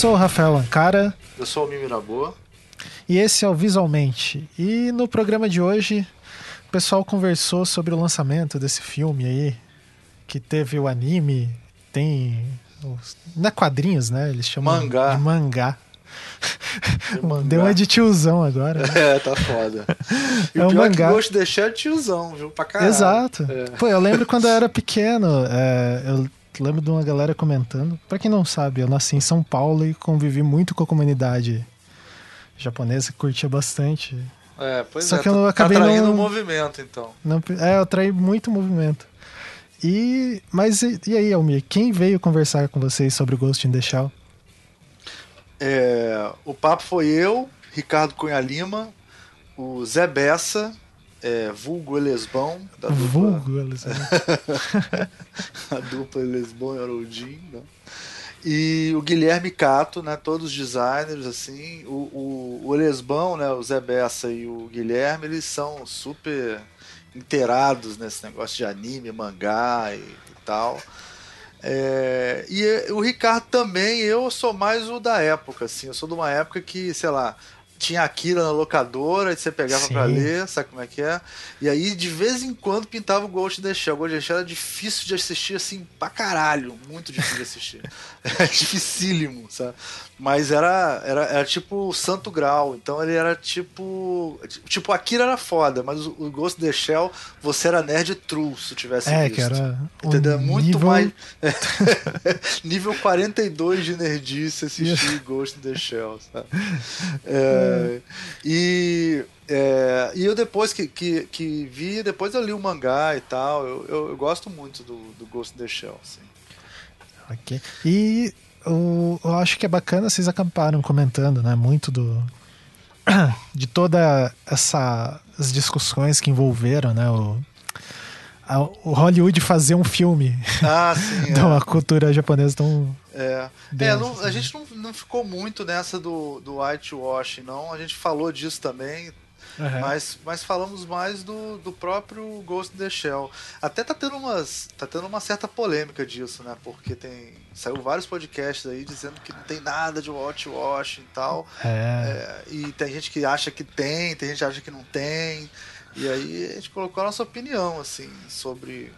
sou o Rafael Ancara. Eu sou o Mimiraboa. E esse é o Visualmente. E no programa de hoje, o pessoal conversou sobre o lançamento desse filme aí, que teve o anime, tem. Não é quadrinhos, né? Eles chamam mangá. de mangá. mangá. Deu uma de tiozão agora. Né? É, tá foda. E É o um pior mangá. é que Ghost deixar é tiozão, viu? Pra caralho. Exato. É. Pô, eu lembro quando eu era pequeno, é, eu lembro de uma galera comentando. Pra quem não sabe, eu nasci em São Paulo e convivi muito com a comunidade japonesa, que curtia bastante. É, pois Só é. que eu tá- acabei tá traindo não- o movimento, então. Não, é, eu atraí muito movimento. E, mas e, e aí, Almir, quem veio conversar com vocês sobre o Ghost in the Shell? É, o papo foi eu, Ricardo Cunha Lima, o Zé Bessa, é, vulgo Elesbão, da dupla, Vulgo, eles- a dupla Elesbão e Haroldin, né? E o Guilherme Cato, né? Todos os designers, assim. O, o, o Elesbão, né? O Zé Bessa e o Guilherme, eles são super inteirados nesse negócio de anime, mangá e, e tal. É, e o Ricardo também, eu sou mais o da época, assim. Eu sou de uma época que, sei lá, tinha Akira na locadora, e você pegava Sim. pra ler, sabe como é que é? E aí, de vez em quando, pintava o Ghost in the Shell. O Ghost in the Shell era difícil de assistir, assim, pra caralho. Muito difícil de assistir. É dificílimo, sabe? Mas era, era, era tipo o Santo Grau. Então ele era tipo. Tipo, Akira era foda, mas o, o Ghost in the Shell, você era nerd true se tivesse É, visto. que era. um Entendeu? Muito nível- mais. nível 42 de nerdice assistir Ghost in the Shell, sabe? É, e, é, e eu depois que, que, que vi, depois eu li o mangá e tal. Eu, eu, eu gosto muito do, do Ghost in the Shell. Assim. Ok. E o, eu acho que é bacana, vocês acabaram comentando, né? Muito do. De toda essa as discussões que envolveram, né? O, a- o Hollywood fazer um filme Ah, sim. uma cultura japonesa tão. É, é não- a assim. gente não, não ficou muito nessa do, do whitewashing, não. A gente falou disso também, mas, mas falamos mais do, do próprio Ghost in the Shell. Até tá tendo, umas, tá tendo uma certa polêmica disso, né? Porque tem. Saiu vários podcasts aí dizendo que não tem nada de whitewashing e tal. É. É, e tem gente que acha que tem, tem gente que acha que não tem. E aí a gente colocou a nossa opinião, assim, sobre.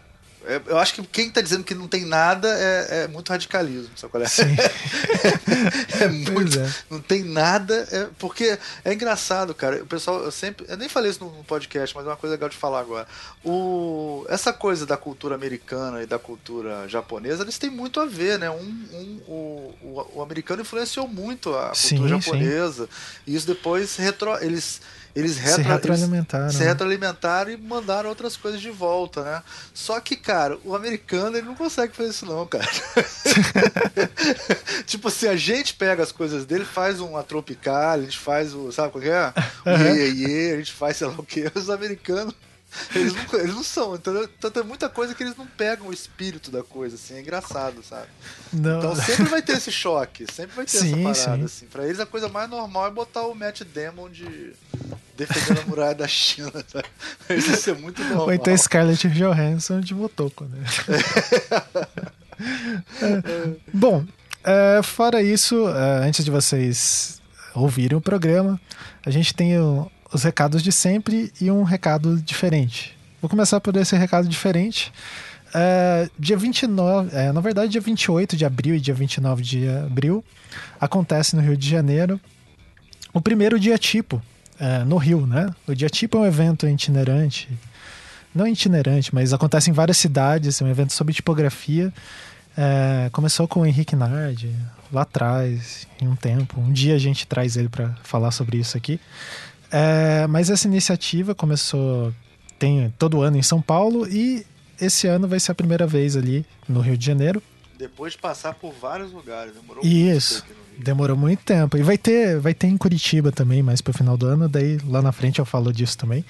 É, Eu acho que quem tá dizendo que não tem nada é, é muito radicalismo, sabe qual é? Sim. é muito. Pois é. Não tem nada. é- porque é engraçado, cara. O pessoal, eu sempre. Eu nem falei isso no, podcast, mas é uma coisa legal de falar agora. O, essa coisa da cultura americana e da cultura japonesa, eles têm muito a ver, né? Um, um- o, o, o americano influenciou muito a cultura Sim, sim. japonesa. E isso depois retro, eles. Eles, Se retro, eles retroalimentaram. se né? retroalimentaram e mandaram outras coisas de volta, né? Só que, cara, o americano ele não consegue fazer isso não, cara. tipo assim, a gente pega as coisas dele, faz uma tropical, a gente faz o, sabe qual que é? O Aham. iê, iê, iê, a gente faz sei lá o que. Os americanos, eles não, eles não são, entendeu? Então tem muita coisa que eles não pegam o espírito da coisa, assim, é engraçado, sabe? Não. Então sempre vai ter esse choque, sempre vai ter Sim, essa parada, sim. assim. Pra eles a coisa mais normal é botar o Matt Damon de defendendo a muralha da China, sabe? Isso é muito normal. Ou então Scarlett Johansson de Motoko, né? É. Bom, é, fora isso, é, antes de vocês ouvirem o programa, a gente tem o- os recados de sempre e um recado diferente. Vou começar por esse recado diferente. É, dia 29, é, na verdade, dia 28 de abril e dia 29 de abril, acontece no Rio de Janeiro o primeiro dia tipo é, no Rio, né? O dia tipo é um evento itinerante, não itinerante, mas acontece em várias cidades, é um evento sobre tipografia. É, começou com o Henrique Nardi lá atrás, em um tempo. Um dia a gente traz ele para falar sobre isso aqui. É, mas essa iniciativa começou tem todo ano em São Paulo e esse ano vai ser a primeira vez ali no Rio de Janeiro. Depois de passar por vários lugares, demorou Isso. muito. Demorou muito tempo. E vai ter, vai ter em Curitiba também, mais pro final do ano, daí lá na frente eu falo disso também.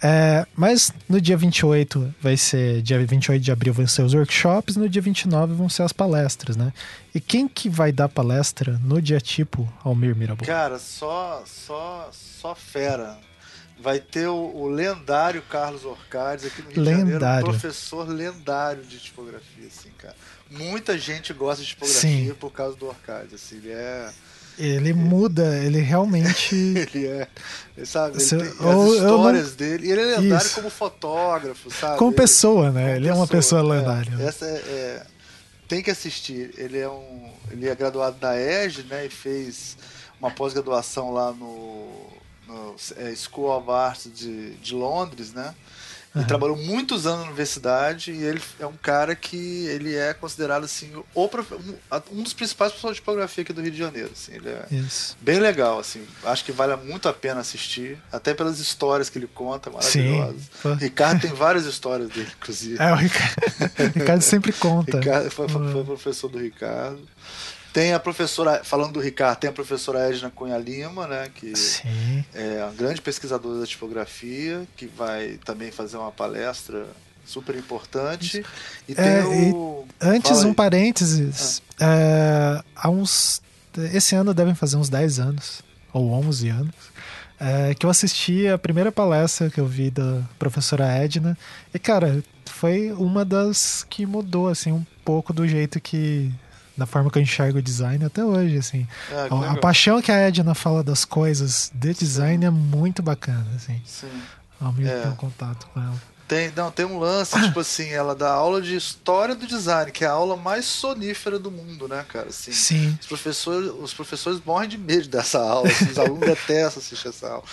É, mas no dia 28 vai ser, dia 28 de abril vão ser os workshops, no dia 29 vão ser as palestras, né? E quem que vai dar palestra no dia tipo Almir Mirabu? Cara, só, só, só fera. vai ter o, o lendário Carlos Orcades aqui no Rio Lendário. de Janeiro, professor lendário de tipografia, assim, cara. Muita gente gosta de tipografia Sim. por causa do Orcades, assim, ele é... Ele muda, ele realmente. Ele é, ele sabe, ele as eu histórias dele, e ele é lendário Isso. como fotógrafo, sabe? Como pessoa, né? como Ele é uma pessoa é. lendária. né? Essa é, é- tem que assistir. Ele é um, ele é graduado da EG, né, e fez uma pós-graduação lá no, no é, School of Arts de, de Londres, né? Ele Aham. trabalhou muitos anos na universidade e ele é um cara que ele é considerado assim o um, dos principais professores de tipografia aqui do Rio de Janeiro. Assim, ele é Isso. bem legal, assim. Acho que vale muito a pena assistir, até pelas histórias que ele conta, maravilhosas. Sim. Ricardo tem várias histórias dele, inclusive. É, o Ricardo, o Ricardo sempre conta. Ricardo foi, foi- Uhum. foi professor do Ricardo. Tem a professora, falando do Ricardo, tem a professora Edna Cunha Lima, né, que Sim. é uma grande pesquisadora da tipografia, que vai também fazer uma palestra super importante. E tem É, o. Antes, Fala um parênteses. É, há uns. Esse ano devem fazer uns 10 anos, ou 11 anos, é, que eu assisti a primeira palestra que eu vi da professora Edna. E, cara, foi uma das que mudou, assim, um pouco do jeito que. Da forma que eu enxergo o design até hoje, assim. Ah, A, a paixão que a Edna fala das coisas de design é muito bacana, assim. Sim. Ao mesmo É. ter um contato com ela. Tem, não, tem um lance, tipo assim, ela dá aula de história do design, que é a aula mais sonífera do mundo, né, cara? Assim, Sim. Os professores, os professores morrem de medo dessa aula, assim, os alunos detestam assistir essa aula.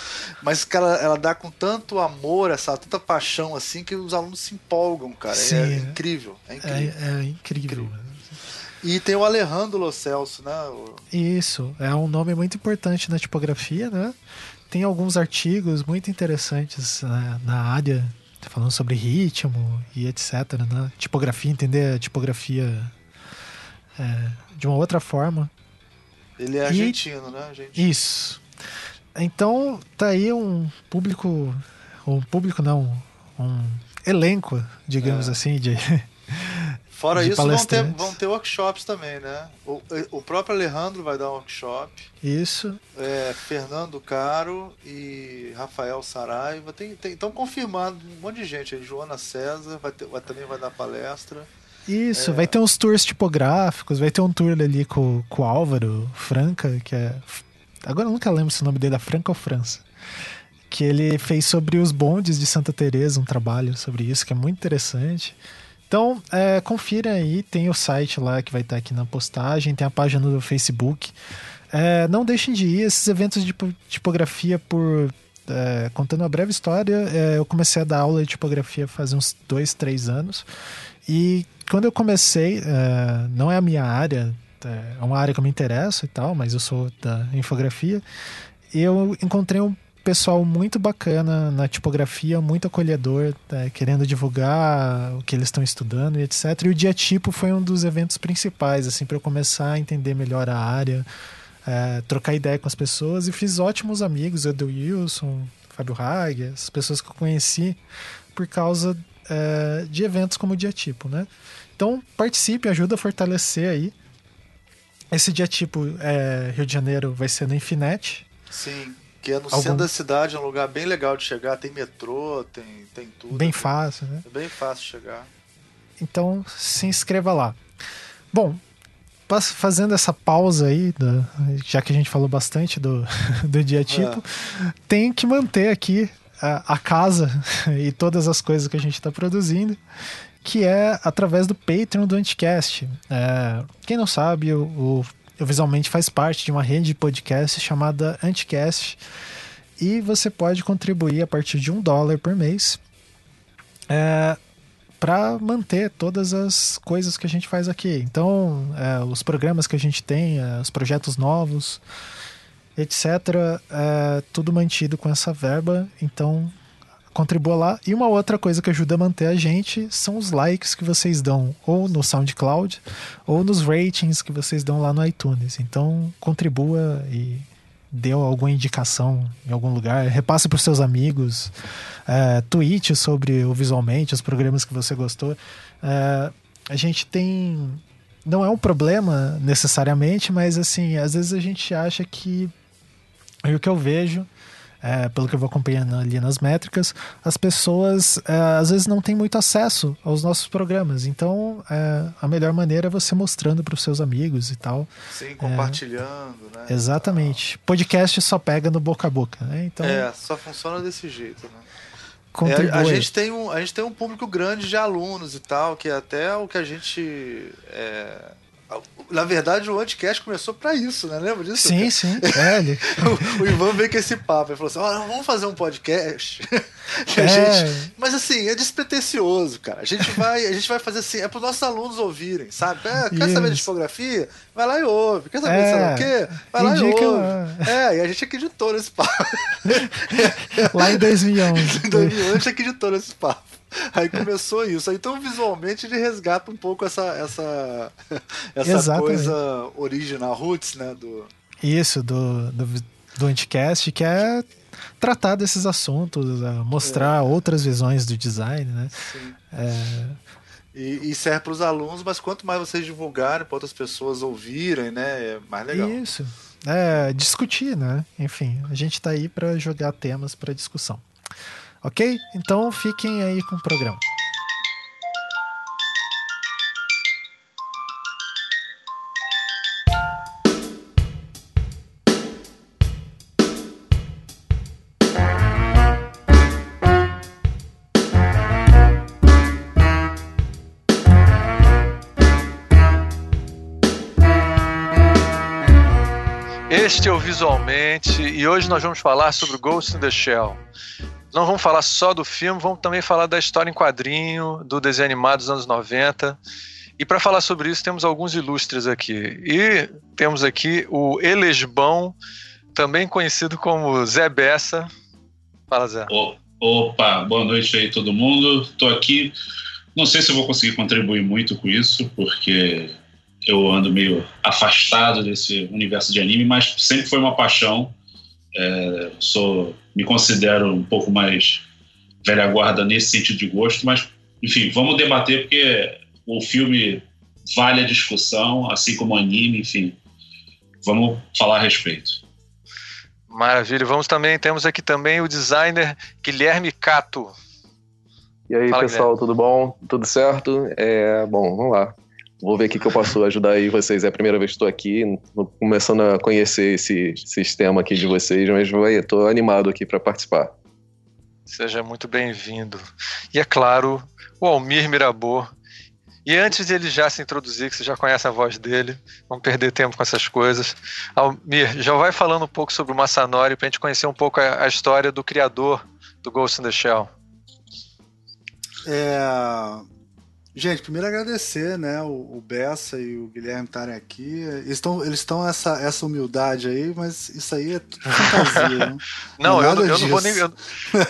Mas, cara, ela dá com tanto amor, essa tanta paixão, assim, que os alunos se empolgam, cara. Sim, é é. incrível, é É, incrível. é incrível. Incrível. E tem o Alejandro Lo Celso, né? Isso, é um nome muito importante na tipografia, né? Tem alguns artigos muito interessantes né, na área, falando sobre ritmo e etc. Né? Tipografia, entender a tipografia é, de uma outra forma. Ele é E- argentino, né? Argentino. Isso. Então, tá aí um público, um público não, um elenco, digamos É. assim, de Fora isso, vão ter, vão ter workshops também, né? O, o próprio Alejandro vai dar um workshop. isso. É, Fernando Caro e Rafael Saraiva. Tem, tem, estão confirmando um monte de gente aí. Joana César vai ter- vai- também vai dar palestra. Isso, É. vai ter uns tours tipográficos, vai ter um tour ali com, com o Álvaro Franca, que é. Agora eu nunca lembro se o nome dele é Franca ou França. Que ele fez sobre os bondes de Santa Teresa, um trabalho sobre isso, que é muito interessante. Então, é, confira aí, tem o site lá que vai estar aqui na postagem, tem a página do Facebook. É, não deixem de ir, esses eventos de tipo- tipografia por. é, contando uma breve história, é, eu comecei a dar aula de tipografia faz uns dois, três anos. E quando eu comecei, é, não é a minha área, é uma área que eu me interesso e tal, mas eu sou da infografia. Eu encontrei um pessoal muito bacana na tipografia, muito acolhedor, é, querendo divulgar o que eles estão estudando e etc. E o dia tipo foi um dos eventos principais, assim, para eu começar a entender melhor a área, é, trocar ideia com as pessoas e fiz ótimos amigos, Edu Wilson, Fábio Hague, as pessoas que eu conheci por causa é, de eventos como o dia tipo, né? Então participe, ajuda a fortalecer aí. Esse dia tipo é, Rio de Janeiro vai ser no Infinet. Sim. Que é no Algum- centro da cidade, é um lugar bem legal de chegar. Tem metrô, tem, tem tudo. Bem É fácil, né? É bem fácil chegar. Então se inscreva lá. Bom, fazendo essa pausa aí, da- já que a gente falou bastante do, do dia tipo, tem que manter aqui a, a casa e todas as coisas que a gente está produzindo, que é através do Patreon do Anticast. É, quem não sabe, o, o Eu Visualmente faz parte de uma rede de podcast chamada Anticast e você pode contribuir a partir de um dólar por mês. É, para manter todas as coisas que a gente faz aqui. Então, é, os programas que a gente tem, é, os projetos novos, etc., é, tudo mantido com essa verba. Então, contribua lá. E uma outra coisa que ajuda a manter a gente são os likes que vocês dão ou no SoundCloud ou nos ratings que vocês dão lá no iTunes. Então, contribua e dê alguma indicação em algum lugar, repasse para os seus amigos, é, tweet sobre o Visualmente, os programas que você gostou. É, a gente tem. Não é um problema necessariamente, mas assim, às vezes a gente acha que. E o que eu vejo é, pelo que eu vou acompanhando ali nas métricas, as pessoas é, às vezes não têm muito acesso aos nossos programas. Então, é, a melhor maneira é você mostrando para os seus amigos e tal. Sim, compartilhando, né? Exatamente. Podcast só pega no boca a boca, né? Então, é, só funciona desse jeito, né? É, a, gente tem um, a gente tem um público grande de alunos e tal, que é até o que a gente é, na verdade, o Anticast começou para isso, né? Lembra disso? Sim, sim. É, ele... o, o, Ivan veio com esse papo. Ele falou assim: Olha, vamos fazer um podcast. É. Gente... Mas assim, é despretensioso, cara. A gente vai, a gente vai fazer assim, é para os nossos alunos ouvirem, sabe? É, quer saber de tipografia? Vai lá e ouve. Quer saber é, o quê? Vai lá e ouve. É, e a gente acreditou nesse papo. lá em 2011. em 2011 a gente acreditou nesse papo. Aí começou isso. Então, visualmente, ele resgata um pouco essa, essa, essa coisa original, roots, né? Do... Isso, do, do, do Anticast, que é tratar desses assuntos, mostrar é. outras visões do design, né? É... E, e, serve para os alunos, mas quanto mais vocês divulgarem para outras pessoas ouvirem, né? É mais legal. Isso. É, discutir, né? Enfim, a gente está aí para jogar temas para discussão. Ok? Então fiquem aí com o programa. Este é o Visualmente e hoje nós vamos falar sobre Ghost in the Shell. Não vamos falar só do filme, vamos também falar da história em quadrinho, do desenho animado dos anos 90. E para falar sobre isso, temos alguns ilustres aqui. E temos aqui o Elesbão, também conhecido como Zé Bessa. Fala, Zé. Opa, boa noite aí todo mundo. Estou aqui. Não sei se vou conseguir contribuir muito com isso, porque eu ando meio afastado desse universo de anime, mas sempre foi uma paixão. É, sou me considero um pouco mais velha guarda nesse sentido de gosto, mas, enfim, vamos debater porque o filme vale a discussão, assim como o anime, enfim, vamos falar a respeito. Maravilha, vamos também, temos aqui também o designer Guilherme Cato. E aí, Fala, pessoal, Guilherme. tudo bom? Tudo certo? É, bom, vamos lá. Vou ver o que, que eu posso ajudar aí vocês. É a primeira vez que estou aqui, começando a conhecer esse sistema aqui de vocês, mas estou animado aqui para participar. Seja muito bem-vindo. E é claro, o Almir Mirabô. E antes de ele já se introduzir, que você já conhece a voz dele, vamos perder tempo com essas coisas. Almir, já vai falando um pouco sobre o Massanori para a gente conhecer um pouco a, a história do criador do Ghost in the Shell. É, Gente, primeiro agradecer, né, o, o Bessa e o Guilherme estarem aqui. Eles estão eles estão essa, essa humildade aí, mas isso aí é tudo fantasia, né? Não, não é eu, eu não vou nem. Eu,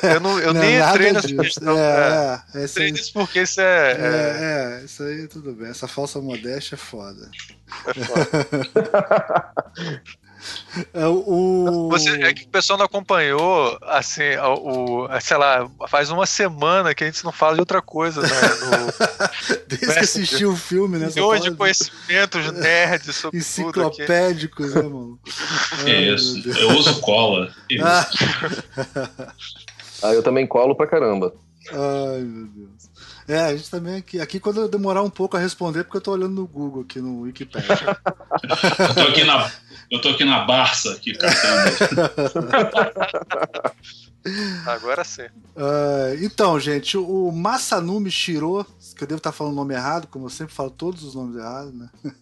eu, não, eu não nem é entrei nessa questão. É, é, é entrei nisso porque isso é, é, é. isso aí tudo bem. Essa falsa modéstia é foda. É foda. É, o... Você, é que o pessoal não acompanhou, assim, o, sei lá, faz uma semana que a gente não fala de outra coisa, né? No... Desde que assistiu o filme, né? Milhões de conhecimentos nerds sobre Enciclopédicos, né, mano? Isso, eu uso cola. Ah. ah, eu também colo pra caramba. Ai, meu Deus. É, a gente também aqui. Aqui quando eu demorar um pouco a responder, porque eu tô olhando no Google aqui no Wikipedia. eu tô aqui na eu tô aqui na Barça, aqui Agora sim. Uh, então, gente, o Masanumi Shiro, que eu devo estar falando o nome errado, como eu sempre falo todos os nomes errados, né?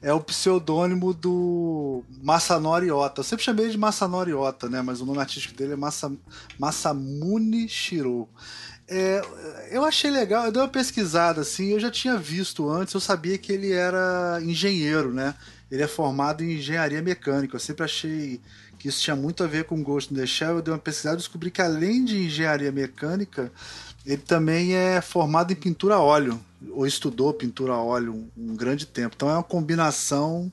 É o pseudônimo do Masanori Ota. Eu sempre chamei ele de Masanori Ota, né? Mas o nome artístico dele é Masa, Masamune Shiro. É, eu achei legal, eu dei uma pesquisada assim, eu já tinha visto antes, eu sabia que ele era engenheiro, né? Ele é formado em engenharia mecânica. Eu sempre achei que isso tinha muito a ver com Ghost in the Shell. Eu dei uma pesquisada e descobri que além de engenharia mecânica, ele também é formado em pintura a óleo, ou estudou pintura a óleo um, grande tempo. Então é uma combinação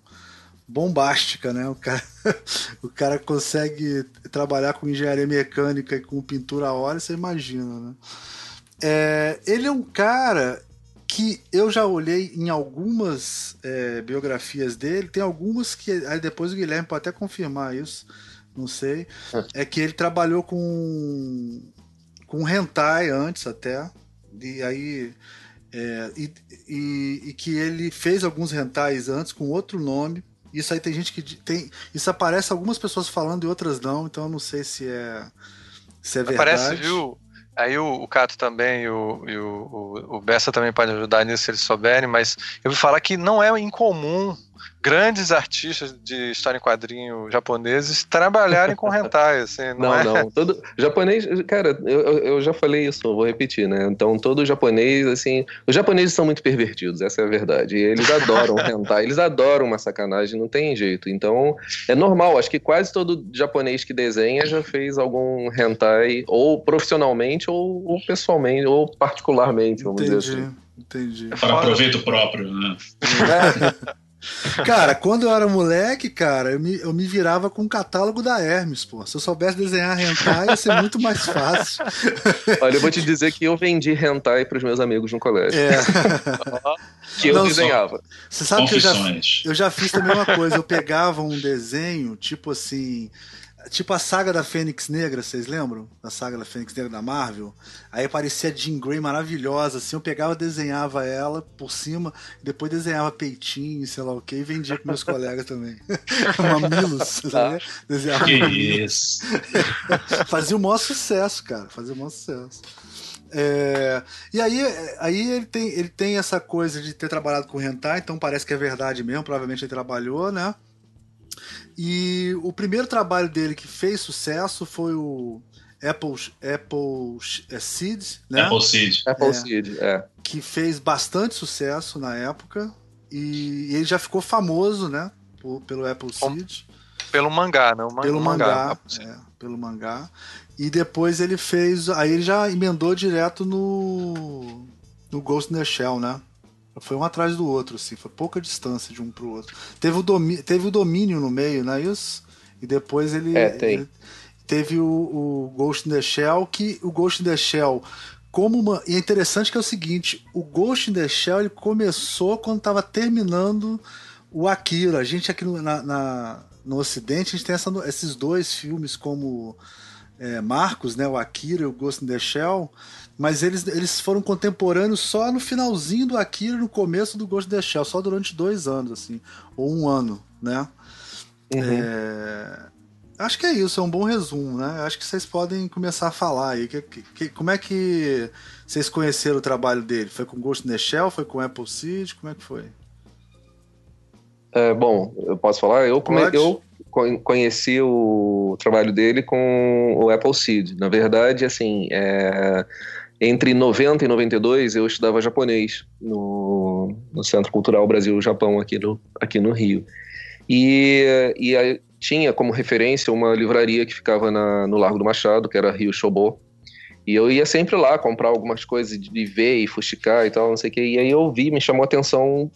bombástica, né? O cara, o cara consegue trabalhar com engenharia mecânica e com pintura a óleo, você imagina, né? É, ele é um cara que eu já olhei em algumas é, biografias dele, tem algumas que aí depois o Guilherme pode até confirmar isso, não sei, é que ele trabalhou com com hentai antes até, e aí é, e, e, e, que ele fez alguns rentais antes com outro nome. Isso aí tem gente que tem. Isso aparece algumas pessoas falando e outras não, então eu não sei se é, se é verdade. Aparece, viu? Aí o, o Cato também e, o, e o, o, Bessa também pode ajudar nisso se eles souberem, mas eu vou falar que não é incomum grandes artistas de história em quadrinho japoneses trabalharem com hentai, assim, não, não é? Não, todo japonês, cara, eu, eu já falei isso, vou repetir, né? Então, todo japonês, assim, os japoneses são muito pervertidos, essa é a verdade. E eles adoram hentai, eles adoram uma sacanagem, não tem jeito. Então, é normal, acho que quase todo japonês que desenha já fez algum hentai, ou profissionalmente, ou, ou pessoalmente, ou particularmente, vamos entendi, dizer assim. Entendi. Para proveito próprio, né? É. Cara, quando eu era moleque, cara, eu me, eu me virava com o catálogo da Hermes, pô. Se eu soubesse desenhar hentai, ia ser muito mais fácil. Olha, eu vou te dizer que eu vendi hentai pros meus amigos no colégio. É. que eu Não, desenhava. Você sabe que eu já, eu já fiz também uma coisa. Eu pegava um desenho, tipo assim Tipo a saga da Fênix Negra, vocês lembram? Da saga da Fênix Negra da Marvel? Aí aparecia a Jean Grey maravilhosa, assim, eu pegava, desenhava ela por cima, depois desenhava peitinho, sei lá o que, e vendia com meus colegas também. Mamilos, sabe? Desenhava que mamilos. isso. Fazia o maior sucesso, cara, fazia o maior sucesso. É, e aí, aí ele, tem, ele tem essa coisa de ter trabalhado com hentai, então parece que é verdade mesmo, provavelmente ele trabalhou, né? E o primeiro trabalho dele que fez sucesso foi o Apple, Apple é, Seed, né? Apple Seed. Apple é, Seed, é. Que fez bastante sucesso na época. E ele já ficou famoso, né? Por, pelo Apple Seed. Pelo mangá, não? Pelo mangá. mangá é, pelo mangá. E depois ele fez. Aí ele já emendou direto no. No Ghost in the Shell, né? Foi um atrás do outro, assim, foi pouca distância de um pro outro. Teve o, domi teve o domínio no meio, não é isso? E depois ele. É, tem. Ele teve o, o, Ghost in the Shell, que o Ghost in the Shell. Como uma, e é interessante que é o seguinte: o Ghost in the Shell ele começou quando estava terminando o Akira. A gente aqui no, na, na, no Ocidente, a gente tem essa, esses dois filmes como é, marcos, né? O Akira e o Ghost in the Shell mas eles, eles foram contemporâneos só no finalzinho do Akira e no começo do Ghost in the Shell, só durante dois anos, assim, ou um ano, né? Uhum. É... Acho que é isso, é um bom resumo, né? Acho que vocês podem começar a falar aí. Que, que, como é que vocês conheceram o trabalho dele? Foi com Ghost in the Shell? Foi com Apple Seed? Como é que foi? É, bom, eu posso falar? Eu, come... eu conheci o trabalho dele com o Apple Seed. Na verdade, assim, é entre 90 e 92 eu estudava japonês no, no Centro Cultural Brasil-Japão aqui no, aqui no Rio. E, e tinha como referência uma livraria que ficava na, no Largo do Machado, que era Rio Shobo, e eu ia sempre lá comprar algumas coisas de ver e fustigar e tal, não sei o que. E aí eu vi, me chamou a atenção.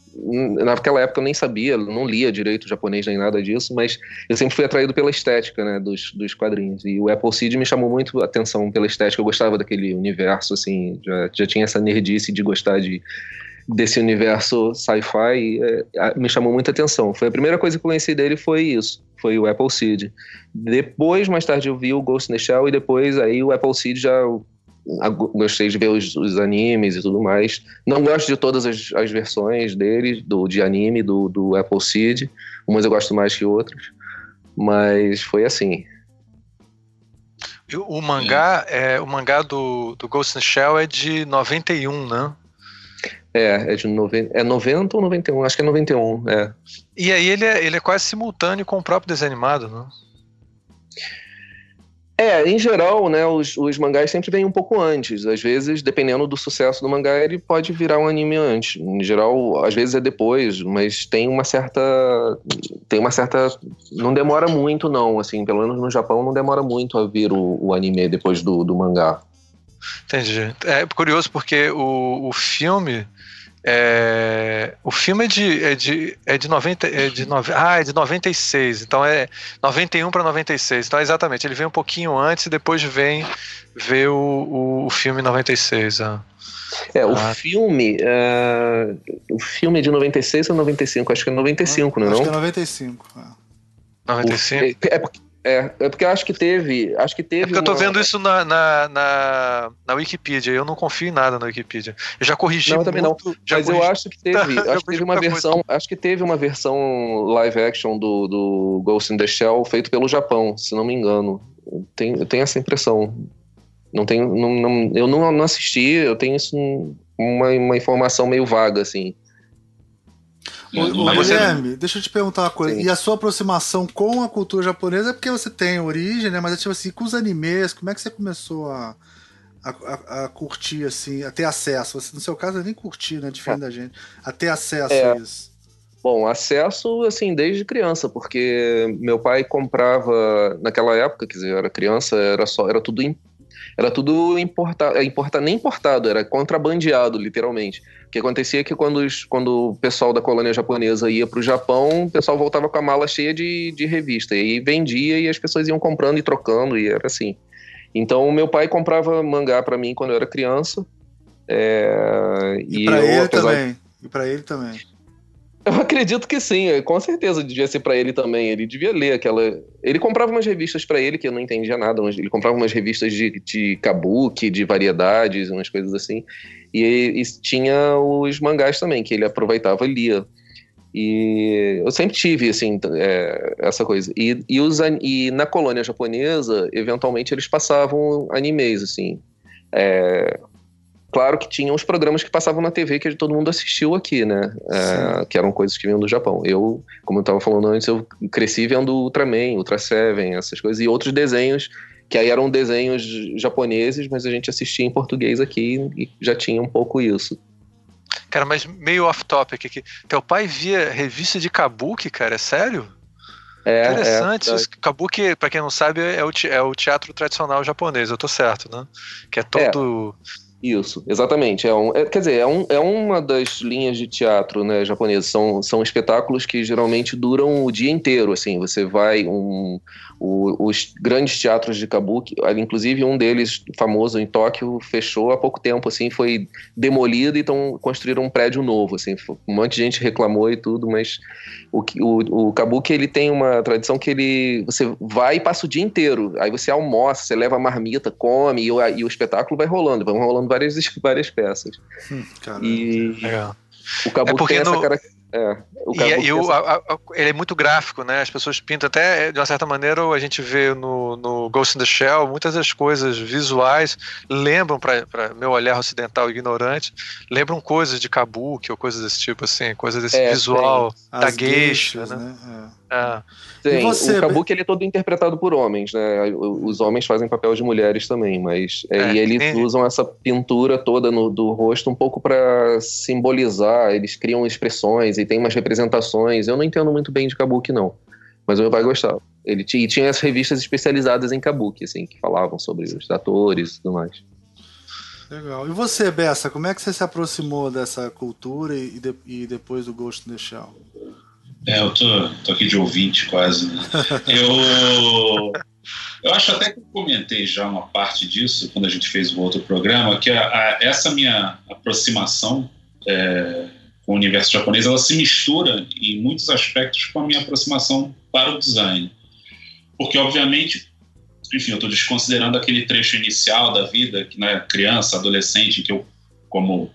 Naquela época eu nem sabia, não lia direito japonês nem nada disso, mas eu sempre fui atraído pela estética, né, dos, dos quadrinhos. E o Apple Seed me chamou muito a atenção pela estética. Eu gostava daquele universo, assim, já, já tinha essa nerdice de gostar de desse universo sci-fi é, me chamou muita atenção. Foi a primeira coisa que eu conheci dele foi isso, foi o Apple Seed. Depois, mais tarde, eu vi o Ghost in the Shell e depois aí o Apple Seed já gostei de ver os, os, animes e tudo mais. Não gosto de todas as, as versões dele, do, de anime, do, do Apple Seed. Umas eu gosto mais que outras. Mas foi assim. O mangá, é, o mangá do, do Ghost in the Shell é de 91, né? É, é de 90, é 90 ou 91? Acho que é 91, é. E aí ele é, ele é quase simultâneo com o próprio desenho animado, né? É, em geral, né, os, os mangás sempre vêm um pouco antes. Às vezes, dependendo do sucesso do mangá, ele pode virar um anime antes. Em geral, às vezes é depois, mas tem uma certa. Tem uma certa. Não demora muito, não. Assim, pelo menos no Japão não demora muito a vir o, o anime depois do, do mangá. Entendi. É curioso porque o, o filme é, o filme é de, é de, é de 90. É de nove, ah, é de 96. Então é 91 para 96. Então, exatamente. Ele vem um pouquinho antes e depois vem ver o, o, o filme 96. Ah. É, o ah. filme. Uh, o filme é de 96 ou 95? Acho que é 95, não é? Acho não? que é 95. É. 95? O, é, é, É, é porque eu acho que teve. Acho que teve. É porque uma... eu tô vendo isso na, na, na, na, Wikipedia. Eu não confio em nada na Wikipedia. Eu já corrigi. Não, também não. Mas eu acho que teve. acho que teve uma versão. Coisa. Acho que teve uma versão live action do, do Ghost in the Shell feito pelo Japão, se não me engano. Eu tenho, eu tenho essa impressão. Não tenho. Não, não, eu não, não assisti, eu tenho isso uma, uma informação meio vaga, assim. O, Guilherme, deixa eu te perguntar uma coisa. Sim. E a sua aproximação com a cultura japonesa é porque você tem origem, né? Mas é tipo assim, com os animes, como é que você começou a, a, a, a curtir, assim, a ter acesso? Você, no seu caso, nem curtir, né? Diferente é. da gente. A ter acesso é. a isso. Bom, acesso, assim, desde criança, porque meu pai comprava, naquela época, quer dizer, eu era criança, era só, era tudo era tudo importado, é, importa, nem importado, era contrabandeado, literalmente. O que acontecia é que quando, os, quando o pessoal da colônia japonesa ia para o Japão, o pessoal voltava com a mala cheia de, de revista, e aí vendia e as pessoas iam comprando e trocando, e era assim. Então, meu pai comprava mangá para mim quando eu era criança. É, e, e para ele também. E para ele também. Eu acredito que sim, com certeza devia ser para ele também. Ele devia ler aquela. Ele comprava umas revistas para ele que eu não entendia nada. Ele comprava umas revistas de, de kabuki, de variedades, umas coisas assim. E, e tinha os mangás também, que ele aproveitava e lia. E eu sempre tive, assim, é, essa coisa. E, e, os, e na colônia japonesa, eventualmente, eles passavam animes, assim. É, Claro que tinha os programas que passavam na TV que todo mundo assistiu aqui, né? É, que eram coisas que vinham do Japão. Eu, como eu estava falando antes, eu cresci vendo Ultraman, Ultra Seven, essas coisas, e outros desenhos que aí eram desenhos japoneses, mas a gente assistia em português aqui e já tinha um pouco isso. Cara, mas meio off-topic aqui. Teu pai via revista de Kabuki, cara? É sério? É, Interessante. É, é. Kabuki, pra quem não sabe, é o, é o teatro tradicional japonês, eu tô certo, né? Que é todo. É isso, exatamente. É um, é, quer dizer, é, um, é uma das linhas de teatro né, japonesa. São, são espetáculos que geralmente duram o dia inteiro. Assim, você vai um, o, os grandes teatros de kabuki, inclusive um deles famoso em Tóquio fechou há pouco tempo. Assim, foi demolido e então construíram um prédio novo. Assim, um monte de gente reclamou e tudo, mas o, o, o kabuki ele tem uma tradição que ele você vai e passa o dia inteiro. Aí você almoça, você leva a marmita, come e o, e o espetáculo vai rolando, vão rolando várias, várias peças. Hum, e Legal. o Kabuki é tem essa no... característica é, e, e o, a, a, ele é muito gráfico, né? As pessoas pintam até, de uma certa maneira, a gente vê no, no Ghost in the Shell, muitas das coisas visuais lembram, para meu olhar ocidental ignorante, lembram coisas de kabuki ou coisas desse tipo, assim, coisas desse é, visual da geisha, né? né? É. é. Sim, você, o kabuki ele é todo interpretado por homens, né? Os homens fazem papel de mulheres também, mas é, é, e eles usam essa pintura toda no, do rosto um pouco para simbolizar, eles criam expressões e tem umas representações. Eu não entendo muito bem de kabuki não, mas o meu pai gostava. Ele tinha, tinha as revistas especializadas em kabuki, assim, que falavam sobre os atores e tudo mais. Legal. E você, Bessa, como é que você se aproximou dessa cultura e, de, e depois do Ghost in the Shell? É, eu tô, tô aqui de ouvinte quase. Né? Eu, eu acho até que eu comentei já uma parte disso quando a gente fez o outro programa, que a, a, essa minha aproximação é, com o universo japonês, ela se mistura em muitos aspectos com a minha aproximação para o design. Porque, obviamente, enfim, eu estou desconsiderando aquele trecho inicial da vida, que na é criança, adolescente, que eu, como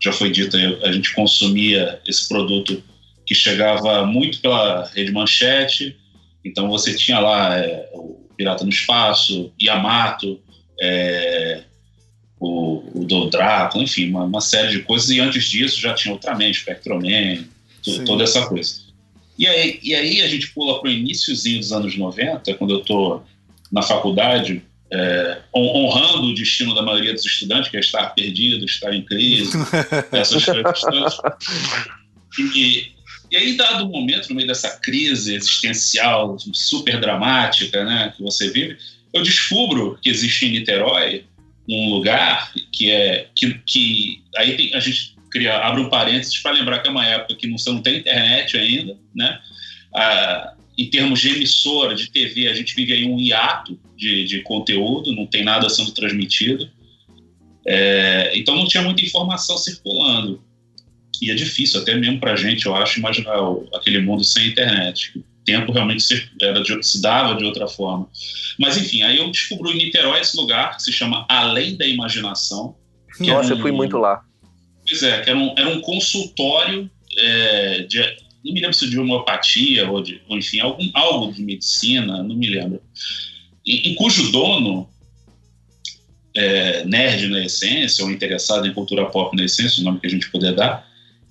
já foi dito, a gente consumia esse produto que chegava muito pela rede manchete. Então você tinha lá é, o Pirata no Espaço, Yamato, é, o, o do Drácula, enfim, uma, uma, série de coisas. E antes disso já tinha Ultraman, Spectroman, toda essa coisa. E aí, e aí a gente pula para o iníciozinho dos anos 90, quando eu estou na faculdade, é, honrando o destino da maioria dos estudantes, que é estar perdido, estar em crise, essas coisas E, e aí, dado o momento, no meio dessa crise existencial super dramática né, que você vive, eu descubro que existe em Niterói um lugar que é que, que aí tem, a gente cria, abre um parênteses para lembrar que é uma época que não, não tem internet ainda, né? Ah, em termos de emissora, de TV, a gente vive aí um hiato de, de conteúdo, não tem nada sendo transmitido. É, então não tinha muita informação circulando. E é difícil, até mesmo para a gente, eu acho, imaginar aquele mundo sem internet. tempo realmente se, era de, se dava de outra forma. Mas enfim, aí eu descobri em Niterói esse lugar que se chama Além da Imaginação. Nossa, um, eu fui muito lá. Pois é, que era um, era um consultório é, de, não me lembro se de homeopatia ou, de, ou enfim, algum, algo de medicina, não me lembro. Em, em cujo dono, é, nerd na essência, ou interessado em cultura pop na essência, o nome que a gente puder dar,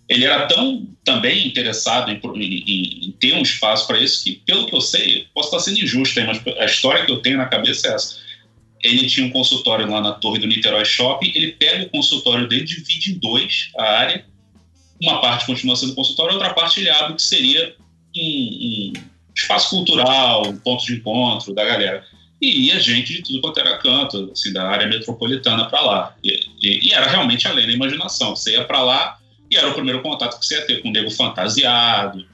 ele era tão também interessado em, em, em ter um espaço para isso que, pelo que eu sei, posso estar sendo injusto, mas a história que eu tenho na cabeça é essa. Ele tinha um consultório lá na torre do Niterói Shopping, ele pega o consultório dele, divide em dois a área, uma parte continua sendo consultório, outra parte ele abre que seria um, um espaço cultural, um ponto de encontro da galera. E ia gente de tudo quanto era canto, assim, da área metropolitana para lá. E, e, e, era realmente além da imaginação. Você ia para lá e era o primeiro contato que você ia ter com o nego fantasiado,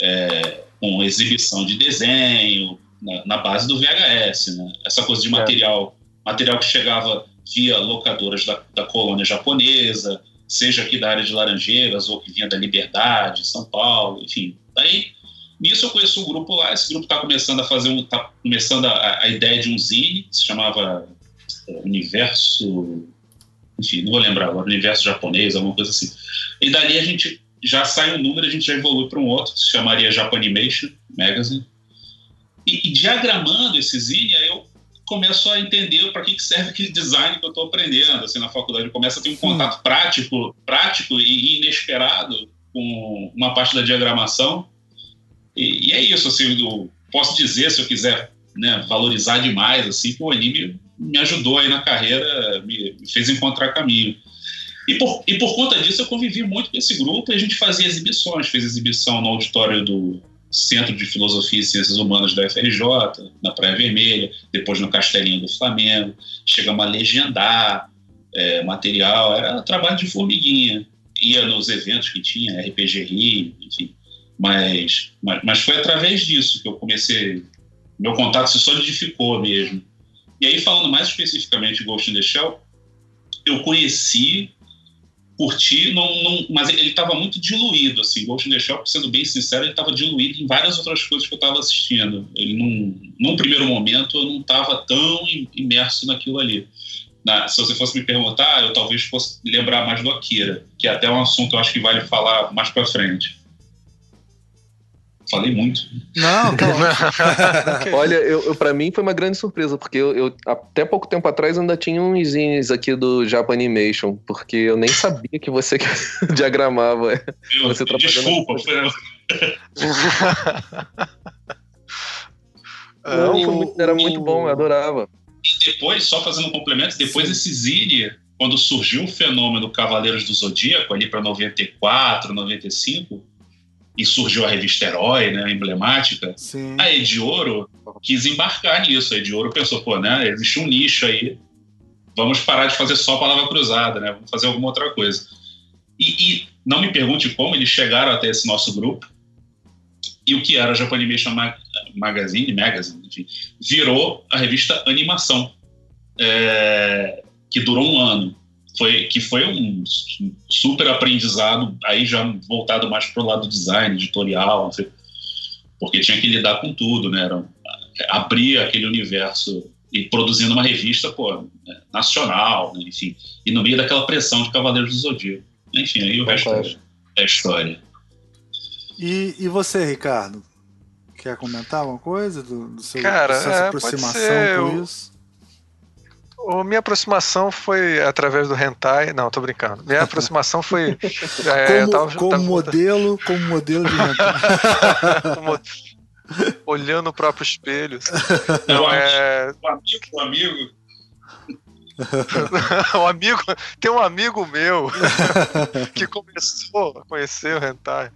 é, com exibição de desenho, na, na, base do VHS. Né? Essa coisa de é. material, material que chegava via locadoras da, da colônia japonesa, seja aqui da área de Laranjeiras ou que vinha da Liberdade, São Paulo, enfim. Aí, nisso eu conheço um grupo lá, esse grupo está começando a fazer um, tá começando a, a ideia de um zine, se chamava é, Universo, enfim, não vou lembrar agora, Universo Japonês, alguma coisa assim. E dali a gente já sai um número, a gente já evolui para um outro, que se chamaria Japanimation Magazine. E, e diagramando esse zine, aí eu começo a entender para que serve aquele design que eu estou aprendendo assim na faculdade. Eu começo a ter um contato prático, prático e inesperado com uma parte da diagramação. E, e é isso, assim, eu posso dizer se eu quiser né, valorizar demais, assim, que o anime me ajudou aí na carreira, me, me fez encontrar caminho. E por, e por conta disso eu convivi muito com esse grupo e a gente fazia exibições, fez exibição no auditório do Centro de Filosofia e Ciências Humanas da FRJ, na Praia Vermelha, depois no Castelinho do Flamengo. Chegamos a legendar é, material, era trabalho de formiguinha. Ia nos eventos que tinha, RPG Rio, enfim. Mas, mas, mas foi através disso que eu comecei. Meu contato se solidificou mesmo. E aí, falando mais especificamente de Ghost in the Shell, eu conheci curti, não, não, mas ele estava muito diluído, assim, Ghost in the Shell, sendo bem sincero, ele estava diluído em várias outras coisas que eu estava assistindo. Ele não, num primeiro momento, eu não estava tão imerso naquilo ali. Na, se você fosse me perguntar, eu talvez fosse lembrar mais do Akira, que é até um assunto eu acho que vale falar mais para frente. Falei muito. Não, tá Olha, eu, eu, pra mim foi uma grande surpresa, porque eu, eu, até pouco tempo atrás ainda tinha uns zines aqui do Japan Animation, porque eu nem sabia que você diagramava. Eu, você desculpa, foi... Não, muito, era muito bom, eu adorava. E depois, só fazendo um complemento, depois Sim. desse zine, quando surgiu o fenômeno Cavaleiros do Zodíaco, ali para 94, 95 e surgiu a revista Herói, né, emblemática, Sim. a Edioro quis embarcar nisso. A Edioro pensou, pô, né, existe um nicho aí, vamos parar de fazer só palavra cruzada, né, vamos fazer alguma outra coisa. E, e não me pergunte como eles chegaram até esse nosso grupo e o que era a Japanimation Magazine, Magazine, enfim, virou a revista Animação, é, que durou um ano foi, que foi um super aprendizado, aí já voltado mais para o lado design, editorial, porque tinha que lidar com tudo, né? Era, abrir aquele universo e produzindo uma revista pô, né, nacional, né? enfim, e no meio daquela pressão de Cavaleiros do Zodíaco. Enfim, aí o resto é, é história. E, e você, Ricardo? Quer comentar alguma coisa do, do seu Cara, processo é, aproximação com isso? O, minha aproximação foi através do hentai. Não, tô brincando. Minha aproximação foi. É, como, tava, como tava, modelo, como modelo de hentai. olhando o próprio espelho. Não, é... O amigo, o amigo um amigo, tem um amigo meu que começou a conhecer o hentai.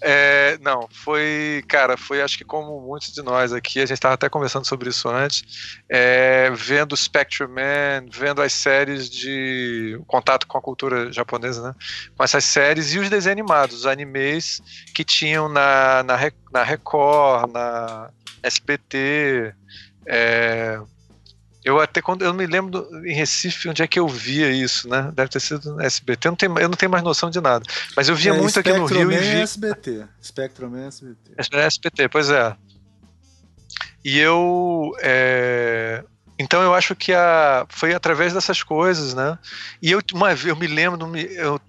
É, não, foi, cara, foi acho que como muitos de nós aqui, a gente estava até conversando sobre isso antes, é, vendo Spectrum Man, vendo as séries de contato com a cultura japonesa, né? Com essas séries e os desenhos animados, os animes que tinham na, na, na Record, na SBT, é, Eu até quando eu me lembro do, em Recife onde é que eu via isso, né? Deve ter sido no SBT. Eu não tenho, eu não tenho mais noção de nada. Mas eu via é, muito aqui no Rio e vi... SBT. Spectrum é SBT. É SBT, pois é. E eu é... então eu acho que a foi através dessas coisas, né? E eu uma vez eu me lembro, eu,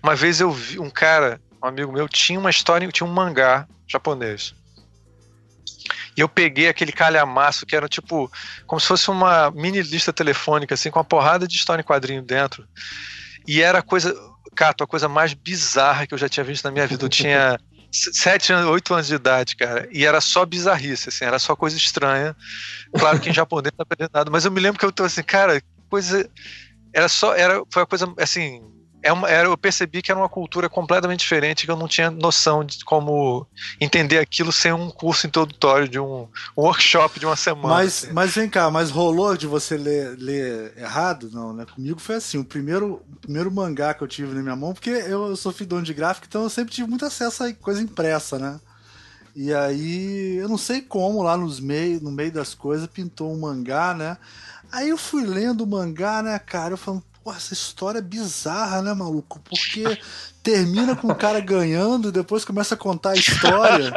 uma vez eu vi um cara, um amigo meu, tinha uma história, tinha um mangá japonês. E eu peguei aquele calhamaço que era tipo, como se fosse uma mini lista telefônica, assim, com uma porrada de história em quadrinho dentro. E era a coisa, Cato, a coisa mais bizarra que eu já tinha visto na minha vida. Eu tinha sete oito anos de idade, cara. E era só bizarrice, assim, era só coisa estranha. Claro que em japonês não aprendendo nada, mas eu me lembro que eu tô assim, cara, coisa. Era só. Era, foi uma coisa, assim, é uma, era, eu percebi que era uma cultura completamente diferente, que eu não tinha noção de como entender aquilo sem um curso introdutório, de um, um workshop de uma semana. Mas, assim. mas vem cá, mas rolou de você ler, ler errado? Não, né? Comigo foi assim, o primeiro, o primeiro mangá que eu tive na minha mão, porque eu, eu sou fidão de gráfico, então eu sempre tive muito acesso a coisa impressa, né? E aí, eu não sei como, lá nos meio, no meio das coisas, pintou um mangá, né? Aí eu fui lendo o mangá, né, cara? Eu falando, Pô, essa história é bizarra, né, maluco? Porque termina com o cara ganhando e depois começa a contar a história.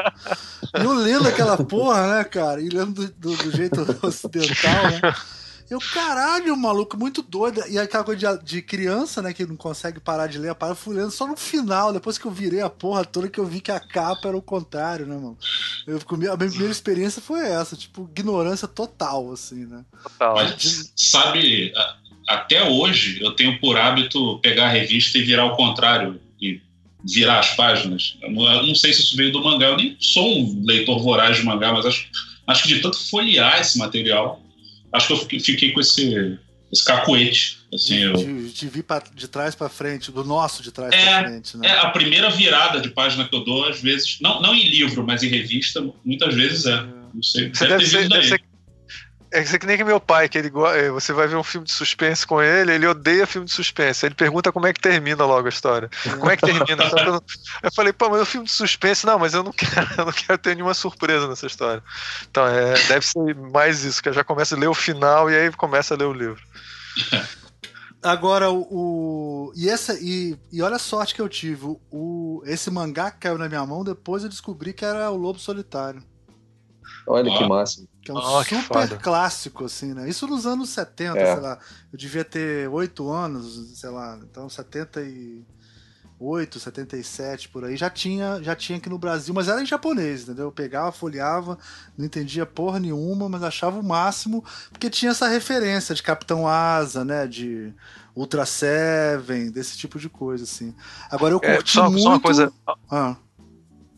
Eu lendo aquela porra, né, cara? E lendo do, do, do jeito ocidental, né? Eu, caralho, maluco, muito doido. E aquela coisa de, de, criança, né, que não consegue parar de ler a parada, fui lendo só no final, depois que eu virei a porra toda, que eu vi que a capa era o contrário, né, mano? Eu, a minha primeira experiência foi essa, tipo, ignorância total, assim, né? Total. Mas, sabe, até hoje eu tenho por hábito pegar a revista e virar ao contrário e virar as páginas. Eu não sei se isso veio do mangá, eu nem sou um leitor voraz de mangá, mas acho, acho que de tanto folhear esse material, acho que eu fiquei com esse, esse cacuete. Assim, eu... de, de vir pra, de trás para frente, do nosso de trás é, para frente. Né? É, a primeira virada de página que eu dou, às vezes, não, não em livro, mas em revista, muitas vezes é. Não sei. Deve, deve, ser, deve, ser, é que nem que meu pai, que ele é, você vai ver um filme de suspense com ele, ele odeia filme de suspense. Ele pergunta como é que termina logo a história. Como é que termina? eu falei, pô, mas é um filme de suspense, não, mas eu não quero, eu não quero ter nenhuma surpresa nessa história. Então, é, deve ser mais isso, que eu já começo a ler o final e aí começa a ler o livro. Agora, o, e, essa, e, e olha a sorte que eu tive. O, esse mangá caiu na minha mão, depois eu descobri que era o Lobo Solitário. Olha que máximo. Que é um oh, super clássico, assim, né? Isso nos anos 70, é. sei lá. Eu devia ter 8 anos, sei lá. Então, 78, 77, por aí. Já tinha, já tinha aqui no Brasil, mas era em japonês, entendeu? Eu pegava, folheava, não entendia porra nenhuma, mas achava o máximo, porque tinha essa referência de Capitão Asa, né? De Ultra Seven, desse tipo de coisa, assim. Agora eu é, curti é, só, muito... Só uma coisa... Ah.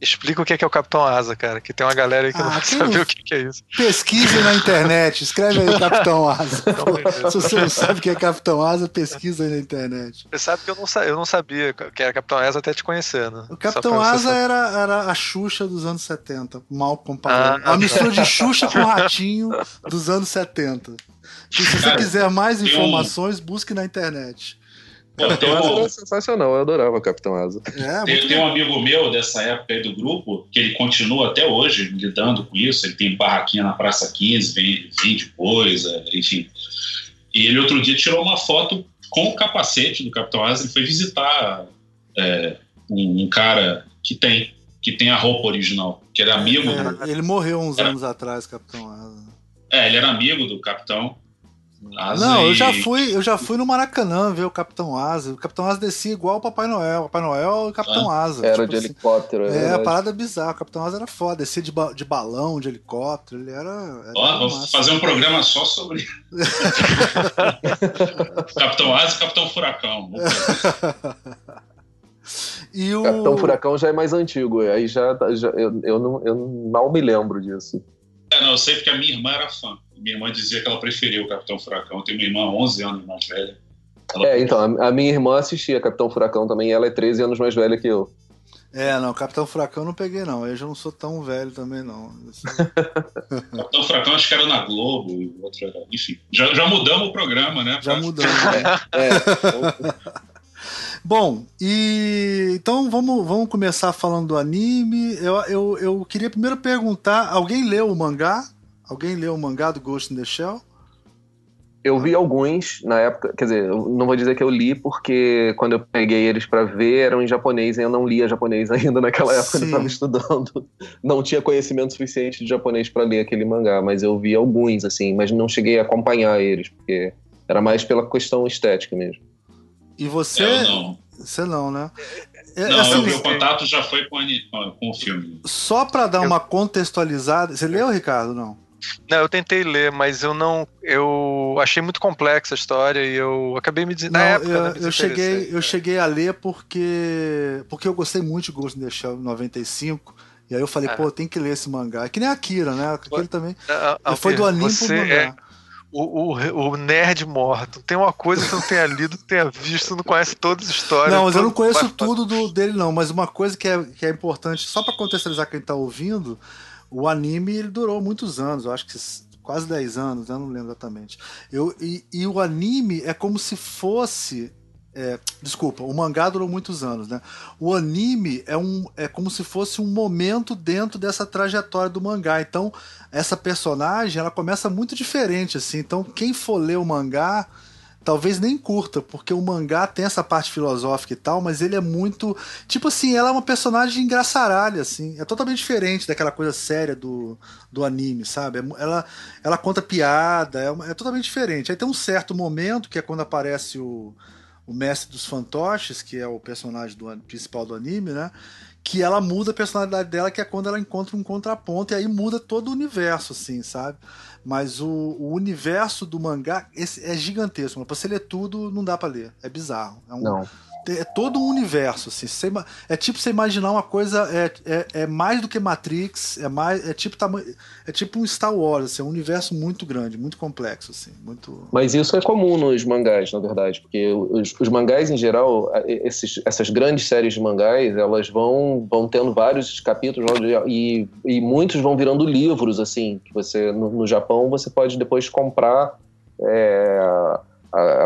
Explica o que é, que é o Capitão Asa, cara, que tem uma galera aí que ah, não sabe o que, que é isso. Pesquise na internet, escreve aí Capitão Asa. Se você não sabe o que é Capitão Asa, pesquisa aí na internet. Você sabe que eu não, eu não sabia que era Capitão Asa até te conhecendo. O Capitão Asa era, era a Xuxa dos anos 70, mal comparado. Ah, a mistura de Xuxa com Ratinho dos anos 70. E se você quiser mais informações, busque na internet. Capitão Asa era sensacional, eu adorava Capitão Asa. É, tem, tem um amigo meu dessa época aí do grupo, que ele continua até hoje lidando com isso. Ele tem barraquinha na Praça 15, vende, vende coisa, enfim. E ele outro dia tirou uma foto com o capacete do Capitão Asa. Ele foi visitar é, um, um, cara que tem, que tem a roupa original, que era amigo é, do... Ele morreu uns era, anos atrás, Capitão Asa. É, ele era amigo do Capitão. Asa não, eu já fui, eu já fui no Maracanã ver o Capitão Asa. O Capitão Asa descia igual o Papai Noel. O Papai Noel e o Capitão ah, Asa. Era tipo de assim. helicóptero. É, é a parada bizarra. O Capitão Asa era foda. Descia de, ba de balão, de helicóptero. Ele era. era Ó, vou fazer um programa só sobre. Capitão Asa e Capitão Furacão. e o... Capitão Furacão já é mais antigo. Aí já, já eu, eu, não, eu mal me lembro disso. É, não, eu sei porque a minha irmã era fã. Minha irmã dizia que ela preferia o Capitão Furacão. Eu tenho uma irmã 11 anos mais velha. Ela é, então, a minha irmã assistia Capitão Furacão também, e ela é 13 anos mais velha que eu. É, não, Capitão Furacão eu não peguei, não. Eu já não sou tão velho também, não. Capitão Furacão acho que era na Globo, outro era. Enfim, já, já mudamos o programa, né? Já mudamos. é. é. Bom, e então vamos, vamos começar falando do anime. Eu, eu, eu queria primeiro perguntar: alguém leu o mangá? Alguém leu o mangá do Ghost in the Shell? Eu vi alguns na época, quer dizer, eu não vou dizer que eu li, porque quando eu peguei eles para ver eram em japonês e eu não lia japonês ainda naquela época, Sim. eu estava estudando. Não tinha conhecimento suficiente de japonês para ler aquele mangá, mas eu vi alguns, assim, mas não cheguei a acompanhar eles, porque era mais pela questão estética mesmo. E você. Eu não. Você não, né? É, não, assim, o meu contato já foi com, a, com o filme. Só para dar eu... uma contextualizada. Você leu, Ricardo? Não. Não, eu tentei ler, mas eu não. Eu achei muito complexa a história e eu acabei me dizendo. Na época, eu, né, eu cheguei, eu cheguei a ler porque. Porque eu gostei muito de Ghost in the Shell 95. E aí eu falei, é. pô, tem que ler esse mangá. É que nem a Akira, né? Aquele também. É, foi do anime pro mangá. É o, o, o, nerd morto. Tem uma coisa que você não tenha lido, tenha visto, não conhece todas as histórias. Não, mas eu não conheço tudo do, dele, não. Mas uma coisa que é, que é importante, só para contextualizar quem tá ouvindo, o anime ele durou muitos anos, eu acho que quase 10 anos, eu não lembro exatamente. Eu, e, e o anime é como se fosse é, desculpa, o mangá durou muitos anos, né? O anime é, um, é como se fosse um momento dentro dessa trajetória do mangá. Então, essa personagem ela começa muito diferente, assim. Então, quem for ler o mangá talvez nem curta, porque o mangá tem essa parte filosófica e tal, mas ele é muito. Tipo assim, ela é uma personagem engraçaralha, assim. É totalmente diferente daquela coisa séria do, do anime, sabe? É ela, ela conta piada, é, é totalmente diferente. Aí tem um certo momento, que é quando aparece o o mestre dos fantoches, que é o personagem do, principal do anime, né? Que ela muda a personalidade dela, que é quando ela encontra um contraponto, e aí muda todo o universo, assim, sabe? Mas o, o universo do mangá é gigantesco. Pra você ler tudo, não dá para ler. É bizarro. É um, não é todo um universo. Assim. Você, é tipo você imaginar uma coisa. É, é, é, mais do que Matrix, é mais. É tipo, é tipo um Star Wars, assim, é um universo muito grande, muito complexo. Assim, muito... Mas isso é comum nos mangás, na verdade, porque os, os mangás, em geral, esses, essas grandes séries de mangás, elas vão, vão tendo vários capítulos e, e muitos vão virando livros, assim, que você, no, no Japão, você pode depois comprar. É,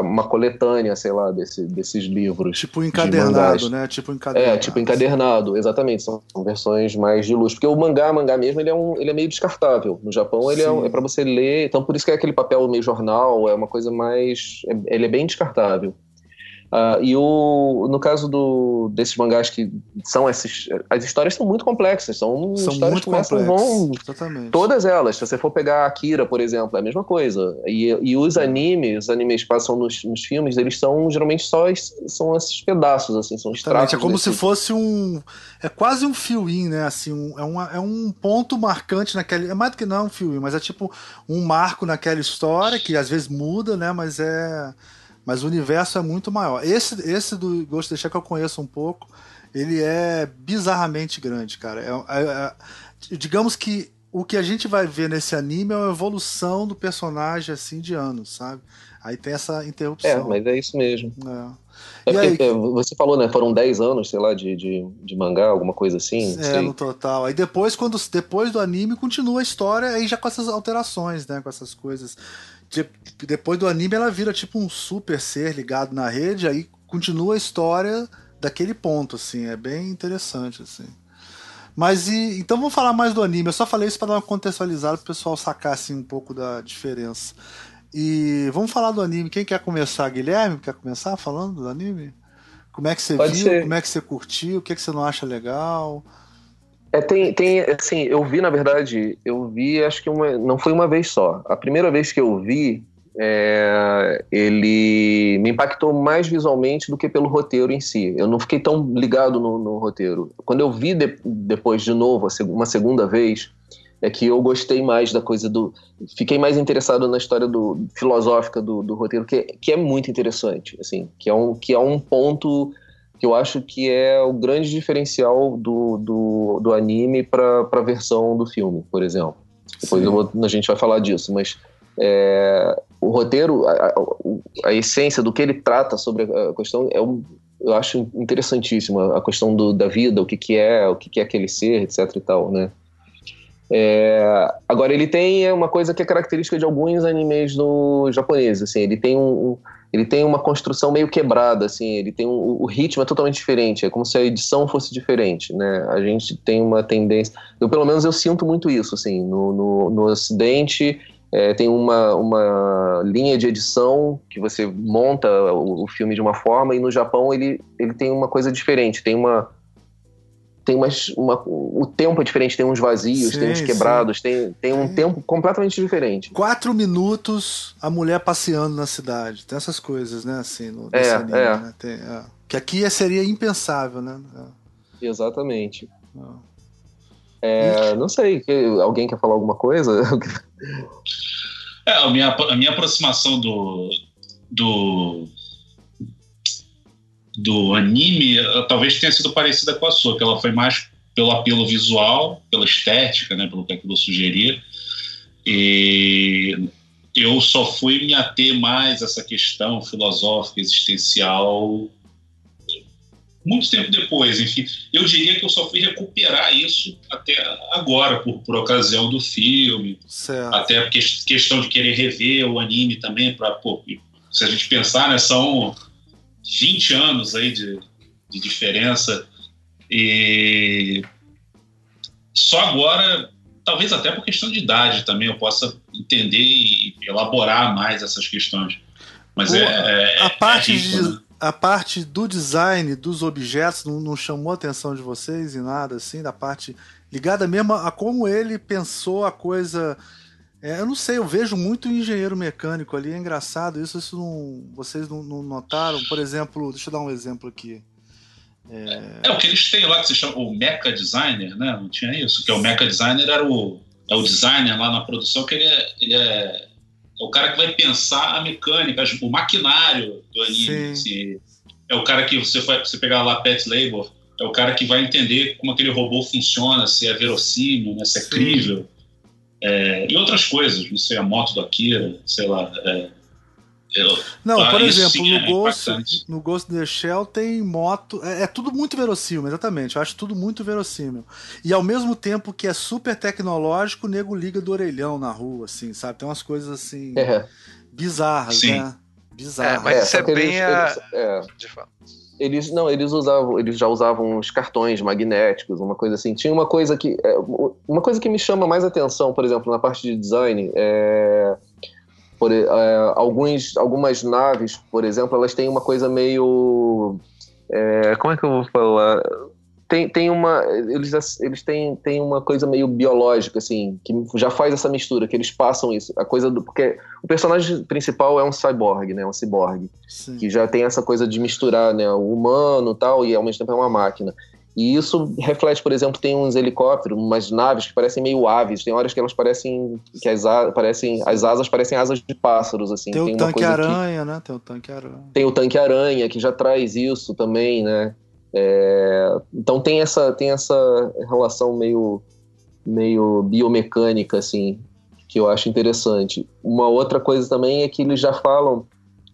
uma coletânea, sei lá, desse, desses livros. Tipo encadernado, né? Tipo encadernado. É, tipo encadernado, exatamente. São versões mais de luz. Porque o mangá, mangá mesmo, ele é, um, ele é meio descartável. No Japão, ele Sim. é, é para você ler. Então, por isso que é aquele papel meio jornal, é uma coisa mais. É, ele é bem descartável. Uh, e o, no caso do, desses mangás que são essas. As histórias são muito complexas, são, são histórias muito que começam, vão. Exatamente. Todas elas. Se você for pegar Akira, por exemplo, é a mesma coisa. E, e os animes, os animes que passam nos, nos filmes, eles são geralmente só são esses pedaços, assim, são extratos. É como desse... se fosse um. É quase um fio-in, né? Assim, um, é, uma, é um ponto marcante naquele. É mais do que não é um fio-in, mas é tipo um marco naquela história que às vezes muda, né? Mas é mas o universo é muito maior. Esse, esse do Ghost of the Shell que eu conheço um pouco, ele é bizarramente grande, cara. É, é, é, digamos que o que a gente vai ver nesse anime é uma evolução do personagem assim de anos, sabe? Aí tem essa interrupção. É, mas é isso mesmo. É. É porque, aí, você falou, né? Foram 10 anos, sei lá, de, de, de mangá, alguma coisa assim. É, no total. Aí depois, quando depois do anime, continua a história aí já com essas alterações, né? Com essas coisas de, depois do anime ela vira tipo um super ser ligado na rede, aí continua a história daquele ponto, assim, é bem interessante, assim. Mas e então vamos falar mais do anime. Eu só falei isso para dar uma contextualizada para o pessoal sacar assim um pouco da diferença. E vamos falar do anime. Quem quer começar? Guilherme quer começar falando do anime? Como é que você Pode viu? Ser. Como é que você curtiu? O que, é que você não acha legal? É, tem, tem, assim, eu vi, na verdade, eu vi, acho que uma, não foi uma vez só. A primeira vez que eu vi, é, ele me impactou mais visualmente do que pelo roteiro em si. Eu não fiquei tão ligado no, no roteiro. Quando eu vi de, depois de novo, uma segunda vez, é que eu gostei mais da coisa do. Fiquei mais interessado na história do, filosófica do, do roteiro, que, que é muito interessante, assim, que é um, que é um ponto que eu acho que é o grande diferencial do, do, do anime para a versão do filme, por exemplo. Depois vou, a gente vai falar disso, mas é, o roteiro, a, a, essência do que ele trata sobre a questão é um, eu acho interessantíssima a questão do, da vida, o que, que é, o que, que é aquele ser, etc e tal, né? É, agora ele tem uma coisa que é característica de alguns animes do japonês, assim, ele tem um, ele tem uma construção meio quebrada, assim, ele tem um, o ritmo é totalmente diferente, é como se a edição fosse diferente, né? A gente tem uma tendência, eu pelo menos eu sinto muito isso, assim, no, no, no Ocidente É, tem uma, uma linha de edição que você monta o, o, filme de uma forma e no Japão ele, ele tem uma coisa diferente. Tem uma tem umas, uma, o tempo é diferente, tem uns vazios, sim, tem uns quebrados, tem, tem um tempo completamente diferente. Quatro minutos a mulher passeando na cidade, tem essas coisas, né, assim, no, é, anime, é. Né? Tem, é. Que aqui seria impensável, né? É. Exatamente. É, não sei, alguém quer falar alguma coisa? É, a minha, a minha aproximação do, do, do anime talvez tenha sido parecida com a sua, que ela foi mais pelo apelo visual, pela estética, né, pelo que aquilo sugeria. E eu só fui me ater mais a essa questão filosófica, existencial muito tempo depois, enfim. Eu diria que eu só fui recuperar isso até agora, por, por ocasião do filme. Certo. Até a questão de querer rever o anime também, para se a gente pensar, né, são 20 anos aí de, de diferença. E só agora, talvez até por questão de idade também, eu possa entender e elaborar mais essas questões. Mas é, é, A é parte é rico, de, né? a parte do design dos objetos não, não, chamou a atenção de vocês em nada assim, da parte ligada mesmo a como ele pensou a coisa. É, eu não sei, eu vejo muito engenheiro mecânico ali, é engraçado isso, isso não, vocês não, não notaram? Por exemplo, deixa eu dar um exemplo aqui. É... é, o que eles têm lá que se chama o Mecha Designer, né? Não tinha isso? Que é o Mecha Designer era o, é o designer lá na produção que ele é, ele é é o cara que vai pensar a mecânica, o maquinário do anime. Assim, é o cara que você vai você pegar lá Pet Labor, é o cara que vai entender como aquele robô funciona, se é verossímil, né, se é Sim. crível. É, e outras coisas, não sei, a moto do Akira, sei lá. É, eu, não, ah, por exemplo, no, é Ghost, no Ghost in the Shell tem moto. É, é, tudo muito verossímil, exatamente. Eu acho tudo muito verossímil. E ao mesmo tempo que é super tecnológico, o nego liga do orelhão na rua, assim, sabe? Tem umas coisas assim. É. bizarras, Sim. né? Bizarras. É, mas isso é, bem eles, a. Eles, eles, não, eles usavam, eles já usavam os cartões magnéticos, uma coisa assim. Tinha uma coisa que. Uma coisa que me chama mais atenção, por exemplo, na parte de design, é por, é, alguns, algumas naves, por exemplo, elas têm uma coisa meio. É, como é que eu vou falar? Tem, tem uma. Eles, eles têm, têm uma coisa meio biológica, assim, que já faz essa mistura, que eles passam isso. A coisa do. Porque o personagem principal é um cyborg, né? Um cyborg. Sim. Que já tem essa coisa de misturar né, o humano tal, e ao mesmo tempo é uma máquina. E isso reflete, por exemplo, tem uns helicópteros, umas naves que parecem meio aves. Tem horas que elas parecem que as, parecem, as asas parecem asas de pássaros assim. Tem, tem o tanque aranha, que, né? Tem o tanque aranha. Tem o tanque aranha que já traz isso também, né? É, então tem essa tem essa relação meio meio biomecânica assim que eu acho interessante. Uma outra coisa também é que eles já falam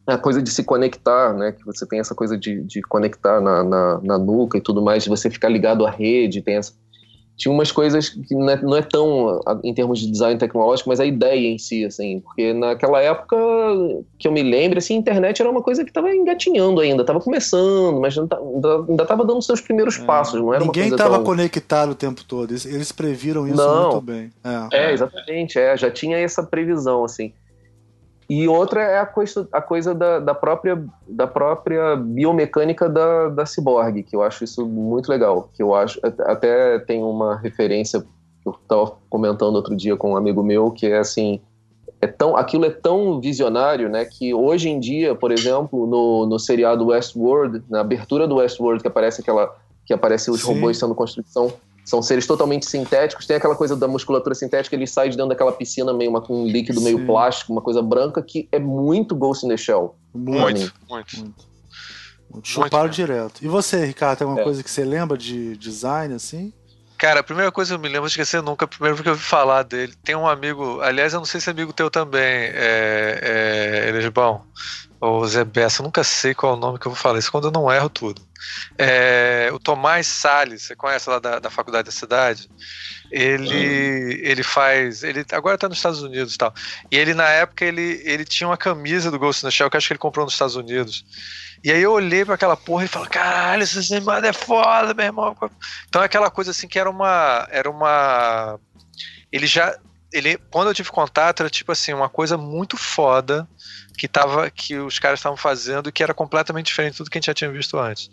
a coisa de se conectar, né? Que você tem essa coisa de, de conectar na, na, na, nuca e tudo mais, de você ficar ligado à rede, tem essa... Tinha umas coisas que não é, não é tão em termos de design tecnológico, mas a ideia em si, assim, porque naquela época que eu me lembro, assim, a internet era uma coisa que estava engatinhando ainda, estava começando, mas tá, ainda estava dando seus primeiros é. passos, não era Ninguém estava tão... conectado o tempo todo, eles, eles previram isso não. muito bem. É. é, exatamente, é, já tinha essa previsão, assim. E outra é a coisa, a coisa da, da, própria, da própria biomecânica da, da ciborgue, que eu acho isso muito legal. Que eu acho até tem uma referência que eu estava comentando outro dia com um amigo meu, que é assim, é tão, aquilo é tão visionário, né, que hoje em dia, por exemplo, no, no seriado Westworld, na abertura do Westworld, que aparece aquela que aparece os Sim. robôs sendo construção são seres totalmente sintéticos. Tem aquela coisa da musculatura sintética, ele sai de dentro daquela piscina meio uma, um líquido Sim. meio plástico, uma coisa branca, que é muito Ghost in the Shell. Muito, muito. muito. muito. Chuparam direto. E você, Ricardo, tem alguma é. coisa que você lembra de design, assim? Cara, a primeira coisa que eu me lembro, esquecer nunca, primeiro porque eu ouvi falar dele. Tem um amigo, aliás, eu não sei se é amigo teu também, é, é, Elisbão, ou Zé Bessa, nunca sei qual é o nome que eu vou falar, isso quando eu não erro tudo. É, o Tomás Salles, você conhece lá da, da faculdade da cidade? Ele, uhum. ele faz. Ele agora tá nos Estados Unidos e tal. E ele, na época, ele, ele tinha uma camisa do Ghost in the Shell que acho que ele comprou nos Estados Unidos. E aí eu olhei para aquela porra e falei, caralho, esse animado é foda, meu irmão. Então é aquela coisa assim que era uma. Era uma. Ele já ele, quando eu tive contato, era tipo assim, uma coisa muito foda que, tava, que os caras estavam fazendo que era completamente diferente de tudo que a gente já tinha visto antes.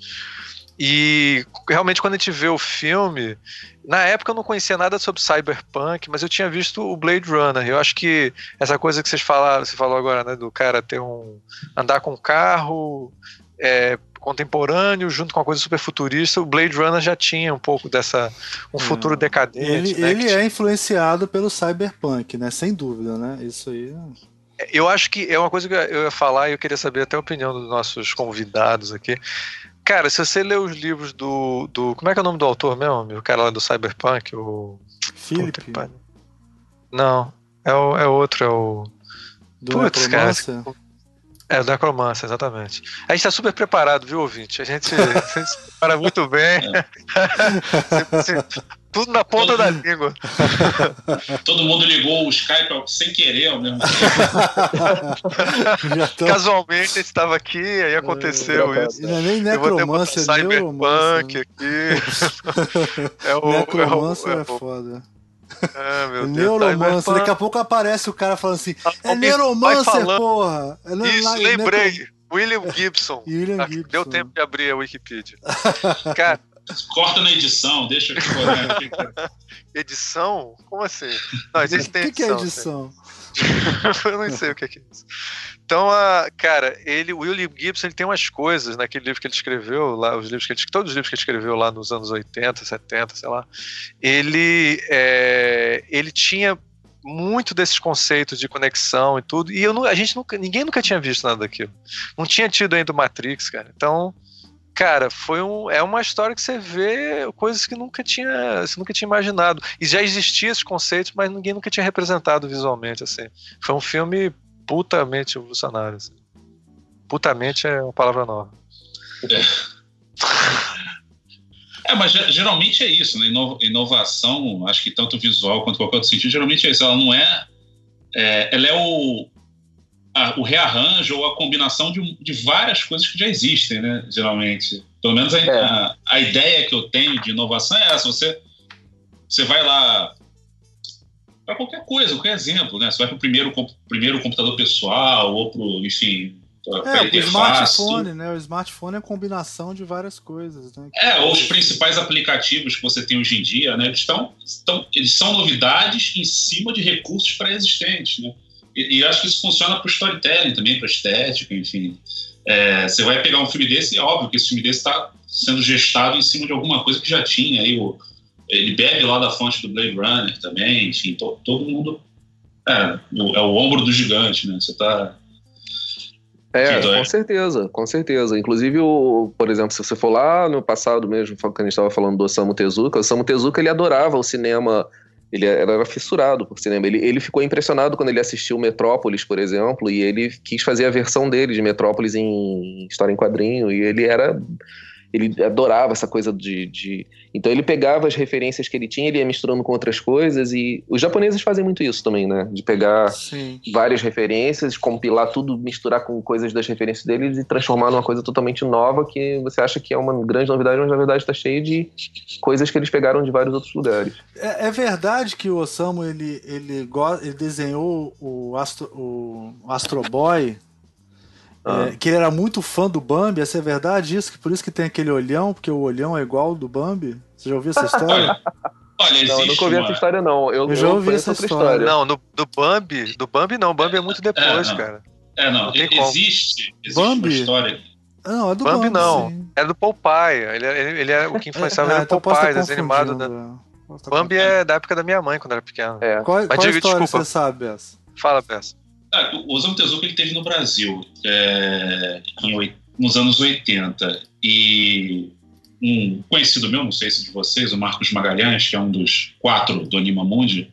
E realmente, quando a gente vê o filme, na época eu não conhecia nada sobre cyberpunk, mas eu tinha visto o Blade Runner. Eu acho que essa coisa que vocês falaram, você falou agora, né, do cara ter um. andar com um carro. É, contemporâneo junto com uma coisa super futurista, o Blade Runner já tinha um pouco dessa um futuro é. decadente. Ele, né, ele é influenciado pelo cyberpunk, né? Sem dúvida, né? Isso aí. É, eu acho que é uma coisa que eu ia falar e eu queria saber até a opinião dos nossos convidados aqui. Cara, se você ler os livros do, do. Como é que é o nome do autor mesmo? O cara lá do Cyberpunk? O. Philip. Não, é, o, é outro, é o. Do Putz, cara. É, da Necromancer, exatamente. A gente tá super preparado, viu, ouvinte? A gente, a gente se prepara muito bem. tudo na ponta todo, da língua. Todo mundo ligou o Skype sem querer ao mesmo tempo. tô... Casualmente estava aqui, aí aconteceu é, isso. Não é nem necromancer, é Cyberpunk aqui. é o, necromancer é, o, é, é foda. Ah, meu Neuromancer. Daqui a pouco aparece o cara falando assim: é Neuromancer, porra! É Isso, lembrei. William Gibson. William ah, Gibson. Deu tempo de abrir a Wikipedia. Cara. Corta na edição, deixa que Edição? Como assim? Não, existe O que, que é edição? eu não sei o que é isso. Então, a, cara, ele, o William Gibson, ele tem umas coisas naquele livro que ele escreveu, lá, os livros que ele, todos os livros que ele escreveu lá nos anos 80, 70, sei lá, ele, é, ele tinha muito desses conceitos de conexão e tudo, e eu não, a gente nunca, ninguém nunca tinha visto nada daquilo. Não tinha tido ainda o Matrix, cara. Então, cara, foi um, é uma história que você vê coisas que nunca tinha, você nunca tinha imaginado. E já existiam esses conceitos, mas ninguém nunca tinha representado visualmente assim. Foi um filme putamente evolucionário. Assim. Putamente é uma palavra nova. É. é, mas geralmente é isso, né? Inovação, acho que tanto visual quanto qualquer outro sentido, geralmente é isso. Ela não é. é ela é o, a, o rearranjo ou a combinação de, de, várias coisas que já existem, né? Geralmente. Pelo menos a, é. a, a, ideia que eu tenho de inovação é essa. Você, você vai lá para qualquer coisa, qualquer exemplo, né? Você vai para o primeiro, primeiro computador pessoal ou para enfim, é, o smartphone, né? O smartphone é a combinação de várias coisas, né? É, ou os principais aplicativos que você tem hoje em dia, né? Eles, estão, estão, eles são novidades em cima de recursos pré-existentes, né? E, e acho que isso funciona para o storytelling também, para estética, enfim. É, você vai pegar um filme desse, é óbvio que esse filme desse está sendo gestado em cima de alguma coisa que já tinha aí o ele bebe lá da fonte do Blade Runner também, enfim, to, todo mundo. É, é o ombro do gigante, né? Você tá. É, com certeza, com certeza. Inclusive, o, por exemplo, se você for lá no passado mesmo, quando a gente estava falando do Osamu Tezuka, o Osamu Tezuka ele adorava o cinema, ele era fissurado por cinema. Ele, ele ficou impressionado quando ele assistiu Metrópolis, por exemplo, e ele quis fazer a versão dele de Metrópolis em história em quadrinho, e ele era ele adorava essa coisa de, de, Então ele pegava as referências que ele tinha, ele ia misturando com outras coisas, e os japoneses fazem muito isso também, né? De pegar Sim. várias referências, compilar tudo, misturar com coisas das referências deles e transformar numa coisa totalmente nova que você acha que é uma grande novidade, mas na verdade está cheio de coisas que eles pegaram de vários outros lugares. É, é verdade que o Osamu ele, ele, ele desenhou o Astro, o Astro Boy ah. É, que ele era muito fã do Bambi, essa é verdade isso? Que por isso que tem aquele olhão, porque o olhão é igual do Bambi? Você já ouviu essa história? Olha, não, eu nunca ouvi uma... essa história, não. Eu, eu já ouvi essa história. história. Não, no, do Bambi, do Bambi não, Bambi é, é muito depois, é, cara. É, não, não existe, existe Bambi? uma história. Não, é do Bambi. Bambi não, sim. é do Popeye. Ele, ele, ele é o que influenciava é, é, então o Popeye, desenho animado. Da... Bambi é da época da minha mãe, quando era pequeno. É. Qual, Mas qual diga, história desculpa. você sabe, essa? Fala, Peça. Ah, o Osamu Tezuka ele teve no Brasil é, em, nos anos 80 e um conhecido meu, não sei se de vocês, o Marcos Magalhães, que é um dos quatro do Anima Mundi,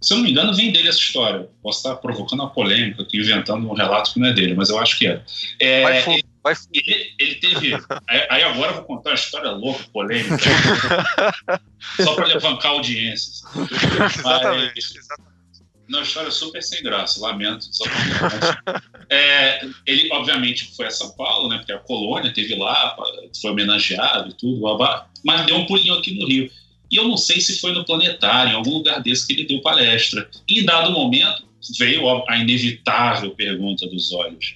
se eu não me engano, vem dele essa história. Posso estar provocando uma polêmica aqui, inventando um relato que não é dele, mas eu acho que é. é vai ele, vai ele, ele, teve. aí agora eu vou contar uma história louca, polêmica, só para levantar audiências. Exatamente. Mas, exatamente uma história super sem graça, lamento. é, ele, obviamente, foi a São Paulo, né? Porque a colônia teve lá, foi homenageado e tudo, mas deu um pulinho aqui no Rio. E eu não sei se foi no planetário, em algum lugar desse que ele deu palestra. E, em dado momento, veio a inevitável pergunta dos olhos.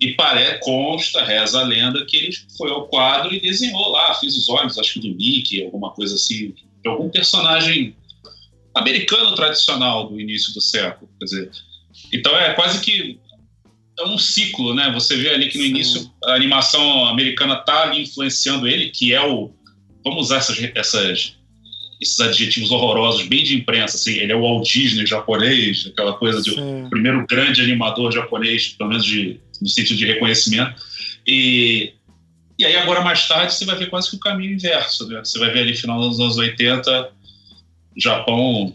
E parece, consta, reza a lenda, que ele foi ao quadro e desenhou lá, fez os olhos, acho que do Mickey, alguma coisa assim, algum personagem americano tradicional do início do século. Quer dizer, então é quase que é um ciclo, né? Você vê ali que no Sim. início a animação americana está ali influenciando ele, que é o. Vamos usar essas, essas, esses adjetivos horrorosos, bem de imprensa, assim, ele é o Walt Disney japonês, aquela coisa de o primeiro grande animador japonês, pelo menos de, no sentido de reconhecimento. E, e aí, agora mais tarde, você vai ver quase que o caminho inverso, né? Você vai ver ali, final dos anos 80, Japão.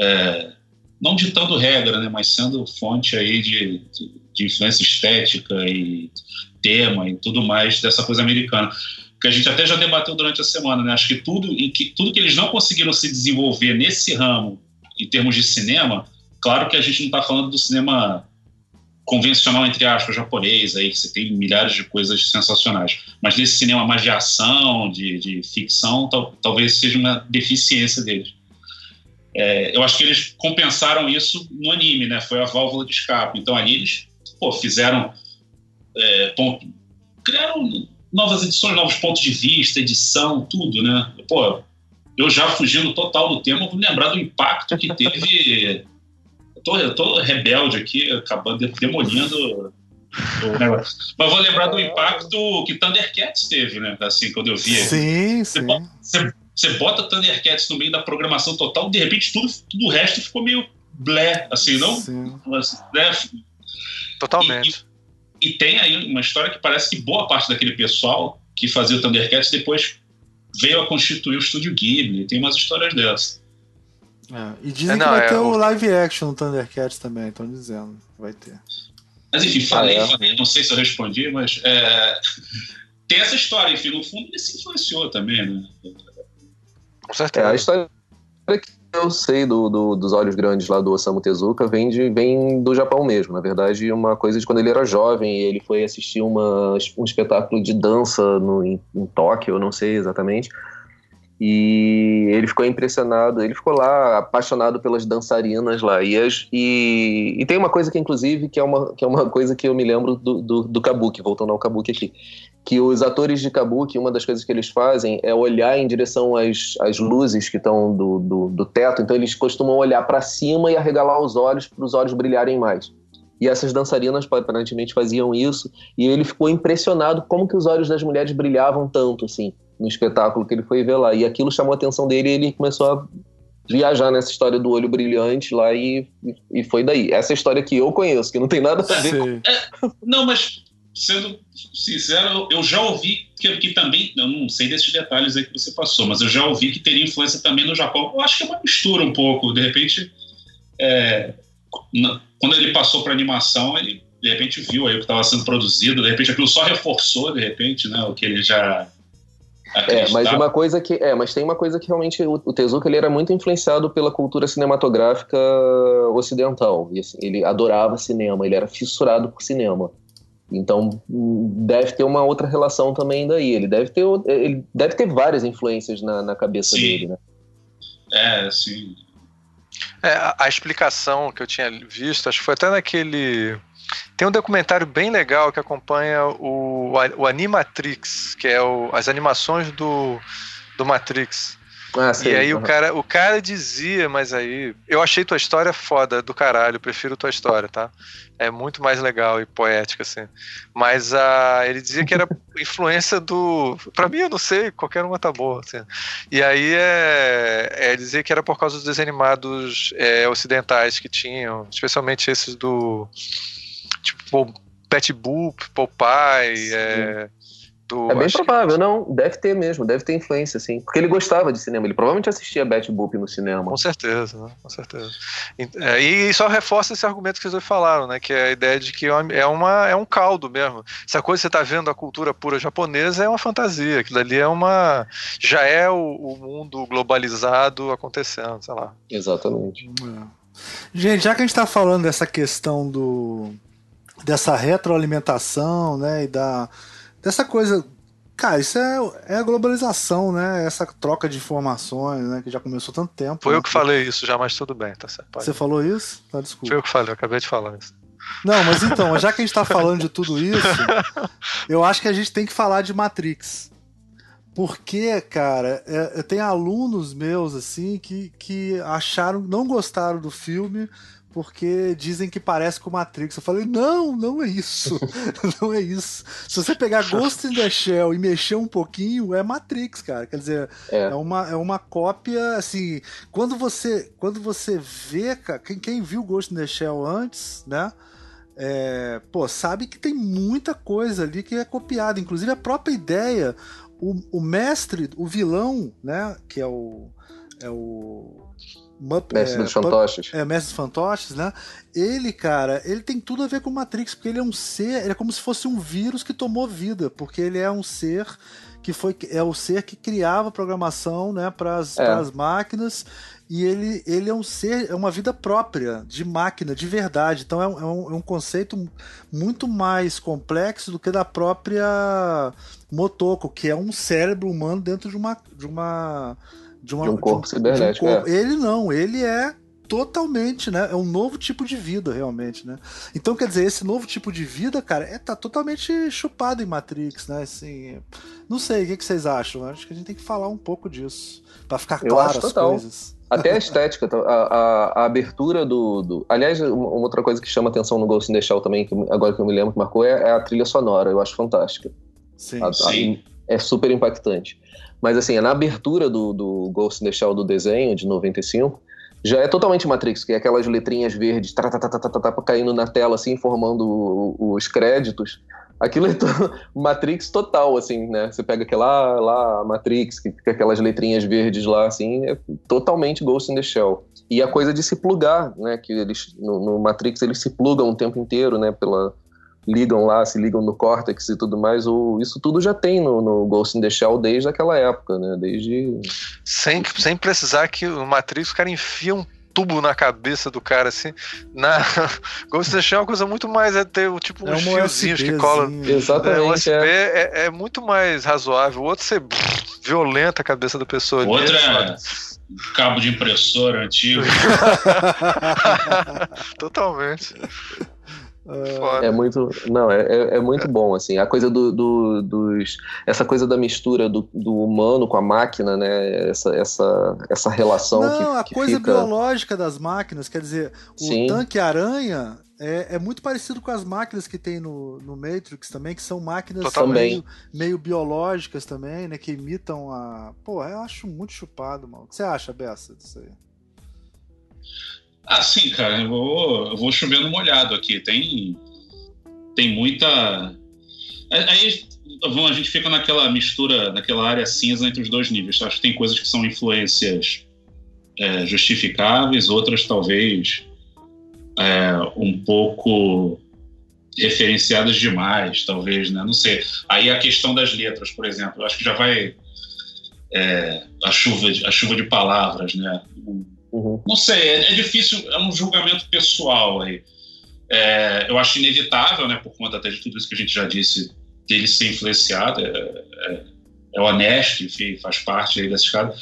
É, não ditando regra, né, mas sendo fonte aí de, de, de, influência estética e tema e tudo mais dessa coisa americana. Que a gente até já debateu durante a semana, né? Acho que tudo, em que, tudo que eles não conseguiram se desenvolver nesse ramo, em termos de cinema, claro que a gente não está falando do cinema convencional, entre aspas, japonês, aí, que você tem milhares de coisas sensacionais. Mas nesse cinema mais de ação, de, de ficção, tal, talvez seja uma deficiência deles. É, eu acho que eles compensaram isso no anime, né? Foi a válvula de escape. Então ali eles pô, fizeram. É, ponto, criaram novas edições, novos pontos de vista, edição, tudo, né? Pô, eu já fugindo total do tema, vou lembrar do impacto que teve. eu, tô, eu tô rebelde aqui, acabando demolindo o negócio. Mas vou lembrar do impacto que Thundercats teve, né? Assim, quando eu vi. Sim, sim. Você, você bota Thundercats no meio da programação total, de repente tudo, tudo o resto ficou meio blé, assim, não? Sim. Né? Totalmente. E, e, tem aí uma história que parece que boa parte daquele pessoal que fazia o Thundercats depois veio a constituir o estúdio Ghibli. Tem umas histórias dessas. É, e dizem é, não, que vai é ter o live action no Thundercats também, estão dizendo. Vai ter. Mas enfim, falei, ah, é. falei, não sei se eu respondi, mas é, tem essa história, enfim, no fundo ele se influenciou também, né? Com certeza. É, a história que eu sei do, do, dos Olhos Grandes lá do Osamu Tezuka vem, de, vem do Japão mesmo. Na verdade, uma coisa de quando ele era jovem, ele foi assistir uma, um espetáculo de dança no, em, em Tóquio, eu não sei exatamente. E ele ficou impressionado, ele ficou lá apaixonado pelas dançarinas lá. E, as, e, e, tem uma coisa que, inclusive, que é uma, que é uma coisa que eu me lembro do, do, do Kabuki, voltando ao Kabuki aqui. Que os atores de Kabuki, uma das coisas que eles fazem é olhar em direção às, às luzes que estão do, do, do teto. Então, eles costumam olhar para cima e arregalar os olhos para os olhos brilharem mais. E essas dançarinas aparentemente faziam isso. E ele ficou impressionado como que os olhos das mulheres brilhavam tanto, assim no espetáculo que ele foi ver lá. E aquilo chamou a atenção dele e ele começou a viajar nessa história do olho brilhante lá e, e foi daí. Essa é a história que eu conheço, que não tem nada a ver com... É, não, mas sendo sincero, eu já ouvi que, que, também, eu não sei desses detalhes aí que você passou, mas eu já ouvi que teria influência também no Japão. Eu acho que é uma mistura um pouco, de repente, é, na, quando ele passou para animação, ele de repente viu aí o que estava sendo produzido, de repente aquilo só reforçou, de repente, né, o que ele já é, mas uma coisa que é, mas tem uma coisa que realmente o, o Tezuka ele era muito influenciado pela cultura cinematográfica ocidental. E, assim, ele adorava cinema, ele era fissurado por cinema. Então deve ter uma outra relação também daí. Ele deve ter, ele deve ter várias influências na, na cabeça sim. dele, né? É, sim. É, a, a explicação que eu tinha visto, acho que foi até naquele tem um documentário bem legal que acompanha o, o Animatrix, que é o, as animações do, do Matrix. Ah, e aí uhum. o, cara, o cara dizia, mas aí. Eu achei tua história foda do caralho, prefiro tua história, tá? É muito mais legal e poética, assim. Mas uh, ele dizia que era influência do. Pra mim, eu não sei, qualquer uma tá boa. Assim. E aí é, é dizer que era por causa dos desenhos animados é, ocidentais que tinham, especialmente esses do tipo Pet Boop, Popeye, é, do, é bem provável, que... não. Deve ter mesmo, deve ter influência, sim. Porque ele gostava de cinema, ele provavelmente assistia Betty Boop no cinema. Com certeza, né? com certeza. E, é, e, só reforça esse argumento que vocês dois falaram, né? Que é a ideia de que é, uma, é um caldo mesmo. Se a coisa que você está vendo a cultura pura japonesa é uma fantasia, aquilo ali é uma. já é o, o mundo globalizado acontecendo, sei lá. Exatamente. É. Gente, já que a gente está falando dessa questão do dessa retroalimentação, né, e da dessa coisa Cara, isso é, é a globalização, né? Essa troca de informações, né? Que já começou tanto tempo. Foi né? eu que falei isso já, mas tudo bem, tá certo. Pode. Você falou isso? Tá, desculpa. Foi eu que falei, eu acabei de falar isso. Não, mas então, já que a gente tá falando de tudo isso, eu acho que a gente tem que falar de Matrix. Porque, cara, é, eu tenho alunos meus, assim, que, que acharam, não gostaram do filme porque dizem que parece com Matrix. Eu falei, não, não é isso. não é isso. Se você pegar Ghost in the Shell e mexer um pouquinho, é Matrix, cara. Quer dizer, é, é uma, é uma cópia, assim, quando você, quando você vê, cara, quem, quem viu Ghost in the Shell antes, né? É, pô, sabe que tem muita coisa ali que é copiada, inclusive a própria ideia, o, o mestre, o vilão, né, que é o é o Mup, Mestre é, dos Fantoches. É, Mestre dos Fantoches, né? Ele, cara, ele tem tudo a ver com Matrix, porque ele é um ser, ele é como se fosse um vírus que tomou vida, porque ele é um ser que foi é o ser que criava programação, né, para as é. máquinas e ele, ele é um ser, é uma vida própria de máquina, de verdade. Então é um, é um, é um conceito muito mais complexo do que da própria Motoko, que é um cérebro humano dentro de uma, de uma de, uma, de um corpo de um, cibernético. Um corpo. É. Ele não, ele é totalmente, né? É um novo tipo de vida, realmente, né? Então, quer dizer, esse novo tipo de vida, cara, é, tá totalmente chupado em Matrix, né? Assim, não sei, o que, que vocês acham? Acho que a gente tem que falar um pouco disso, para ficar claro as total. coisas. Até a estética, a, a, a abertura do, do, Aliás, uma outra coisa que chama atenção no Ghost in the Shell também, que agora que eu me lembro que marcou, é, é a trilha sonora. Eu acho fantástica. Sim, a, sim. é super impactante. Mas assim, na abertura do, do Ghost in the Shell do desenho, de 95, já é totalmente Matrix, que é aquelas letrinhas verdes tá, tá, tá, caindo na tela, assim, formando os créditos. Aquilo é to Matrix total, assim, né? Você pega aquela lá, Matrix, que fica aquelas letrinhas verdes lá, assim, é totalmente Ghost in the Shell. E a coisa de se plugar, né? Que eles, no, no Matrix, eles se plugam o tempo inteiro, né? Pela, ligam lá, se ligam no córtex e tudo mais, o, isso tudo já tem no, no Ghost in the Shell desde aquela época, né? Desde. Sem, sem precisar que o Matrix, o cara enfia um tubo na cabeça do cara, assim. Na... Ghost in the Shell é uma coisa muito mais. É ter tipo é uns fiozinhos que cola. Exatamente. É, USB é. É, é. muito mais razoável. O outro você violenta a cabeça da pessoa. O outro é cabo de impressora antigo. Totalmente. É muito, não, é, é, é muito bom, assim, a coisa do, do, dos, essa coisa da mistura do, do, humano com a máquina, né, essa, essa, essa relação não, que, a coisa fica... biológica das máquinas, quer dizer, o Sim. tanque aranha é, é, muito parecido com as máquinas que tem no, no Matrix também, que são máquinas meio, meio, biológicas também, né? Que imitam a. Pô, eu acho muito chupado, mano. O que você acha, Bessa, disso aí? Ah, sim, cara, eu vou, eu vou chovendo molhado aqui. Tem, tem muita. Aí a gente fica naquela mistura, naquela área cinza entre os dois níveis. Acho que tem coisas que são influências é, justificáveis, outras talvez é, um pouco referenciadas demais, talvez, né? Não sei. Aí a questão das letras, por exemplo, acho que já vai é, a chuva, a chuva de palavras, né? Uhum. Não sei, é, é, difícil, é um julgamento pessoal aí. É, eu acho inevitável, né, por conta até de tudo isso que a gente já disse, dele ser influenciado, é, é, é honesto, enfim, faz parte aí dessa escada.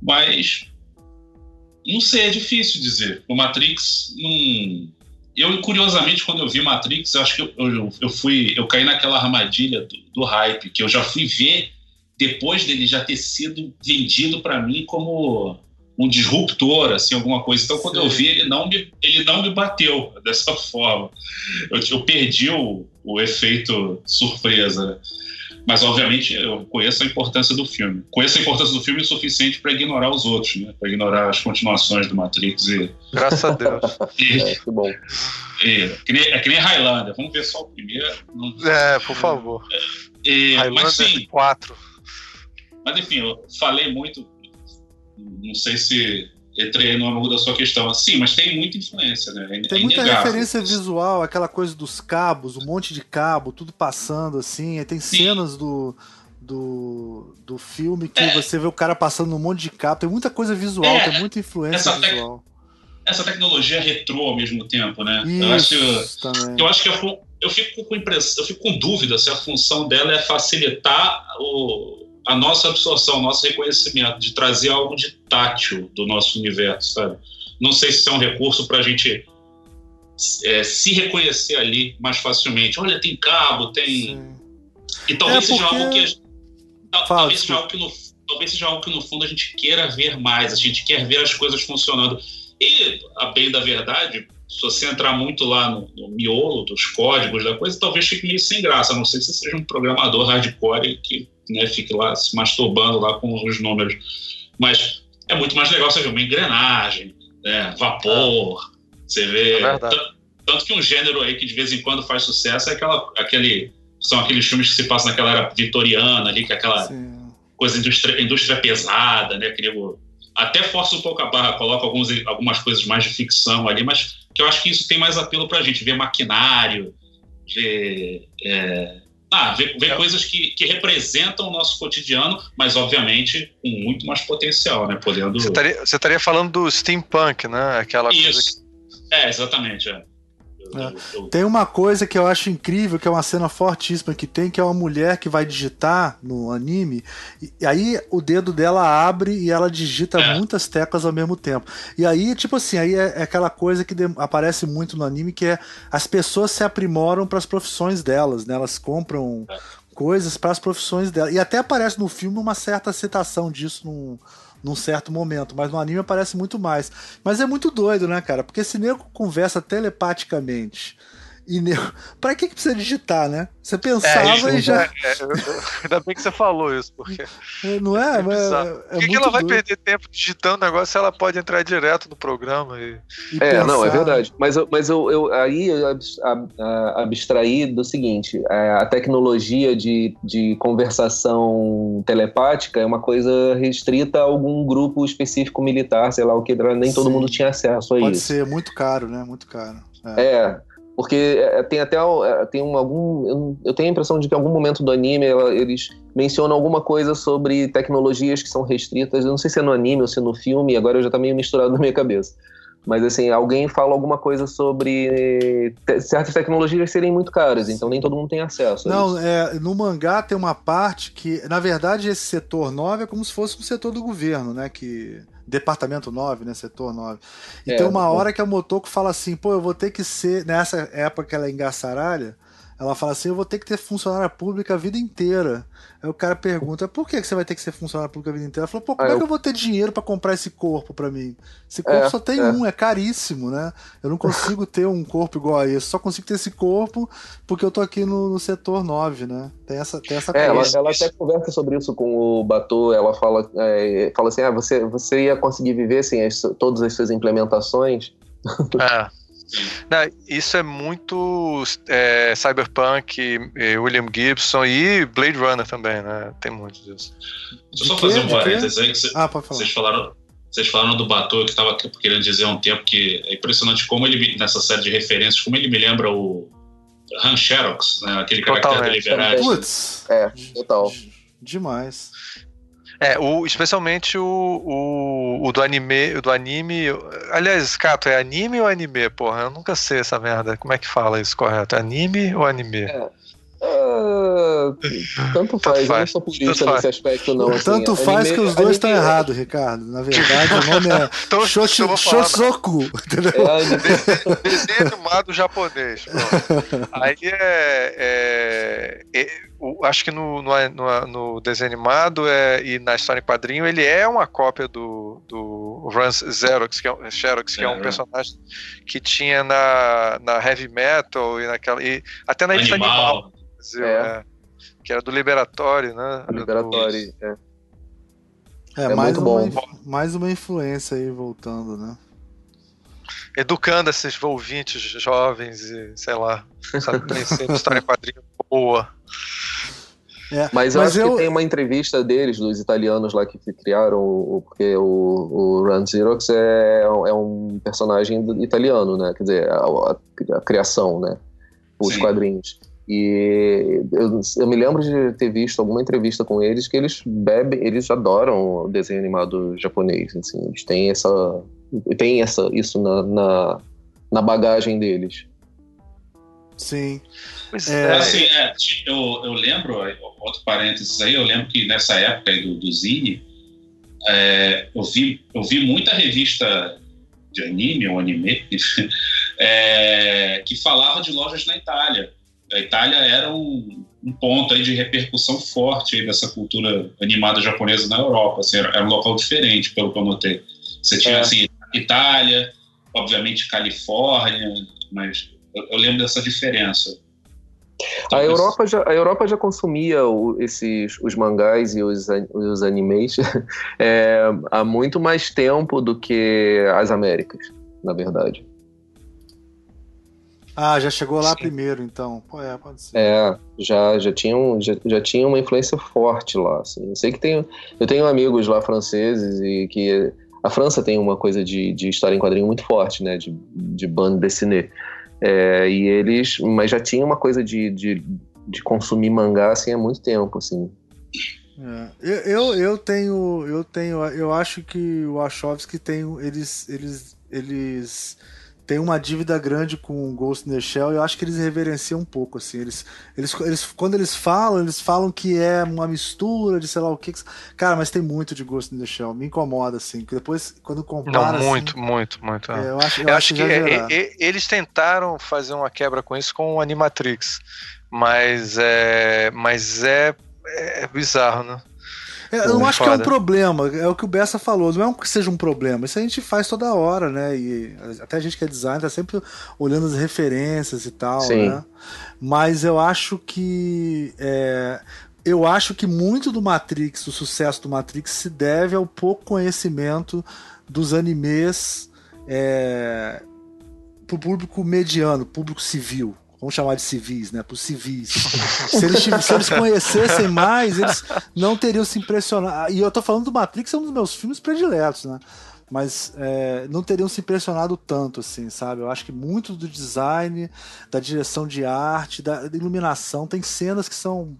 Mas, não sei, é difícil dizer. O Matrix. Eu, curiosamente, quando eu vi Matrix, acho que eu, eu, eu fui, eu caí naquela armadilha do, do hype, que eu já fui ver depois dele já ter sido vendido para mim como um disruptor, assim, alguma coisa. Então, quando Sim. eu vi, ele não me, ele não me bateu dessa forma. Eu, eu perdi o, o efeito surpresa. Mas, obviamente, eu conheço a importância do filme. Conheço a importância do filme o suficiente para ignorar os outros, né? Para ignorar as continuações do Matrix e... Graças a Deus. E, é, que bom. E, que nem, é que nem Highlander. Vamos ver só o primeiro. Não... É, por favor. E, Highlander mas, sim, 4. Mas, enfim, eu falei muito não sei se entrei no âmago da sua questão. Sim, mas tem muita influência, né? É tem muita referência visual, aquela coisa dos cabos, um monte de cabo, tudo passando assim. Tem Sim. cenas do, do, do filme que é. você vê o cara passando um monte de cabo. Tem muita coisa visual, é. tem muita influência essa visual. Essa tecnologia retrô ao mesmo tempo, né? Isso, eu acho, também. eu acho que é eu fico com impressão, eu fico com dúvida se a função dela é facilitar o, a nossa absorção, o nosso reconhecimento, de trazer algo de tátil do nosso universo, sabe? Não sei se isso é um recurso para a gente é, se reconhecer ali mais facilmente. Olha, tem cabo, tem. Sim. E talvez é porque... seja algo que. Talvez, seja algo que no, talvez seja algo que no fundo a gente queira ver mais, a gente quer ver as coisas funcionando. E, a bem da verdade, se você entrar muito lá no, no, miolo dos códigos da coisa, talvez fique meio sem graça. A não sei se seja um programador hardcore que né, fique lá se masturbando lá com os números. Mas é muito mais legal você ver uma engrenagem, né, vapor, você vê. É tanto que um gênero aí que de vez em quando faz sucesso é aquela, aquele. São aqueles filmes que se passam naquela era vitoriana ali, que é aquela Sim. coisa indústria, indústria pesada, né? Aquele, até força um pouco a barra, coloca alguns, algumas coisas mais de ficção ali, mas que eu acho que isso tem mais apelo pra gente, ver maquinário, ver. É, ah, ver, ver é. coisas que, que representam o nosso cotidiano, mas obviamente com muito mais potencial, né? Podendo. Você estaria, você estaria falando do steampunk, né? Aquela isso. coisa que... É, exatamente. É. É. Tem uma coisa que eu acho incrível, que é uma cena fortíssima que tem, que é uma mulher que vai digitar no anime, e aí o dedo dela abre e ela digita é. muitas teclas ao mesmo tempo. E aí, tipo assim, aí é, é aquela coisa que aparece muito no anime, que é as pessoas se aprimoram para as profissões delas, né? Elas compram é. coisas para as profissões delas. E até aparece no filme uma certa citação disso num num certo momento, mas no anime aparece muito mais. Mas é muito doido, né, cara? Porque se nego conversa telepaticamente e nego... pra que, que precisa digitar, né? Você pensava é, e já. É, é, ainda bem que você falou isso, porque. É, não é? é, Por que, que ela vai perder tempo digitando o negócio se ela pode entrar direto no programa? E... e é, pensar... não, é verdade. Mas, eu, mas eu, eu aí eu abstraí do seguinte: a tecnologia de, de conversação telepática é uma coisa restrita a algum grupo específico militar, sei lá o que, nem Sim. todo mundo tinha acesso a pode isso. Pode ser muito caro, né? Muito caro. é. É. Porque é, tem até é, tem um, algum. Eu tenho a impressão de que em algum momento do anime eles mencionam alguma coisa sobre tecnologias que são restritas. Eu não sei se é no anime ou se é no filme, agora eu já tá meio misturado na minha cabeça. Mas assim, alguém fala alguma coisa sobre te certas tecnologias serem muito caras, então nem todo mundo tem acesso. Não, é, no mangá tem uma parte que, na verdade, esse setor 9 é como se fosse um setor do governo, né? Que Departamento 9, né? Setor 9. E é, tem uma hora que a Motoko fala assim, pô, eu vou ter que ser. Nessa época que ela é engaçaralha, ela fala assim: eu vou ter que ter funcionária pública a vida inteira. Aí o cara pergunta: por que você vai ter que ser funcionária pública a vida inteira? Ela falou: pô, como é que eu vou ter dinheiro para comprar esse corpo para mim? Esse corpo é, só tem é. um, é caríssimo, né? Eu não consigo ter um corpo igual a esse, só consigo ter esse corpo porque eu tô aqui no, no setor 9, né? Tem essa, tem essa é, ela, ela, até conversa sobre isso com o Batu, ela fala, é, fala assim: ah, você, você ia conseguir viver assim, as, todas as suas implementações. É. Não, isso é muito é, Cyberpunk, William Gibson e Blade Runner também, né? Tem muito disso. Deixa eu só fazer um parênteses aí. Que cê, ah, pode falar. Vocês falaram, vocês falaram do Batou que estava querendo dizer há um tempo que é impressionante como ele, nessa série de referências, como ele me lembra o Han Xerox, né? aquele caractere deliberado. Putz, é, total. Demais. É, o, especialmente o, o, o, do anime, do anime. Aliás, Cato, é anime ou anime? Porra, eu nunca sei essa merda. Como é que fala isso correto? É anime ou anime? É. Tanto faz, tanto faz, eu não sou purista nesse aspecto, não. Assim, tanto faz anime, que os dois estão errados, Ricardo. Na verdade, o nome é então, Shosoku. É, desenho animado japonês. Aí é, é, é o, acho que no, no, no, no, desenho animado é, e na história em quadrinho ele é uma cópia do, do Rance Xerox, que é, Xerox, que é, é um personagem que tinha na, na Heavy Metal e naquela. E até na Animal. Animal Brasil, é. né? Que era do Liberatório, né? Liberatório, do... é. É, é mais, uma, mais uma influência aí voltando, né? Educando esses ouvintes jovens e, sei lá, sabe, conhecendo história em quadrinho boa. É, mas eu mas acho eu... que tem uma entrevista deles, dos italianos lá que criaram, porque o, o Run Xerox é, é um personagem italiano, né? Quer dizer, a, a, a criação, né? Os Sim. quadrinhos. E eu, eu, me lembro de ter visto alguma entrevista com eles que eles bebem, eles adoram o desenho animado japonês, assim, eles têm essa, têm essa isso na, na, na bagagem deles. Sim. Pois é. é. Assim, é, eu, eu lembro, outro parênteses aí, eu lembro que nessa época aí do, do Zine, é, eu, vi, eu vi muita revista de anime ou anime é, que falava de lojas na Itália. A Itália era um, um ponto aí de repercussão forte aí dessa cultura animada japonesa na Europa. Assim, era, era, um local diferente, pelo que eu notei. Você tinha, é. assim, Itália, obviamente Califórnia, mas eu, eu lembro dessa diferença. A Europa, já, a Europa já consumia o, esses, os mangás e os, os animes é, há muito mais tempo do que as Américas, na verdade. Ah, já chegou lá Sim. primeiro, então. Pô, é, pode ser. É, já, já, tinha um, já, já tinha uma influência forte lá. Assim. Eu sei que tem, eu tenho amigos lá franceses e que a França tem uma coisa de, de história em quadrinho muito forte, né? De, de bande dessinée. É, e eles, mas já tinha uma coisa de, de, de consumir mangá assim há muito tempo, assim. É. Eu, eu tenho, eu tenho, eu acho que o Wachowski tem, eles, eles, eles tem uma dívida grande com o Ghost in the Shell e eu acho que eles reverenciam um pouco, assim. Eles, eles, eles, quando eles falam, eles falam que é uma mistura de sei lá o que. Cara, mas tem muito de Ghost in the Shell. Me incomoda, assim. Que depois, quando compara. Não, muito, assim, muito, muito. É, eu acho, eu, eu acho, que, é, eles tentaram fazer uma quebra com isso com o Animatrix. Mas é, mas é, é bizarro, né? Eu não acho foda. que é um problema, é o que o Bessa falou, não é que seja um problema, isso a gente faz toda hora, né? E até a gente que é designer tá sempre olhando as referências e tal, Sim. né? Mas eu acho que. É, eu acho que muito do Matrix, do sucesso do Matrix, se deve ao pouco conhecimento dos animes é, pro público mediano, público civil vamos chamar de civis, né? Para os civis. se, eles, se eles conhecessem mais, eles não teriam se impressionado. E eu tô falando do Matrix, é um dos meus filmes prediletos, né? Mas é, não teriam se impressionado tanto, assim, sabe? Eu acho que muito do design, da direção de arte, da, iluminação, tem cenas que são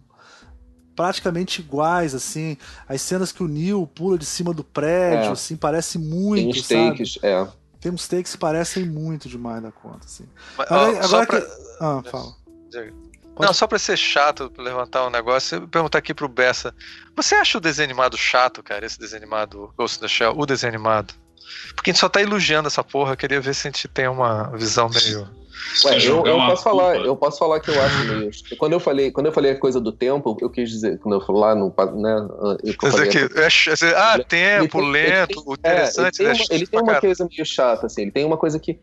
praticamente iguais, assim. As cenas que o Neil pula de cima do prédio, é. assim, parece muito, tem takes, sabe? É. Tem uns takes que parecem muito demais da conta, assim. Mas, agora, ó, agora pra... que... Ah, fala. Pode... Não, só pra ser chato, pra levantar um negócio, eu perguntar aqui pro Bessa. Você acha o desenho animado chato, cara? Esse desenho animado, Ghost in the Shell, o desenho animado? Porque a gente só tá elogiando essa porra, eu queria ver se a gente tem uma visão meio. Ué, eu, eu posso falar, eu posso falar que eu acho meio. Quando eu falei, quando eu falei a coisa do tempo, eu quis dizer, quando eu falei lá no, né, eu falei, aqui, é, ah, tempo, tem, lento, tem, interessante. É, ele tem, uma, ele tem uma coisa meio chata, assim, ele tem uma coisa que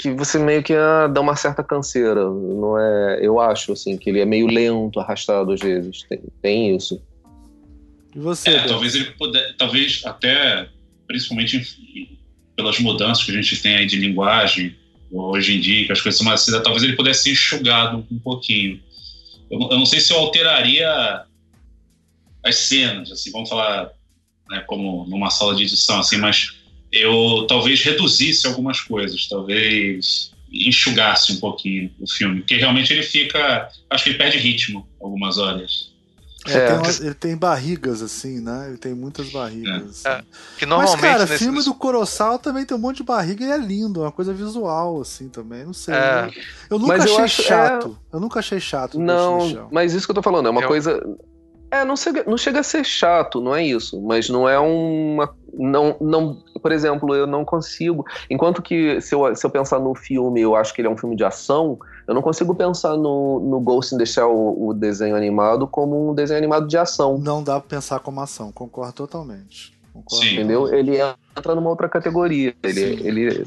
que você meio que ah, dá uma certa canseira, não é? Eu acho assim que ele é meio lento, arrastado às vezes. Tem, tem isso. E você? É, talvez ele puder, talvez até principalmente pelas mudanças que a gente tem aí de linguagem hoje em dia, que as coisas são mais cedas, talvez ele pudesse ser enxugado um pouquinho. Eu, eu, não sei se eu alteraria as cenas, assim, vamos falar né, como numa sala de edição, assim, mas eu talvez reduzisse algumas coisas, talvez enxugasse um pouquinho o filme, porque realmente ele fica, acho que ele perde ritmo algumas horas. É. Tem uma, ele tem barrigas, assim, né? Ele tem muitas barrigas. É. Assim. É, que normalmente Mas, cara, nesse... filme do Coroçal também tem um monte de barriga e é lindo, é uma coisa visual, assim, também. Não sei. É. Eu nunca mas achei eu acho, chato. É- eu nunca achei chato. Não, mas isso que eu tô falando, é uma eu... coisa. É, não chega, não chega a ser chato, não é isso. Mas não é uma. Não, não, por exemplo, eu não consigo. Enquanto que se eu, se eu pensar no filme, eu acho que ele é um filme de ação, eu não consigo pensar no, no Ghost in the Shell, o, o desenho animado, como um desenho animado de ação. Não dá pra pensar como ação, concordo totalmente. Concordo Sim. Entendeu? Ele entra numa outra categoria. Ele, ele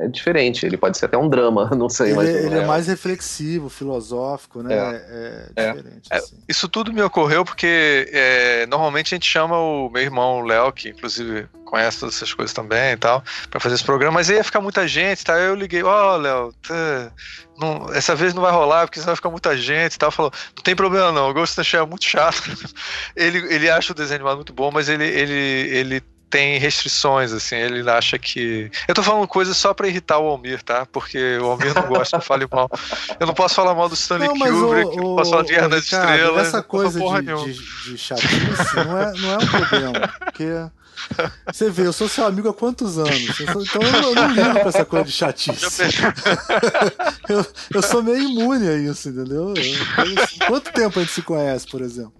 é diferente, ele pode ser até um drama, não sei. Ele, mas ele é, é, mais reflexivo, filosófico, né? É, é, é. diferente. É, assim. Isso tudo me ocorreu porque é, normalmente a gente chama o meu irmão, o Léo, que inclusive conhece todas essas coisas também e tal, para fazer esse programa, mas aí ia ficar muita gente, tá? Eu liguei, ó, oh, Léo, tá, não, essa vez não vai rolar porque senão vai ficar muita gente e tal. Falou, não tem problema não, o Ghost in the Shell é muito chato. ele, ele acha o desenho animado muito bom, mas ele, ele, ele tem restrições, assim, ele acha que. Eu tô falando coisas só pra irritar o Almir, tá? Porque o Almir não gosta que fale mal. Eu não posso falar mal do Stanley não, Kubrick, o, não posso falar de Guerra das Estrelas. Essa coisa de, de, de chatice não é, não é um problema. Porque Você vê, eu sou seu amigo há quantos anos? Eu sou, então eu, eu não ligo pra essa coisa de chatice. eu, eu sou meio imune a isso, entendeu? Eu, quanto tempo a gente se conhece, por exemplo?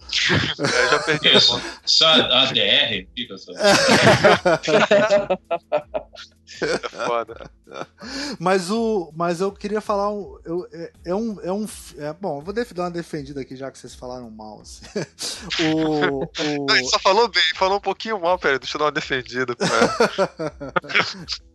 É, já perdi isso. Só a DR fica só. É foda. Mas, o, mas eu queria falar. Eu, é, é, um. É um é, bom, vou dar uma defendida aqui, já que vocês falaram mal. Assim. o, o... Não, ele só falou bem, falou um pouquinho mal, peraí, deixa eu dar uma defendida.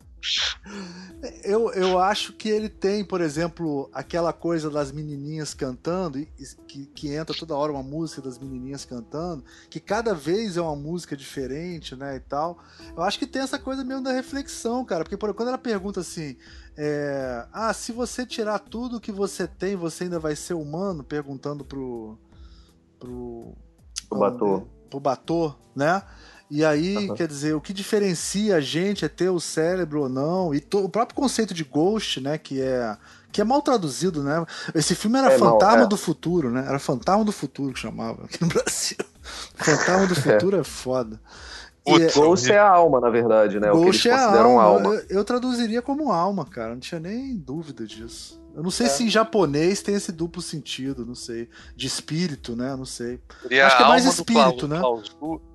eu, eu acho que ele tem, por exemplo, aquela coisa das menininhas cantando, que, que entra toda hora uma música das menininhas cantando, que cada vez é uma música diferente, né, e tal. Eu acho que tem essa coisa mesmo da reflexão, cara, porque por, quando ela pergunta assim, é, ah, se você tirar tudo que você tem, você ainda vai ser humano? Perguntando pro... pro... O Bator. Pro Bator, né? E aí, uhum. quer dizer, o que diferencia a gente é ter o cérebro ou não, e to, o próprio conceito de ghost, né, que é que é mal traduzido, né? Esse filme era é Fantasma mal, é. do Futuro, né? Era Fantasma do Futuro que chamava aqui no Brasil. Fantasma do Futuro é, é foda. O Ghost é a alma, na verdade, né? Ghost é a alma. alma. Eu, eu, traduziria como alma, cara. Não tinha nem dúvida disso. Eu não sei é. se em japonês tem esse duplo sentido, não sei. De espírito, né? Não sei. Seria Acho que é mais espírito, né?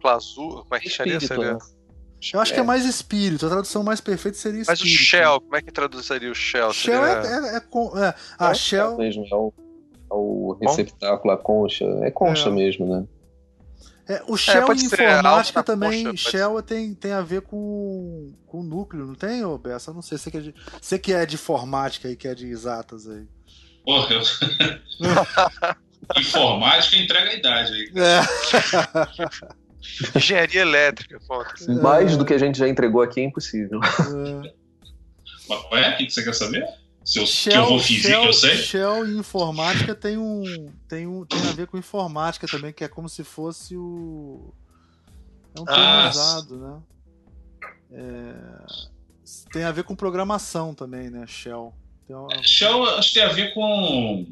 Plazu, como é que seria? seria? Né? Eu acho é. que é mais espírito, a tradução mais perfeita seria espírito. Mas o Shell, como é que traduziria o Shell? Shell é, seria... é, é, é, Ah, Shell. Mesmo, é o, o receptáculo, a concha. É concha mesmo, né? É, o Shell é, em informática também, poxa, Shell tem, tem a ver com, com núcleo, não tem, ô Bessa? Não sei, você que, é de, você que é de informática aí, que é de exatas aí. Porra, eu... informática entrega a idade aí. É. Engenharia elétrica, foda. Mais do que a gente já entregou aqui é impossível. É. Mas qual é? O que você quer saber? Se eu, Shell, que eu vou fingir Shell, que eu sei? Shell e informática tem um, tem um. Tem a ver com informática também, que é como se fosse o. É um termo ah, usado, né? É, tem a ver com programação também, né? Shell. Uma... Shell acho que tem a ver com.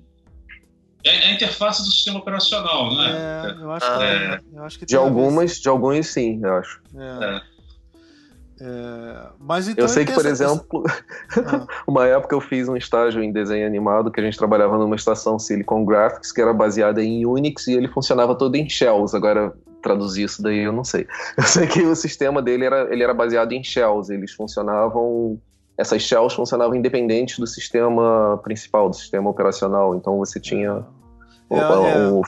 É a interface do sistema operacional, né? É, eu acho que, é. eu acho que de algumas, de alguns sim, eu acho. É. é. Mas então eu sei que, por exemplo, ah. uma época eu fiz um estágio em desenho animado que a gente trabalhava numa estação Silicon Graphics que era baseada em Unix e ele funcionava todo em shells. Agora, traduzir isso daí eu não sei. Eu sei que o sistema dele era, ele era baseado em shells, eles funcionavam. Essas shells funcionavam independentes do sistema principal, do sistema operacional. Então você tinha. É, é. o,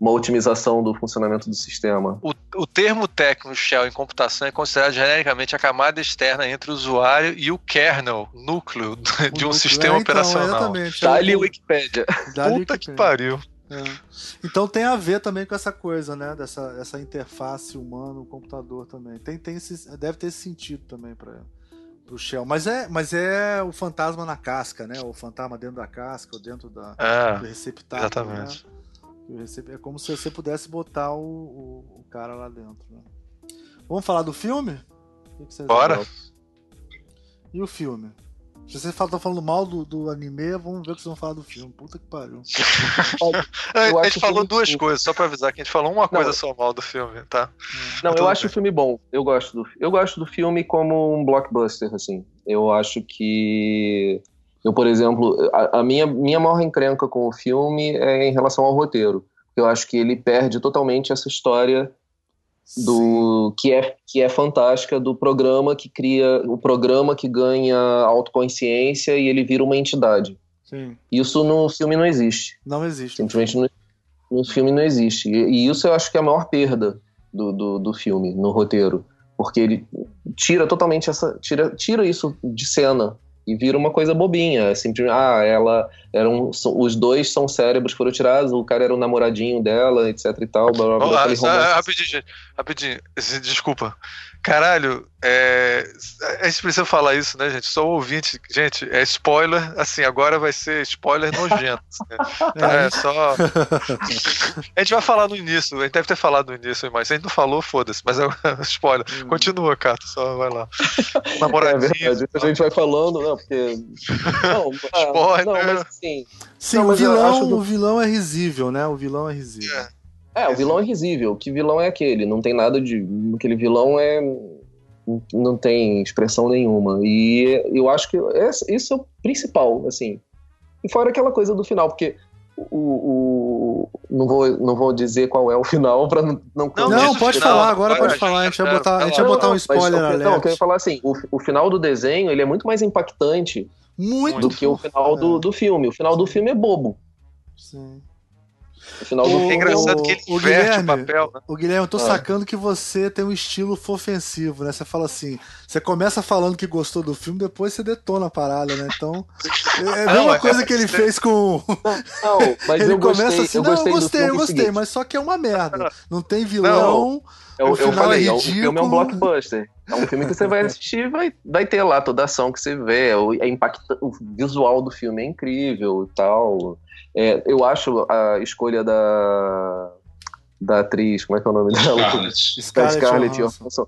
uma otimização do funcionamento do sistema. O, o termo técnico shell em computação é considerado genericamente a camada externa entre o usuário e o kernel, núcleo de um núcleo, sistema é, então, operacional. Dá-lhe Wikipedia. Puta que pariu. É. Então tem a ver também com essa coisa, né? Dessa essa interface humano-computador também. Tem, tem esse, deve ter esse sentido também para o Shell. Mas é, mas é o fantasma na casca, né? O fantasma dentro da casca, ou dentto da, é, do receptáculo. Exatamente. Né? É como se você pudesse botar o, o, o cara lá dentro. Né? Vamos falar do filme? O que Bora! E o filme? Se vocês estão falando mal do, do anime, vamos ver o que vocês vão falar do filme. Puta que pariu. a gente falou duas filme... coisas, só pra avisar que a gente falou uma coisa não, só mal do filme, tá? Não, eu acho o filme bom. Eu gosto do Eu gosto do filme como um blockbuster, assim. Eu acho que eu, por exemplo, a, a, minha, minha maior encrenca com o filme é em relação ao roteiro. Eu acho que ele perde totalmente essa história do que é, que é fantástica do programa que cria o programa que ganha autoconsciência e ele vira uma entidade. Sim. Isso no filme não existe. Não existe. Simplesmente no, no filme não existe. E, e, isso eu acho que é a maior perda do, do, do filme, no roteiro. Porque ele tira totalmente essa. Tira, tira isso de cena e vira uma coisa bobinha, assim, ah, ela eram os dois são cérebros foram tirados, o cara era o namoradinho dela, etc e tal, blá, blá, blá, ah, rapidinho, rapidinho, desculpa. Caralho, é... a gente precisa falar isso, né, gente? Só o ouvinte, gente, é spoiler, assim, agora vai ser spoiler nojento. Né? É, só. A gente vai falar no início, a gente deve ter falado no início, mas a gente não falou, foda-se, mas é spoiler. Hum. Continua, Cato, só vai lá. Namoradinho. É verdade, a gente vai falando, não, porque. Não, spoiler. Não, mas assim. Sim, não, o, vilão, do... o vilão é risível, né? O vilão é risível. É. É, o vilão é risível. Que vilão é aquele? Não tem nada de. Aquele vilão é. Não tem expressão nenhuma. E eu acho que isso é o principal, assim. E fora aquela coisa do final, porque o, o, não, vou, não vou dizer qual é o final para não não, não, não pode final, falar agora pode falar a gente vai botar a gente vai botar um spoiler mas, não, eu quero falar assim o, o final do desenho ele é muito mais impactante muito do que o final do, do filme o final do filme é bobo sim final do é engraçado que ele o Guilherme, o papel. Né? O Guilherme, eu tô ah. sacando que você tem um estilo ofensivo, né? Você fala assim, você começa falando que gostou do filme, depois você detona a parada, né? Então, é a mesma é coisa que ele fez com. Não, mas ele começa gostei, assim, eu não, eu gostei, eu gostei, seguinte. mas só que é uma merda. Não tem vilão. Não, eu, o eu falei, é ridículo. O filme é um blockbuster. É um filme que você vai assistir e vai, vai ter lá toda a ação que você vê. O, é impacta, o visual do filme é incrível e tal. É, eu acho a escolha da, da atriz, como é que é o nome dela? Scarlett. Scarlett, Scarlett Johansson.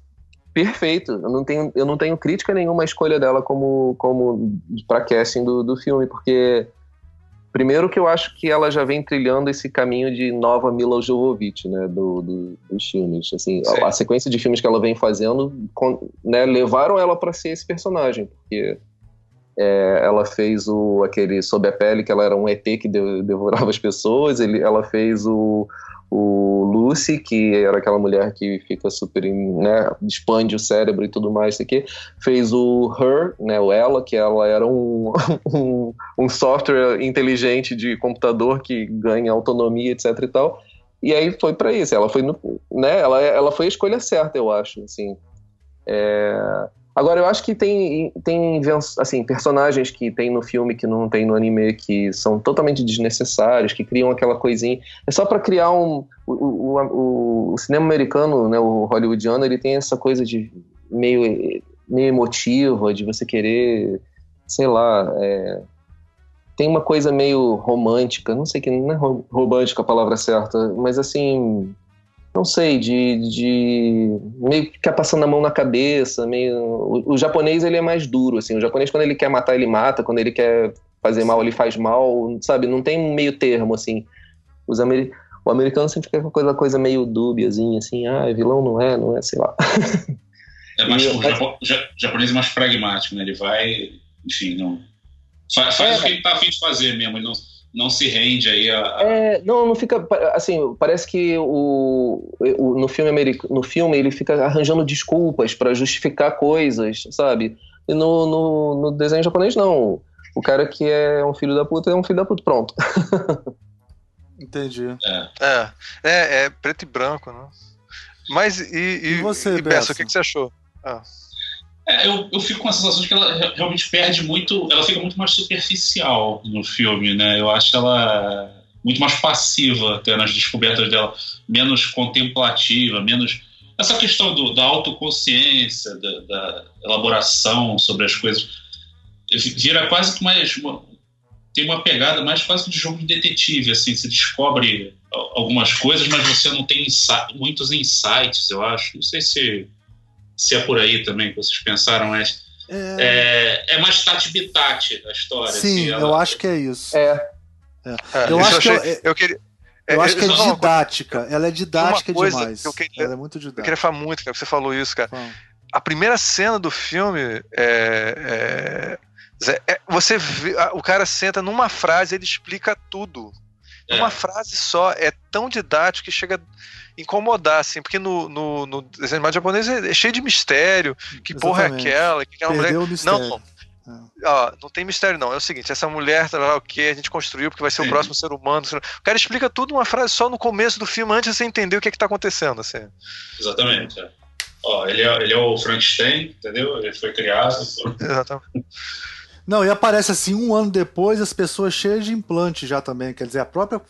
Perfeito. Eu não, tenho, eu não tenho crítica nenhuma à escolha dela como, como para casting do, do filme, porque primeiro que eu acho que ela já vem trilhando esse caminho de nova Mila Jovovich, né, do, do, dos filmes. Assim, a, a, sequência de filmes que ela vem fazendo, com, né, levaram ela para ser esse personagem, porque é, ela fez o aquele sob a pele que ela era um ET que devorava as pessoas. Ele, ela fez o, o Lucy, que era aquela mulher que fica super, né, expande o cérebro e tudo mais, isso aqui. Fez o Her, né, o Ela, que ela era um, um, um software inteligente de computador que ganha autonomia, etc e tal. E aí foi para isso. Ela foi, no, né, ela, ela foi a escolha certa, eu acho, assim. É, Agora, eu acho que tem, tem assim, personagens que tem no filme que não tem no anime, que são totalmente desnecessários, que criam aquela coisinha. É só para criar um. O, o, o, cinema americano, né, o hollywoodiano, ele tem essa coisa de meio, meio emotiva, de você querer, sei lá. É, tem uma coisa meio romântica, não sei que não é romântica a palavra certa, mas assim não sei, de, de meio que ficar passando a mão na cabeça, meio o, o, japonês ele é mais duro assim, o japonês quando ele quer matar ele mata, quando ele quer fazer mal ele faz mal, sabe? Não tem um meio termo assim. Os amer... o americano sempre fica com coisa coisa meio dúbiazinha assim, ah, vilão não é, não é, sei lá. É mais, o, Japo, japonês é mais pragmático, né? Ele vai, enfim, não faz, faz é. o que ele tá afim de fazer mesmo, ele não não se rende aí a. a... É, não, não fica. Assim, parece que o, o, no, filme americano, no filme ele fica arranjando desculpas para justificar coisas, sabe? E no, no, no, desenho japonês, não. O cara que é um filho da puta é um filho da puta, pronto. Entendi. É. é. É, é, preto e branco, né? Mas e, e, e você, e Bessa, o que, que você achou? Ah. É, eu, eu fico com a sensação de que ela realmente perde muito, ela fica muito mais superficial no filme, né? Eu acho ela muito mais passiva até nas descobertas dela, menos contemplativa, menos essa questão do, da autoconsciência, da, da, elaboração sobre as coisas, vira quase que mais uma, tem uma pegada mais quase de jogo de detetive, assim, você descobre algumas coisas, mas você não tem insight, muitos insights, eu acho. Não sei se se é por aí também que vocês pensaram, mas é, é, é mais tati-bitate a história. Sim, assim, ela... eu acho que é isso. É. é. eu acho que eu, eu queria. Eu acho que é didática. Ela é didática demais. Que queria, ela é muito didática. Eu queria falar muito, cara, você falou isso, cara. A primeira cena do filme é, é, é, você vê, o cara senta numa frase, ele explica tudo. É. Uma frase só, é tão didático que chega incomodar, assim, porque no, no, no desenho animado japonês é, é cheio de mistério. Que Exatamente. porra é aquela? Que aquela Perdeu mulher. Não, não. É. Ó, não tem mistério, não. É o seguinte: essa mulher, tá lá, o que a gente construiu, porque vai ser Sim. o próximo ser humano. O cara explica tudo uma frase só no começo do filme, antes de você entender o que, é que tá acontecendo. Assim. Exatamente. É. Ó, ele é, ele é o Frankenstein, entendeu? Ele foi criado. Exatamente. Não, e aparece assim, um ano depois, as pessoas cheias de implante já também. Quer dizer, a própria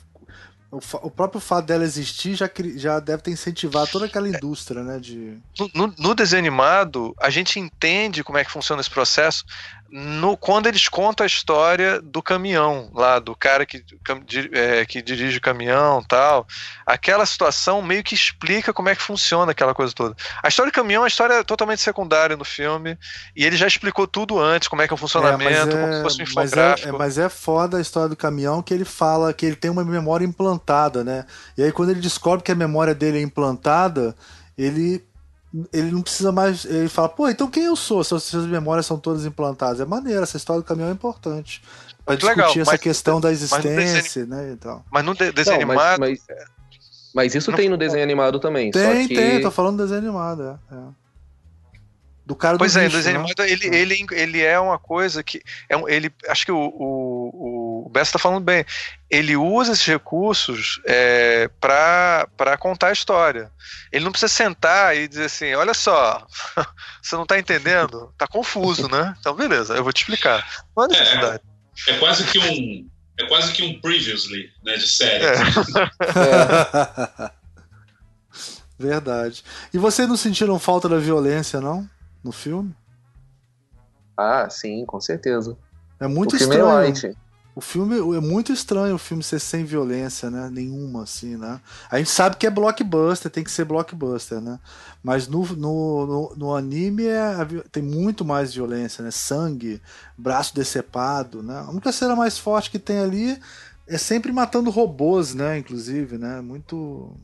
o, o, próprio fato dela existir já, já deve ter incentivado toda aquela indústria, né? De... No, no, desenho animado, a gente entende como é que funciona esse processo no, quando eles contam a história do caminhão lá, do cara que, é, que dirige o caminhão tal. Aquela situação meio que explica como é que funciona aquela coisa toda. A história do caminhão é uma história totalmente secundária no filme, e ele já explicou tudo antes, como é que é o funcionamento, é, como se fosse um infográfico. Mas é, mas é foda a história do caminhão que ele fala que ele tem uma memória implantada implantada, né? E aí quando ele descobre que a memória dele é implantada, ele ele não precisa mais. Ele fala, pô, então quem eu sou? Se as memórias são todas implantadas. É maneiro, essa história do caminhão é importante. Pra discutir legal, essa mas, questão da existência, mas né? E tal. Mas no desenho não, animado. Mas, mas, mas isso não, tem no desenho animado também. Tem, que... tem, tô falando do desenho animado, é. é. Do cara do Pois é, bicho, no desenho né? animado ele, ele, ele é uma coisa que. É um, ele, acho que o, o, o Bessa tá falando bem. Ele usa esses recursos é, para contar a história. Ele não precisa sentar e dizer assim: olha só, você não tá entendendo? Tá confuso, né? Então, beleza, eu vou te explicar. Não há necessidade. É, é quase que um. É quase que um previously, né, de série. É. Verdade. E vocês não sentiram falta da violência, não? No filme? Ah, sim, com certeza. É muito o estranho. Filme é light. O filme é muito estranho o filme ser sem violência, né? Nenhuma, assim, né? A gente sabe que é blockbuster, tem que ser blockbuster, né? Mas no, no, no, no anime é, tem muito mais violência, né? Sangue, braço decepado, né? A única cena mais forte que tem ali é sempre matando robôs, né? Inclusive, né? Muito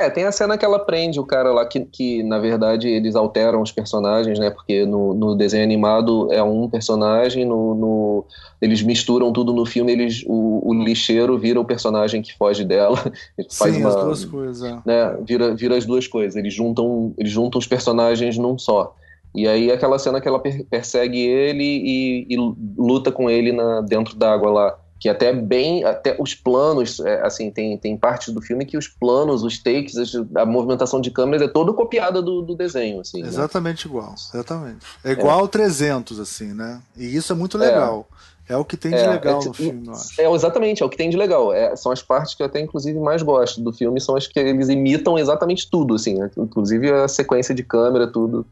é, tem a cena que ela prende o cara lá, que, que na verdade eles alteram os personagens, né? Porque no, no desenho animado é um personagem, no, no, eles misturam tudo no filme, eles, o, o, lixeiro vira o personagem que foge dela. Faz Sim, uma, as duas coisas. É. Né, vira, vira as duas coisas. Eles juntam, eles juntam os personagens num só. E aí aquela cena que ela persegue ele e, e luta com ele na, dentro d'água lá que até bem, até os planos, é, assim, tem, tem partes do filme que os planos, os takes, a movimentação de câmeras é toda copiada do, do desenho, assim. Né? Exatamente né? igual, exatamente. É igual é. 300, assim, né? E isso é muito legal. É, é o que tem de é, legal é, no filme, eu acho. É, exatamente, é o que tem de legal. É, são as partes que eu até, inclusive, mais gosto do filme, são as que eles imitam exatamente tudo, assim, né? inclusive a sequência de câmera, tudo.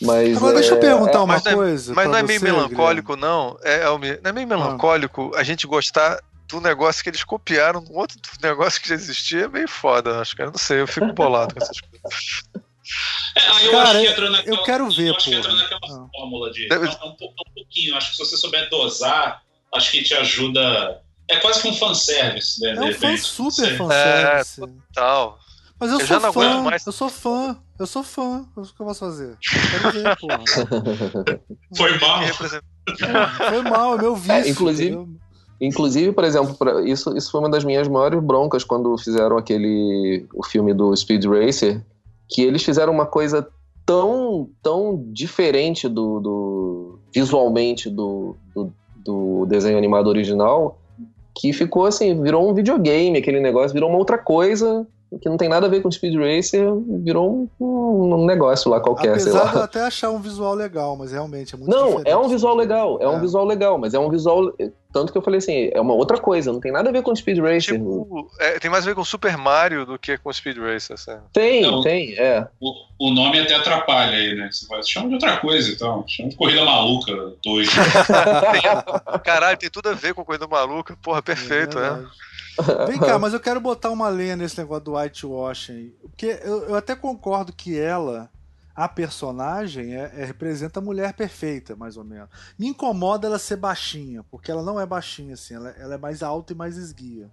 Mas, Agora, deixa eu é, perguntar é, uma mas coisa. mas não é meio você, melancólico, Guilherme? não. É, não é meio melancólico ah. a gente gostar do negócio que eles copiaram um outro negócio que já existia. É meio foda, acho que. Eu não sei, eu fico bolado com essas coisas. É, eu Cara, eu, naquela, eu quero ver, eu acho que entra naquela ah. fórmula de. Deve... É um, um, pouquinho, acho que se você souber dosar, acho que te ajuda. É quase que um fanservice, né? É um fã super fanservice. É, total. Mas eu, eu sou fã, mais... eu sou fã, eu sou fã. O que eu posso fazer? Quero ver. Foi mal. foi mal, é meu vício. É, inclusive, inclusive, por exemplo, isso, isso foi uma das minhas maiores broncas quando fizeram aquele o filme do Speed Racer, que eles fizeram uma coisa tão, tão diferente do, do visualmente do, do, do desenho animado original que ficou assim, virou um videogame, aquele negócio, virou uma outra coisa que não tem nada a ver com Speed Racer, virou um, um negócio lá qualquer, Apesar sei lá. de eu até achar um visual legal, mas realmente é muito Não, é um visual legal, é, é, um visual legal, mas é um visual tanto que eu falei assim, é uma outra coisa, não tem nada a ver com Speed Racer. Tipo, é, tem mais a ver com Super Mario do que com Speed Racer, sabe? Tem, não, tem, é. O, o, nome até atrapalha aí, né? Você pode chama de outra coisa então. Chama de Corrida Maluca 2. caralho, tem tudo a ver com Corrida Maluca. Porra, perfeito, é. né? Vem cá, mas eu quero botar uma lenha nesse negócio do whitewashing. Porque eu, eu até concordo que ela, a personagem, é, é, representa a mulher perfeita, mais ou menos. Me incomoda ela ser baixinha, porque ela não é baixinha, assim, ela, ela é mais alta e mais esguia.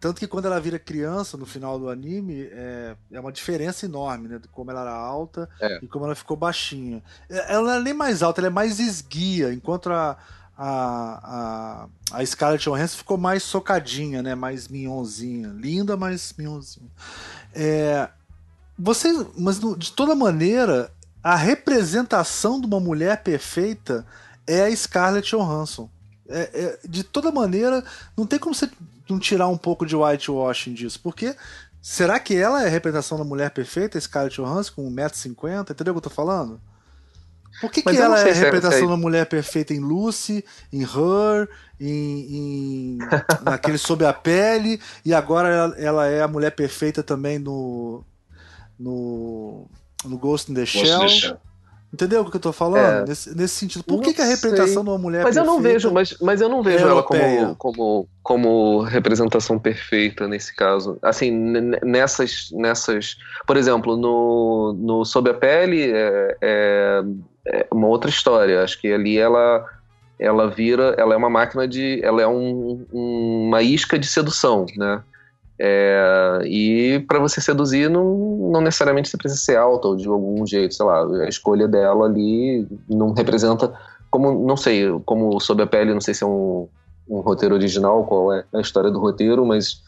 Tanto que quando ela vira criança no final do anime, é, é uma diferença enorme, né? De como ela era alta é. e como ela ficou baixinha. É, ela não é nem mais alta, ela é mais esguia, enquanto a, a, a, a Scarlett Johansson ficou mais socadinha, né? Mais minhonzinha. Linda, mas minhonzinha. É, você, mas de toda maneira, a representação de uma mulher perfeita é a Scarlett Johansson. É, é, de toda maneira, não tem como você não tirar um pouco de whitewashing disso, porque será que ela é a representação da mulher perfeita, Scarlett Johansson, com 1,50m? Entendeu o que eu tô falando? Por que, que ela é a é representação da mulher perfeita em Lucy, em Her, em, em naquele Sob a Pele, e agora ela, ela, é a mulher perfeita também no, no, no Ghost in the Ghost Shell? In the Shell. Entendeu o que eu tô falando? É. Nesse, nesse, sentido. Por que, que, a representação de uma mulher mas perfeita? Eu não vejo, mas, mas eu não vejo é ela como, como, como representação perfeita nesse caso. Assim, nessas. nessas Por exemplo, no, no Sob a Pele é, é uma outra história. Acho que ali ela ela vira, ela é uma máquina de, ela é um, uma isca de sedução, né? É, e para você seduzir, não, não necessariamente você precisa ser alta ou de algum jeito, sei lá, a escolha dela ali não representa, como, não sei, como Sob a Pele, não sei se é um, um roteiro original, qual é a história do roteiro, mas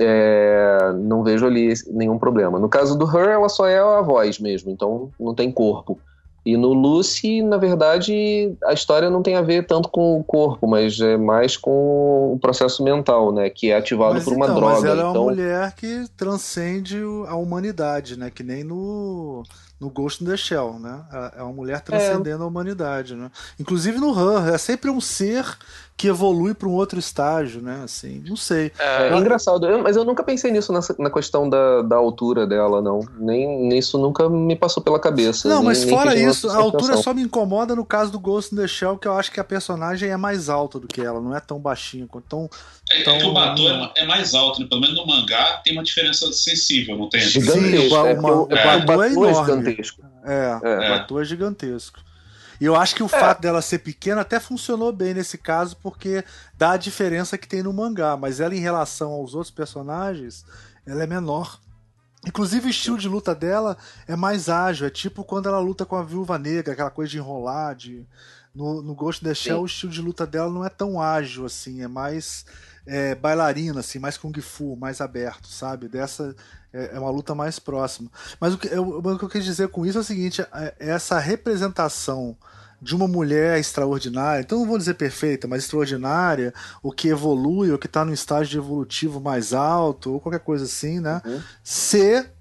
é, não vejo ali nenhum problema. No caso do Her, ela só é a voz mesmo, então não tem corpo. E no Lucy, na verdade, a história não tem a ver tanto com o corpo, mas é mais com o processo mental, né? Que é ativado mas por uma então, droga. Mas ela então... é uma mulher que transcende a humanidade, né? Que nem no, no Ghost in the Shell, né? É uma mulher transcendendo é. a humanidade, né? Inclusive no Her, é sempre um ser que evolui para um outro estágio, né? Assim, não sei. É, é engraçado, eu, mas eu nunca pensei nisso nessa, na questão da, da altura dela, não. Nem nisso nunca me passou pela cabeça. Não, nem, mas fora isso, a altura só me incomoda no caso do Ghost in the Shell, que eu acho que a personagem é mais alta do que ela, não é tão baixinha, tão. É, tão... É que o Batu é, é, mais alto, né? pelo menos no mangá tem uma diferença sensível, não tem? Gigantesco. Sim, o, é, o, o, é, o Batu é, enorme. gigantesco. É, é, o Batu é gigantesco. E eu acho que o é. fato dela ser pequena até funcionou bem nesse caso, porque dá a diferença que tem no mangá. Mas ela, em relação aos outros personagens, ela é menor. Inclusive o estilo de luta dela é mais ágil, é tipo quando ela luta com a viúva negra, aquela coisa de enrolar, de... No, no Ghost in the Shell, Sim. o estilo de luta dela não é tão ágil assim, é mais é, bailarina, assim, mais kung fu, mais aberto, sabe? Dessa é, é uma luta mais próxima. Mas o que, eu, o que eu quis dizer com isso é o seguinte: é, é essa representação de uma mulher extraordinária, então não vou dizer perfeita, mas extraordinária, o que evolui, ou que está no estágio evolutivo mais alto, ou qualquer coisa assim, né? Uhum. Ser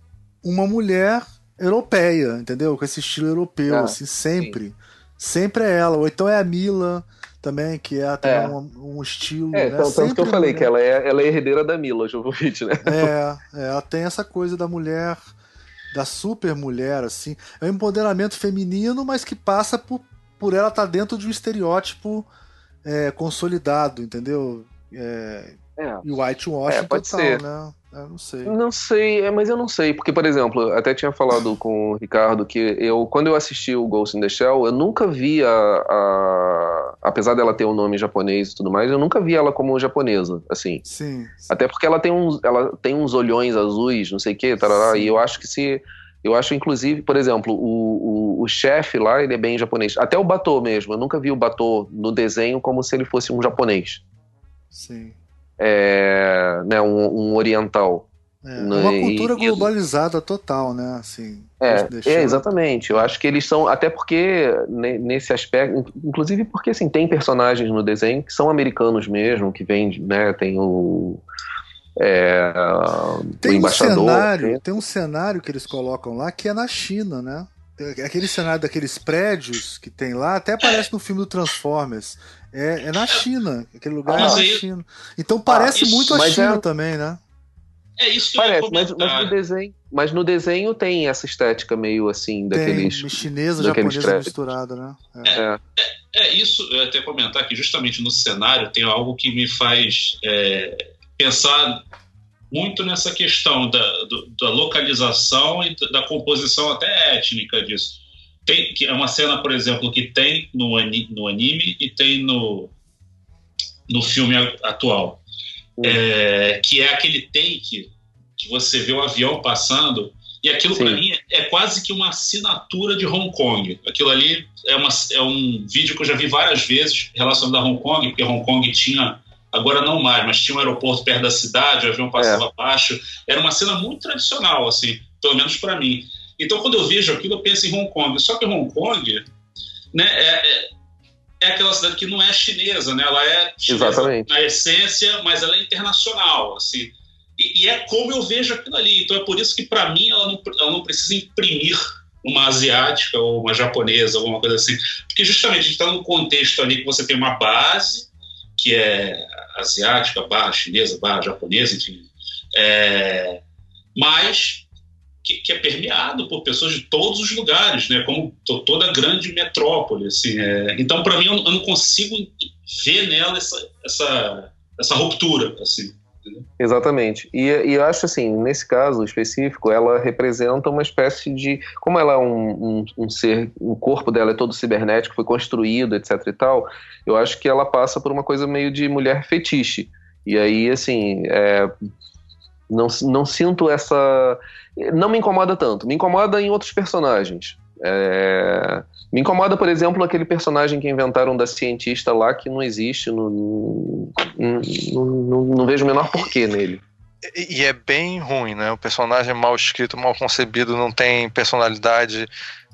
uma mulher europeia, entendeu? Com esse estilo europeu, ah, assim, sempre. Sim. Sempre é ela. Ou então é a Mila, também, que é até é. Um, um, estilo. É, né? tanto Sempre que eu falei, que ela é, ela é herdeira da Mila Jovovich, né? É, é, ela tem essa coisa da mulher, da super mulher, assim. É um empoderamento feminino, mas que passa por, por ela estar tá dentro de um estereótipo é, consolidado, entendeu? É, é. E o whitewash é, pode total, ser. né? Eu não sei. Não sei, é, mas eu não sei, porque, por exemplo, até tinha falado com o Ricardo que eu, quando eu assisti o Ghost in the Shell, eu nunca vi a, a apesar dela ter um nome japonês e tudo mais, eu nunca vi ela como japonesa, assim. Sim. sim. Até porque ela tem uns, ela tem uns olhões azuis, não sei o que, tarará, e eu acho que se eu acho, inclusive, por exemplo, o, o, o chefe lá, ele é bem japonês. Até o Batô mesmo, eu nunca vi o Batô no desenho como se ele fosse um japonês. Sim é, né, um, um oriental. É, é uma cultura e, globalizada e, total, né? Assim, é, é, exatamente. Eu acho que eles são, até porque nesse aspecto, inclusive porque assim, tem personagens no desenho que são americanos mesmo, que vêm, né? Tem o. É, tem o embaixador. Um cenário, tem um cenário que eles colocam lá que é na China, né? Aquele cenário daqueles prédios que tem lá, até aparece no filme do Transformers. É, é na China. Aquele lugar ah, é na aí... China. Então parece ah, isso, muito a China é... também, né? É isso que Parece, mas, mas, no desenho, mas no desenho tem essa estética meio assim, daqueles. Tem, chinesa, daqueles japonesa misturada, né? É. É, é. é, isso, eu até comentar que justamente no cenário tem algo que me faz é, pensar muito nessa questão da, do, da localização e da composição até étnica disso. Tem, que é uma cena, por exemplo, que tem no, no anime e tem no, no filme atual. Uhum. É, que é aquele take que você vê o avião passando e aquilo para mim é quase que uma assinatura de Hong Kong. Aquilo ali é, uma, é um vídeo que eu já vi várias vezes relacionado a Hong Kong, porque Hong Kong tinha agora não mais, mas tinha um aeroporto perto da cidade, o avião passava é. abaixo. Era uma cena muito tradicional, assim, pelo menos para mim. Então, quando eu vejo aquilo, eu penso em Hong Kong. Só que Hong Kong né, é, é, é aquela cidade que não é chinesa, né? Ela é chinesa Exatamente. na essência, mas ela é internacional, assim. E, e, é como eu vejo aquilo ali. Então, é por isso que, para mim, ela não, ela não precisa imprimir uma asiática ou uma japonesa, alguma coisa assim. Porque, justamente, a gente está num contexto ali que você tem uma base que é asiática, barra chinesa, barra japonesa, enfim. É, mas que, que, é permeado por pessoas de todos os lugares, né? Como toda grande metrópole, assim. É, então, para mim, eu, eu, não consigo ver nela essa, essa, essa ruptura, assim. Exatamente. E, e, eu acho assim, nesse caso específico, ela representa uma espécie de. Como ela é um, um, um, ser. O corpo dela é todo cibernético, foi construído, etc e tal. Eu acho que ela passa por uma coisa meio de mulher fetiche. E aí, assim. É, Não, não sinto essa. Não me incomoda tanto. Me incomoda em outros personagens. É... Me incomoda, por exemplo, aquele personagem que inventaram da cientista lá que não existe. Não, não, não, não vejo o menor porquê nele. E é bem ruim, né? O personagem é mal escrito, mal concebido, não tem personalidade.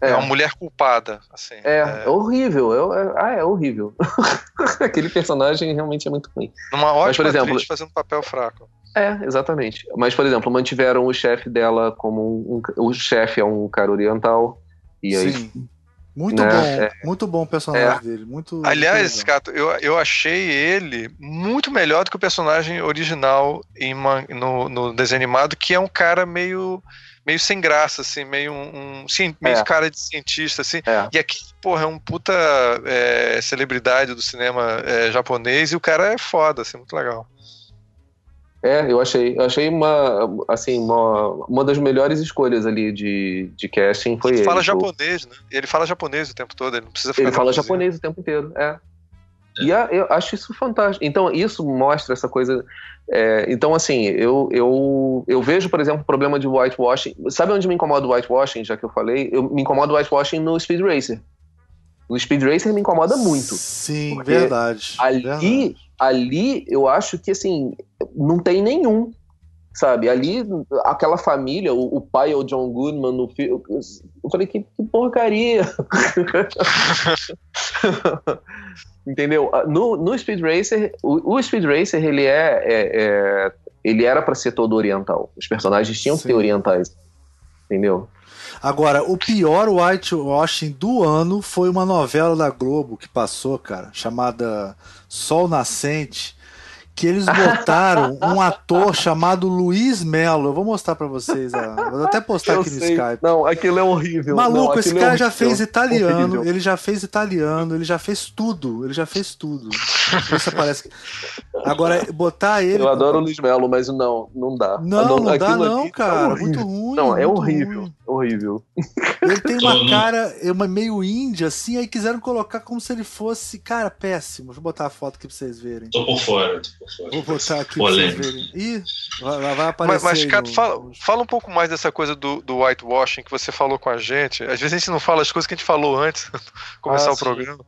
É, é uma mulher culpada. Assim, é, é... horrível. É, ah, é horrível. Aquele personagem realmente é muito ruim. Uma ótima Mas, por exemplo, fazendo papel fraco. É, exatamente. Mas, por exemplo, mantiveram o chefe dela como um. um o chefe é um cara oriental. E aí. Sim. Muito né? bom, é. muito bom o personagem é. dele. Muito, Aliás, Cato, eu, eu achei ele muito melhor do que o personagem original em uma, no, no desenho animado, que é um cara meio meio sem graça, assim, meio um, um meio é. cara de cientista, assim. É. E aqui, porra, é um puta é, celebridade do cinema é, japonês e o cara é foda, assim, muito legal. É, eu achei, eu achei uma, assim, uma, uma das melhores escolhas ali de, de casting foi ele. Ele fala japonês, né? Ele fala japonês o tempo todo, ele não precisa ficar Ele fala japonês o tempo inteiro, é. E a, eu acho isso fantástico. Então, isso mostra essa coisa. É, então, assim, eu, eu, eu vejo, por exemplo, o problema de whitewashing. Sabe onde me incomoda o whitewashing, já que eu falei? Eu me incomoda o whitewashing no Speed Racer. No Speed Racer me incomoda muito. Sim, verdade. Ali, verdade. ali eu acho que, assim, não tem nenhum sabe? Ali, aquela família, o, o, pai é o John Goodman no filme. Eu falei, que, que porcaria! Entendeu? Ah, no, no Speed Racer, o, o Speed Racer, ele é, é, é ele era para ser todo oriental. Os personagens tinham Sim. que ser orientais. Entendeu? Agora, o pior whitewashing do ano foi uma novela da Globo que passou, cara, chamada Sol Nascente que eles botaram um ator chamado Luiz Melo. Eu vou mostrar para vocês. Ó. Vou até postar eu aqui no Skype. Não, aquilo é horrível. Maluco, não, esse cara é já fez italiano, horrível. ele já fez italiano, ele já fez tudo. Ele já fez tudo. Isso parece. Agora, botar ele. Eu adoro o Luiz Melo, mas não, não dá. Não, não, não dá, não, tá cara. Tá muito ruim. Não, é horrível. Ruim. Horrível. Ele tem uma cara, é uma meio índia, assim, aí quiseram colocar como se ele fosse, cara, péssimo. Deixa eu botar a foto aqui pra vocês verem. Tô por fora, tô por fora. Vou botar aqui Polêmico. pra vocês verem. Ih, vai, vai aparecer. Mas, mas Cato, no... fala, fala um pouco mais dessa coisa do, do whitewashing que você falou com a gente. Às vezes a gente não fala as coisas que a gente falou antes de começar ah, o programa.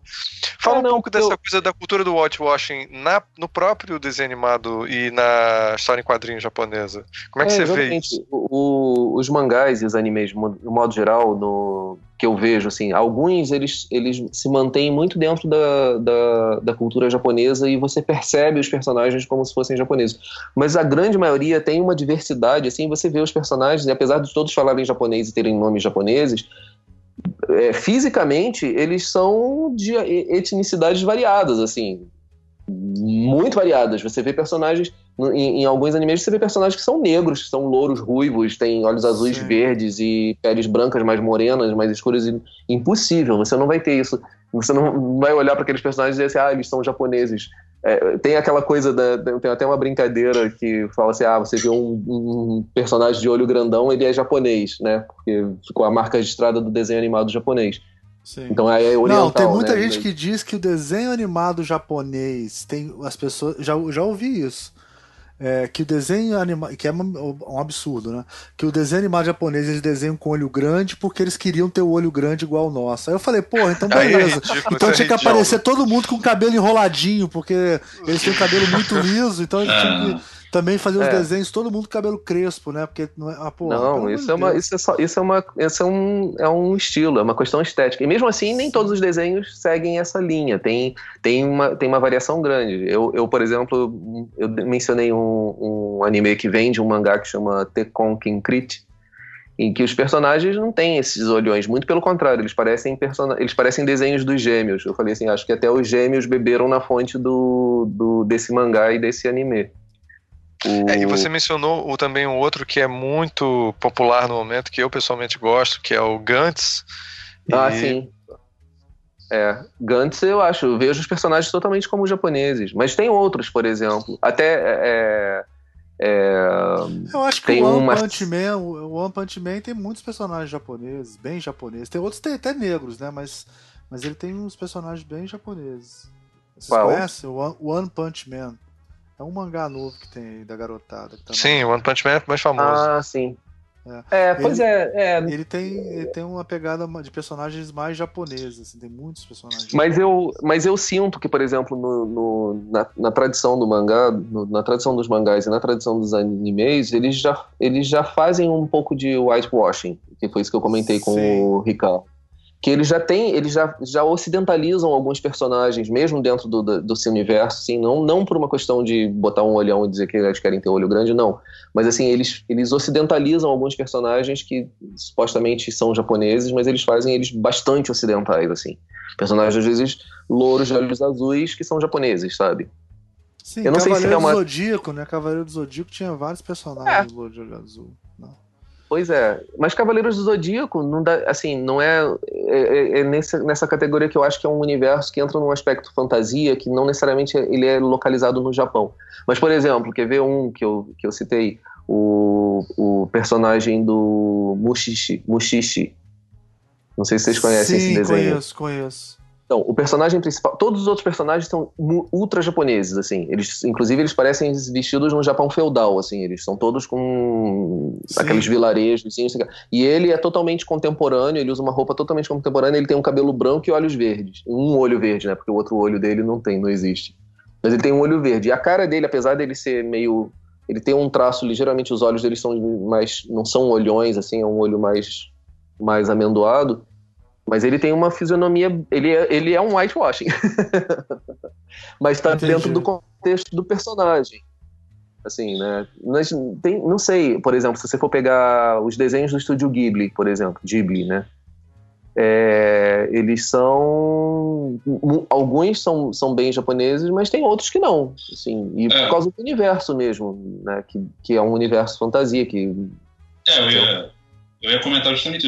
Fala ah, um não, pouco dessa eu... coisa da cultura do whitewashing na, no próprio desenho animado e na história em quadrinhos japonesa. Como é que é, você vê isso? O, os mangás e os animes, no modo geral, no, que eu vejo, assim, alguns eles, eles se mantêm muito dentro da, da, da, cultura japonesa e você percebe os personagens como se fossem japoneses. Mas a grande maioria tem uma diversidade, assim, você vê os personagens, e apesar de todos falarem japonês e terem nomes japoneses, é, fisicamente eles são de etnicidades variadas, assim, muito variadas. Você vê personagens em, em, alguns animes você vê personagens que são negros, que são louros, ruivos, têm olhos azuis Sim. verdes e peles brancas mais morenas, mais escuras. E, impossível, você não vai ter isso. Você não vai olhar para aqueles personagens e dizer assim, ah, eles são japoneses. É, tem aquela coisa, da, tem até uma brincadeira que fala assim, ah, você vê um, um, personagem de olho grandão, ele é japonês, né? Porque ficou a marca registrada do desenho animado japonês. Sim. Então aí é oriental, Não, tem muita né? gente que diz que o desenho animado japonês tem as pessoas já já ouvi isso é, que o desenho animado, que é um absurdo, né? Que o desenho animado japonês eles desenham com olho grande porque eles queriam ter o olho grande igual o nosso. Aí eu falei, porra, então é beleza. É ridículo, então tinha que aparecer todo mundo com o cabelo enroladinho, porque eles têm o cabelo muito liso, então eles tinham que também fazer os é. desenhos, todo mundo com cabelo crespo, né? Porque não é. Ah, porra, não, isso é, uma, isso, é só, isso é uma. Isso é um, é um estilo, é uma questão estética. E mesmo assim, nem todos os desenhos seguem essa linha. Tem, tem, uma, tem uma variação grande. Eu, eu por exemplo, eu mencionei um, um anime que vem de um mangá que chama Tekon Kinkrit, em que os personagens não têm esses olhões, muito pelo contrário, eles parecem, person... eles parecem desenhos dos gêmeos. Eu falei assim, acho que até os gêmeos beberam na fonte do, do desse mangá e desse anime. O... É, e você mencionou o, também um outro que é muito popular no momento, que eu pessoalmente gosto, que é o Gantz. Ah, e... sim. É, Gantz eu acho, eu vejo os personagens totalmente como japoneses, mas tem outros, por exemplo. Até. É, é, eu acho que o One uma... Punch Man, o One Punch Man tem muitos personagens japoneses, bem japoneses. Tem outros tem até negros, né? Mas, mas ele tem uns personagens bem japoneses. Vocês Qual? conhecem o One Punch Man? É um mangá novo que tem aí da garotada. Tá sim, o One Punch Man é mais famoso. Ah, sim. É, é pois ele, é, é. Ele tem, ele tem uma pegada de personagens mais japoneses, assim, tem muitos personagens. Mas eu, mas eu sinto que, por exemplo, no, no na, na, tradição do mangá, no, na tradição dos mangás e na tradição dos animes, eles já, eles já fazem um pouco de whitewashing, que foi isso que eu comentei com Sim. o Ricardo que eles já têm, eles já, já ocidentalizam alguns personagens, mesmo dentro do, do, do seu universo, assim, não, não por uma questão de botar um olhão e dizer que eles querem ter olho grande, não. Mas assim, eles, eles ocidentalizam alguns personagens que supostamente são japoneses, mas eles fazem eles bastante ocidentais, assim. Personagens, às vezes, louros de olhos azuis que são japoneses, sabe? Sim, Eu não Cavaleiro sei se é uma... do Zodíaco, né? Cavaleiro do Zodíaco tinha vários personagens é. louros de olho azul. Pois é, mas Cavaleiros do Zodíaco não dá, assim, não é, é, é, é nessa, nessa categoria que eu acho que é um universo que entra num aspecto fantasia que não necessariamente ele é localizado no Japão. Mas por exemplo, quer ver um que eu, que eu citei, o, o personagem do Mushishi, Mushishi. Não sei se vocês conhecem Sim, esse desenho. conheço, conheço. Então, o personagem principal, todos os outros personagens são ultra japoneses, assim. Eles, inclusive, eles parecem vestidos no Japão feudal, assim. Eles são todos com Sim. aqueles vilarejos, assim, E ele é totalmente contemporâneo, ele usa uma roupa totalmente contemporânea, ele tem um cabelo branco e olhos verdes. Um olho verde, né? Porque o outro olho dele não tem, não existe. Mas ele tem um olho verde. E a cara dele, apesar dele ser meio ele tem um traço ligeiramente os olhos dele são mais não são olhões assim é um olho mais mais amendoado mas ele tem uma fisionomia. Ele é, ele é um whitewashing. Mas está dentro do contexto do personagem. Assim, né? Mas tem, não sei, por exemplo, se você for pegar os desenhos do estúdio Ghibli, por exemplo, Ghibli, né? É, eles são. Alguns são, são bem japoneses, mas tem outros que não. Assim, e é. por causa do universo mesmo, né? Que, que é um universo fantasia. Que, é, eu ia, eu ia comentar justamente,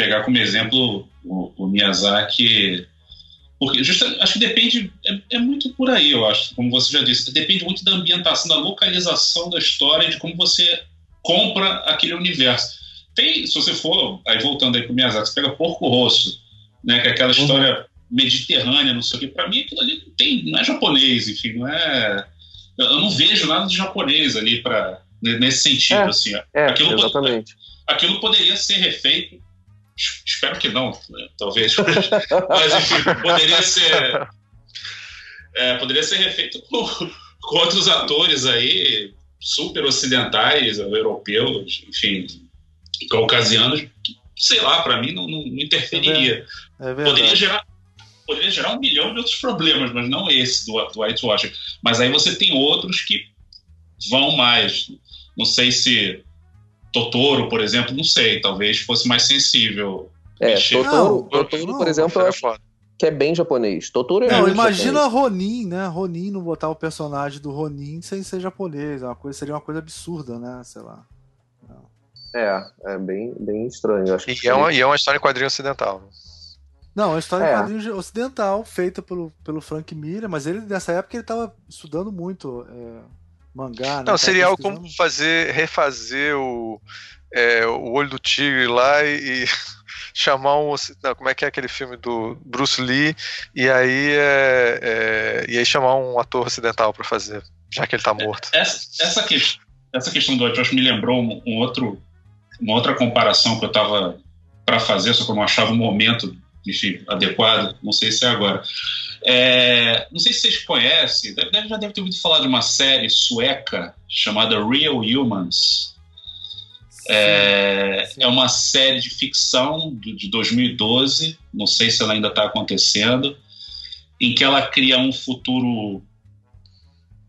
pegar como exemplo o, o Miyazaki, porque justamente, acho que depende, é, é, muito por aí, eu acho, como você já disse, depende muito da ambientação, da localização da história, de como você compra aquele universo. Tem, se você for, aí voltando aí pro Miyazaki, você pega Porco Rosso, né, que é aquela uhum. história mediterrânea, não sei o que, para mim aquilo ali não, tem, não é japonês, enfim, não é... Eu não vejo nada de japonês ali para nesse sentido, é, assim. É, aquilo, exatamente. Aquilo poderia ser refeito Espero que não, né? talvez. Mas, enfim, poderia ser. É, poderia ser refeito com, com outros atores aí, super ocidentais, europeus, enfim, caucasianos, que, sei lá, para mim não, não, não interferiria. É, é poderia gerar poderia gerar um milhão de outros problemas, mas não esse do, do whitewashing. Mas aí você tem outros que vão mais. Não sei se Totoro, por exemplo, não sei, talvez fosse mais sensível. É, Totoro, Totoro não, por exemplo, eu acho que é bem japonês. Totoro é Não, imagina japonês. Ronin, né? Ronin não botar o personagem do Ronin sem ser japonês. É uma coisa, seria uma coisa absurda, né? Sei lá. É, é bem, bem estranho. Acho e, é uma, e é uma história em quadrinho ocidental. Não, é uma história é. em quadrinho ocidental, feita pelo, pelo Frank Miller, mas ele, nessa época, ele estava estudando muito é, mangá. Né? Não, seria algo como fazer, refazer o, é, o Olho do Tigre lá e, e chamar um. Não, como é que é aquele filme do Bruce Lee? E aí, é, é, e aí chamar um ator ocidental para fazer, já que ele tá morto. Essa, essa, questão, essa questão do Josh me lembrou um, um, outro, uma outra comparação que eu tava para fazer, só que eu não achava o momento enfim, adequado, não sei se é agora. É, não sei se vocês conhecem, deve, já deve ter ouvido falar de uma série sueca chamada Real Humans. É, é uma série de ficção de, de 2012, não sei se ela ainda está acontecendo, em que ela cria um futuro.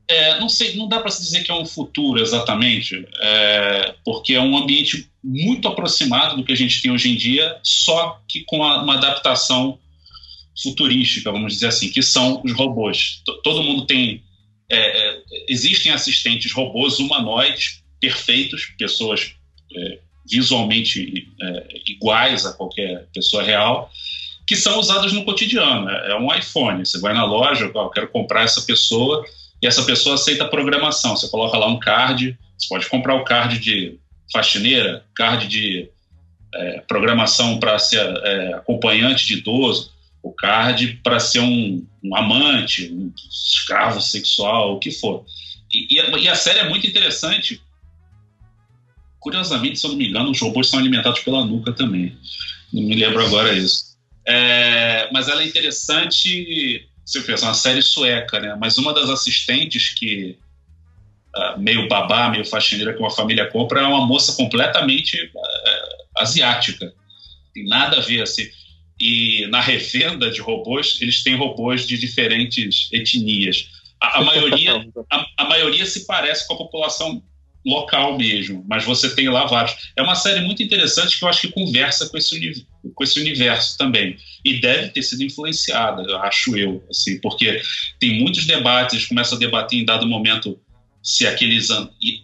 É, não sei, não dá para se dizer que é um futuro exatamente, é, porque é um ambiente muito aproximado do que a gente tem hoje em dia, só que com uma adaptação futurística, vamos dizer assim, que são os robôs. T todo mundo tem. É, é, existem assistentes robôs humanoides perfeitos, pessoas é, visualmente é, iguais a qualquer pessoa real, que são usadas no cotidiano. É, é um iPhone. Você vai na loja, eu quero comprar essa pessoa, e essa pessoa aceita a programação. Você coloca lá um card, você pode comprar o card de faxineira, card de é, programação para ser é, acompanhante de idoso, o card para ser um, um, amante, um escravo sexual, o que for. E, e a série é muito interessante. Curiosamente, se eu não me engano, os robôs são alimentados pela nuca também. Não me lembro agora isso. É, mas ela é interessante. Você pensa, uma série sueca, né? Mas uma das assistentes que uh, meio babá, meio faxineira que uma família compra é uma moça completamente uh, asiática. Tem nada a ver assim. E na revenda de robôs, eles têm robôs de diferentes etnias. A, a maioria, a, a, maioria se parece com a população local mesmo, mas você tem lá vários. É uma série muito interessante que eu acho que conversa com esse, com esse universo também. E deve ter sido influenciada, acho eu, assim, porque tem muitos debates, eles começam a debater em dado momento se aqueles.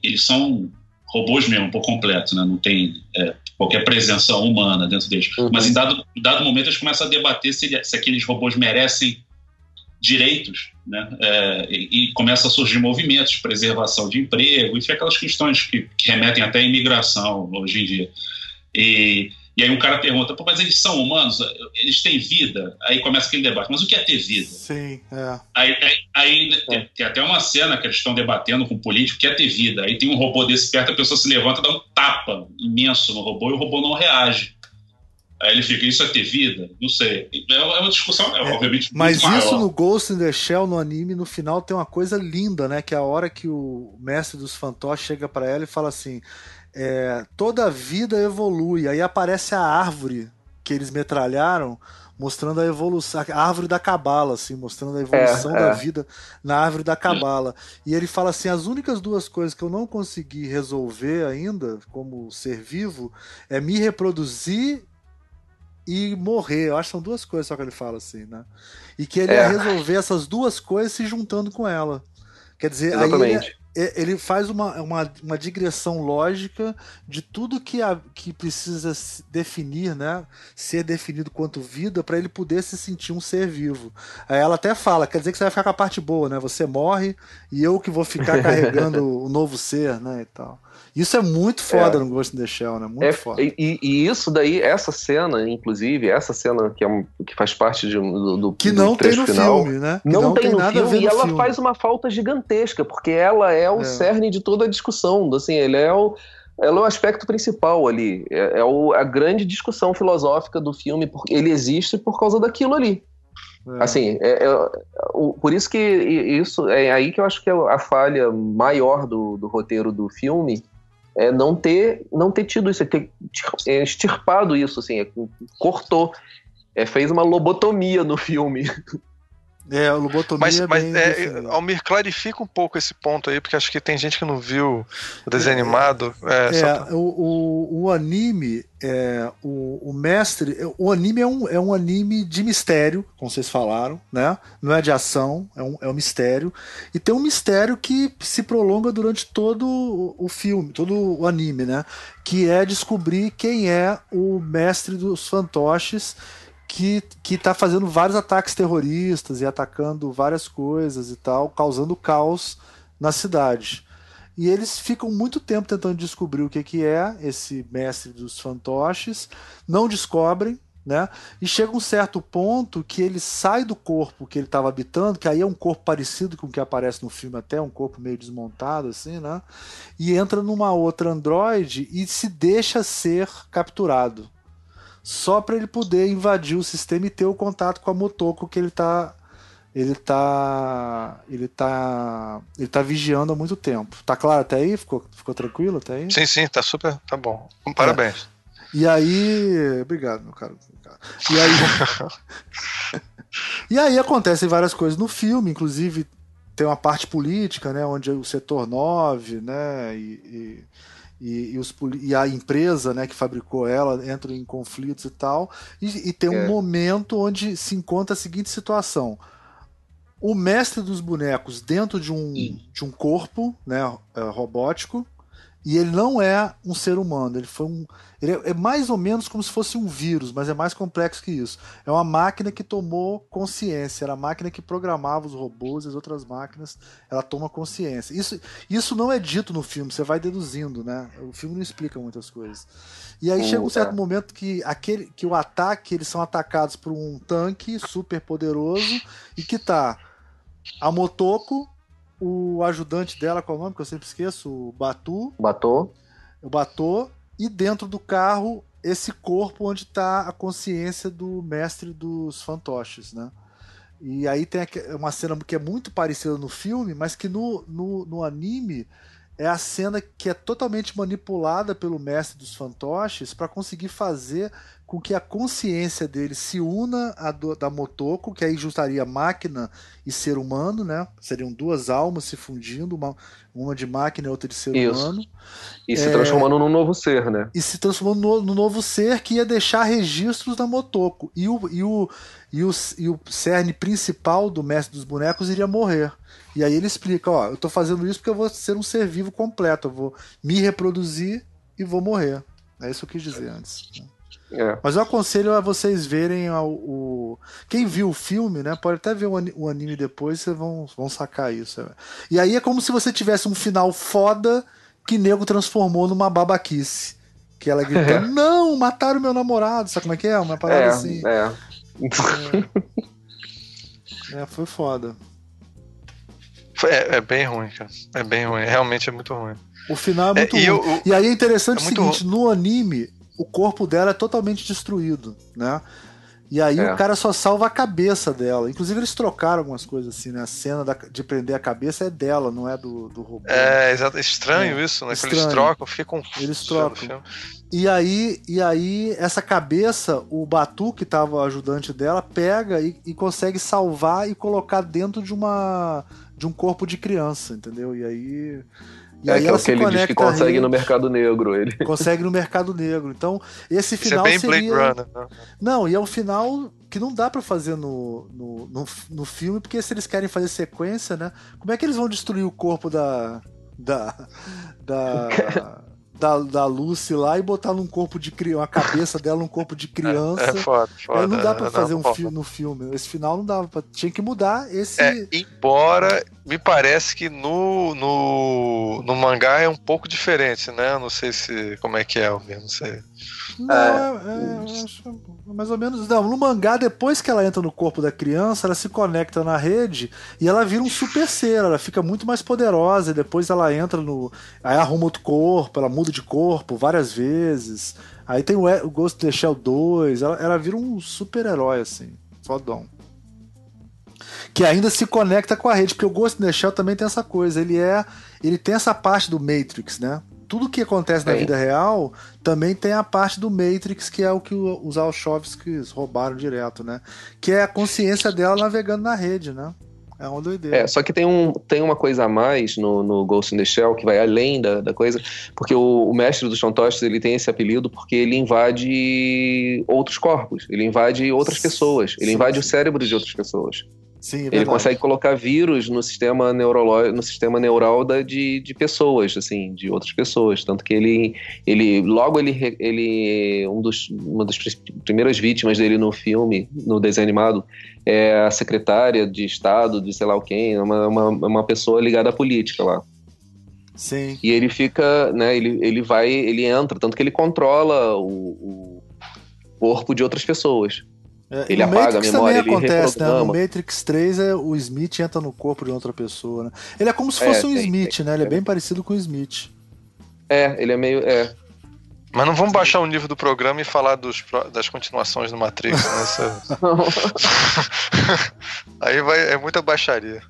Eles são robôs mesmo, por completo, né? não tem é, qualquer presença humana dentro deles. Uhum. Mas em dado, dado momento eles começam a debater se, se aqueles robôs merecem direitos, né? É, e, e começa a surgir movimentos, preservação de emprego, enfim, aquelas questões que, que remetem até à imigração hoje em dia. E, e aí um cara pergunta, Pô, mas eles são humanos? Eles têm vida? Aí começa aquele debate, mas o que é ter vida? Sim, é. Aí, aí, aí é. Tem, tem, até uma cena que eles estão debatendo com o político, que é ter vida. Aí tem um robô desse perto, a pessoa se levanta, dá um tapa imenso no robô e o robô não reage. Aí ele fica, isso é ter vida? Não sei. É, é uma discussão, é, é, obviamente, Mas isso maior. no Ghost in the Shell, no anime, no final tem uma coisa linda, né? Que é a hora que o mestre dos fantoches chega para ela e fala assim: é, toda vida evolui. Aí aparece a árvore que eles metralharam, mostrando a evolução, a árvore da cabala, assim, mostrando a evolução é, da é. vida na árvore da cabala. E ele fala assim: as únicas duas coisas que eu não consegui resolver ainda, como ser vivo, é me reproduzir e morrer. Eu acho que são duas coisas só que ele fala assim, né? E que ele é. ia resolver essas duas coisas se juntando com ela. Quer dizer, Exatamente. aí ele, ele faz uma, uma, uma, digressão lógica de tudo que, a, que precisa definir, né? Ser definido quanto vida para ele poder se sentir um ser vivo. Aí ela até fala, quer dizer que você vai ficar com a parte boa, né? Você morre e eu que vou ficar carregando o novo ser, né? E tal. Isso é muito foda é. no Ghost in the Shell, né? Muito é, foda. E, e, isso daí, essa cena, inclusive, essa cena que, é um, que faz parte de, do, do Que não do tem no final, filme, né? Não, não, tem, tem no filme e ela filme. faz uma falta gigantesca, porque ela é o é. cerne de toda a discussão. Assim, ele é o ela é o aspecto principal ali. É, é o, a grande discussão filosófica do filme, porque ele existe por causa daquilo ali. É. Assim, é, é, o, por isso que isso é aí que eu acho que é a falha maior do, do roteiro do filme é não ter não ter tido isso, é ter é, extirpado isso, assim, é, cortou, é, fez uma lobotomia no filme. É, a lobotomia mas, é mas é, Almir, clarifica um pouco esse ponto aí, porque acho que tem gente que não viu o desenho é, animado. É, é pra... o, o, o, anime, é, o, o mestre, o anime é um, é um anime de mistério, como vocês falaram, né? Não é de ação, é um, é um mistério. E tem um mistério que se prolonga durante todo o filme, todo o anime, né? Que é descobrir quem é o mestre dos fantoches que, que tá fazendo vários ataques terroristas e atacando várias coisas e tal, causando caos na cidade. E eles ficam muito tempo tentando descobrir o que, que é esse mestre dos fantoches, não descobrem, né? E chega um certo ponto que ele sai do corpo que ele estava habitando, que aí é um corpo parecido com o que aparece no filme até, um corpo meio desmontado assim, né? E entra numa outra androide e se deixa ser capturado só para ele poder invadir o sistema e ter o contato com a Motoko que ele tá ele tá ele tá ele tá vigiando há muito tempo. Tá claro até aí? Ficou ficou tranquilo até aí? Sim, sim, tá super, tá bom. Parabéns. É. E aí, obrigado, meu caro. E aí E aí acontecem várias coisas no filme, inclusive tem uma parte política, né, onde o setor 9, né, e, e e, e, os, e, a empresa né, que fabricou ela entra em conflitos e tal. E, e tem um é. momento onde se encontra a seguinte situação: o mestre dos bonecos dentro de um, de um corpo né, é, robótico e ele não é um ser humano, ele foi um. Ele é, é, mais ou menos como se fosse um vírus, mas é mais complexo que isso. É uma máquina que tomou consciência, era a máquina que programava os robôs e as outras máquinas, ela toma consciência. Isso, isso não é dito no filme, você vai deduzindo, né? O filme não explica muitas coisas. E aí chega um certo momento que aquele que o ataque, eles são atacados por um tanque super poderoso e que tá a Motoko o ajudante dela, qual é o nome que eu sempre esqueço? O Batu. Batu. O Batu. E dentro do carro, esse corpo onde está a consciência do mestre dos fantoches, né? E aí tem uma cena que é muito parecida no filme, mas que no, no, no anime é a cena que é totalmente manipulada pelo mestre dos fantoches para conseguir fazer com que a consciência dele se una à do, da Motoko, que aí juntaria máquina e ser humano, né? Seriam duas almas se fundindo, uma, uma de máquina e outra de ser Isso. humano. E é, se transformando num novo ser, né? E se transformando no, no, novo ser que ia deixar registros da Motoko. E o, e, o, e, o, e o cerne principal do mestre dos bonecos iria morrer. E aí ele explica, ó, eu tô fazendo isso porque eu vou ser um ser vivo completo, eu vou me reproduzir e vou morrer. É isso que eu quis dizer antes. Né? É. Mas eu aconselho a vocês verem o, o, Quem viu o filme, né? Pode até ver o anime depois, vocês vão, vão sacar isso. Né? E aí é como se você tivesse um final foda que nego transformou numa babaquice. Que ela grita, é. não, mataram meu namorado. Sabe como é que é? Uma parada é, assim. É. é. foi foda. É, é, bem ruim, cara. É bem ruim. Realmente é muito ruim. O final é muito é, e ruim. Eu, e aí é interessante é o seguinte: ruim. no anime, o corpo dela é totalmente destruído, né? E aí é. o cara só salva a cabeça dela. Inclusive eles trocaram algumas coisas assim, né? A cena da, de prender a cabeça é dela, não é do, do robô. É, exato. Estranho é. isso, né? Estranho. Eles trocam, fica confuso. Eles trocam. E aí, e aí, essa cabeça, o Batu, que estava o ajudante dela, pega e, e consegue salvar e colocar dentro de uma de um corpo de criança, entendeu? E aí e é, aí que é o que ele diz que consegue no mercado negro. Ele. Consegue no mercado negro. Então, esse final Isso é bem seria. Blade Runner, né? Não, e é um final que não dá para fazer no, no, no, no, filme, porque se eles querem fazer sequência, né? Como é que eles vão destruir o corpo da. da. da. da, da Lucy lá e botar num corpo de criança, a cabeça dela num corpo de criança. É, é foda, foda. não dá pra fazer um filme no filme. Esse final não dava pra. Tinha que mudar esse. É, embora me parece que no, no, no mangá é um pouco diferente, né? Não sei se. como é que é, eu não sei. Não, é, é, é, mais ou menos. Não, no mangá, depois que ela entra no corpo da criança, ela se conecta na rede e ela vira um super ser. Ela fica muito mais poderosa. E depois ela entra no. Aí arruma outro corpo, ela muda de corpo várias vezes. Aí tem o, o Ghost in the Shell 2. Ela, ela vira um super-herói, assim. Fodão. Que ainda se conecta com a rede, porque o Ghost in the Shell também tem essa coisa. Ele é. Ele tem essa parte do Matrix, né? tudo que acontece na vida real também tem a parte do Matrix, que é o que os Alchovskis roubaram direto, né? Que é a consciência dela navegando na rede, né? É uma doideira. É, só que tem, um, tem uma coisa a mais no, no Ghost in the Shell que vai além da, da coisa, porque o, o mestre dos fantoches ele tem esse apelido porque ele invade outros corpos, ele invade outras pessoas, ele Sim. invade o cérebro de outras pessoas. Sim, é ele consegue colocar vírus no sistema neurológico, no sistema neural da, de, de pessoas, assim, de outras pessoas. Tanto que ele, ele logo ele, ele um dos, uma das primeiras vítimas dele no filme, no desenho animado, é a secretária de Estado de sei lá o quem, uma, uma, uma pessoa ligada à política lá. Sim. E ele fica, né? Ele, ele vai, ele entra, tanto que ele controla o, o corpo de outras pessoas. É, ele apaga Matrix a memória, também acontece, né? No Matrix 3 é, o Smith entra no corpo de outra pessoa, né? Ele é como se fosse é, um tem, Smith, tem, né? Ele é bem parecido com o Smith. É, ele é meio. É. Mas não vamos baixar o nível do programa e falar dos, das continuações do Matrix, né? Aí vai, é muita baixaria.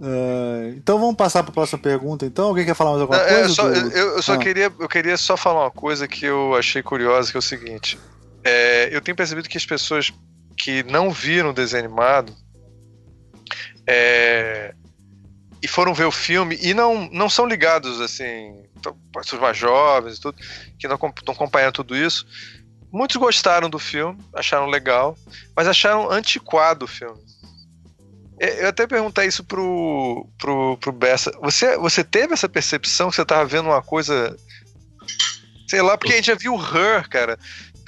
Uh, então vamos passar para a próxima pergunta. Então, alguém quer falar mais alguma coisa? É, só, eu, eu, só ah. queria, eu queria só falar uma coisa que eu achei curiosa, que é o seguinte: é, eu tenho percebido que as pessoas que não viram o desenho animado é, e foram ver o filme e não, não são ligados assim, pessoas mais jovens e tudo, que não estão acompanhando tudo isso. Muitos gostaram do filme, acharam legal, mas acharam antiquado o filme. É, eu até perguntei isso pro, pro, pro Bessa. Você, você teve essa percepção que você estava vendo uma coisa. Sei lá, porque a gente já viu Her, cara.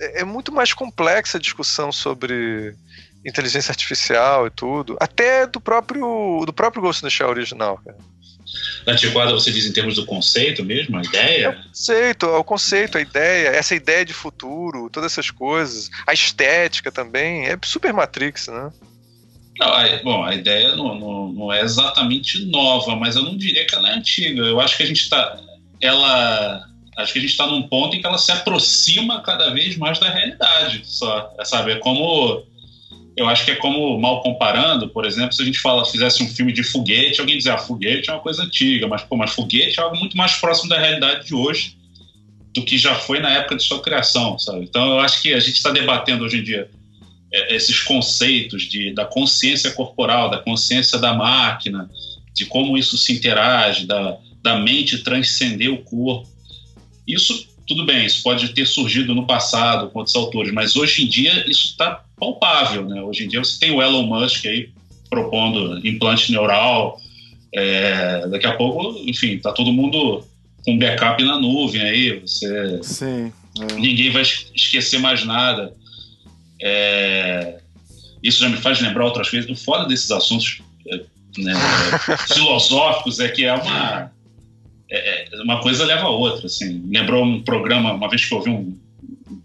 É, muito mais complexa a discussão sobre inteligência artificial e tudo, até do próprio do próprio Ghost in the Shell original, cara. Antiquada você diz em termos do conceito mesmo, a ideia? É o conceito, é o conceito, a ideia, essa ideia de futuro, todas essas coisas, a estética também, é super Matrix, né? Não, a, bom, a ideia não, não, não, é exatamente nova, mas eu não diria que ela é antiga. Eu acho que a gente está, ela, acho que a gente está num ponto em que ela se aproxima cada vez mais da realidade. Só, sabe? É como eu acho que é como mal comparando, por exemplo, se a gente fala, fizesse um filme de foguete, alguém dizer, ah, foguete é uma coisa antiga, mas pô, mas foguete é algo muito mais próximo da realidade de hoje do que já foi na época de sua criação, sabe? Então eu acho que a gente está debatendo hoje em dia é, esses conceitos de, da consciência corporal, da consciência da máquina, de como isso se interage, da, da mente transcender o corpo. Isso, tudo bem, isso pode ter surgido no passado com outros autores, mas hoje em dia isso está palpável. Né? Hoje em dia você tem o Elon Musk aí propondo implante neural. É, daqui a pouco, enfim, está todo mundo com backup na nuvem aí. Você, Sim, é. Ninguém vai esquecer mais nada. É, isso já me faz lembrar outras coisas. O foda desses assuntos é, né, filosóficos é que é uma é, é, uma coisa leva a outra. Assim. Lembrou um programa, uma vez que eu ouvi um,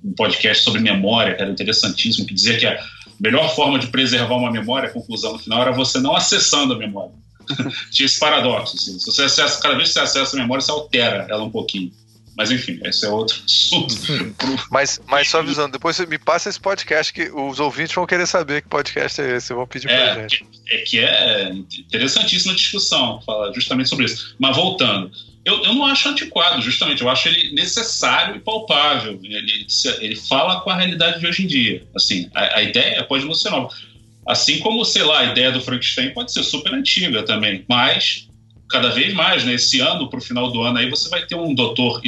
um podcast sobre memória, que era interessantíssimo, que dizia que a melhor forma de preservar uma memória, a conclusão no final, era você não acessando a memória. Tinha esse paradoxo. Assim. Se você acessa, cada vez que você acessa a memória, você altera ela um pouquinho. Mas enfim, esse é outro assunto. mas, mas só avisando, depois você me passa esse podcast que os ouvintes vão querer saber que podcast é esse, vão pedir é, pra gente. É que é interessantíssima a discussão, falar justamente sobre isso. Mas voltando, eu, eu não acho antiquado, justamente, eu acho ele necessário e palpável. Ele, ele fala com a realidade de hoje em dia. Assim, a, a ideia pode não ser nova. Assim como, sei lá, a ideia do Frankenstein pode ser super antiga também, mas cada vez mais, né? Esse ano, para o final do ano, aí você vai ter um doutor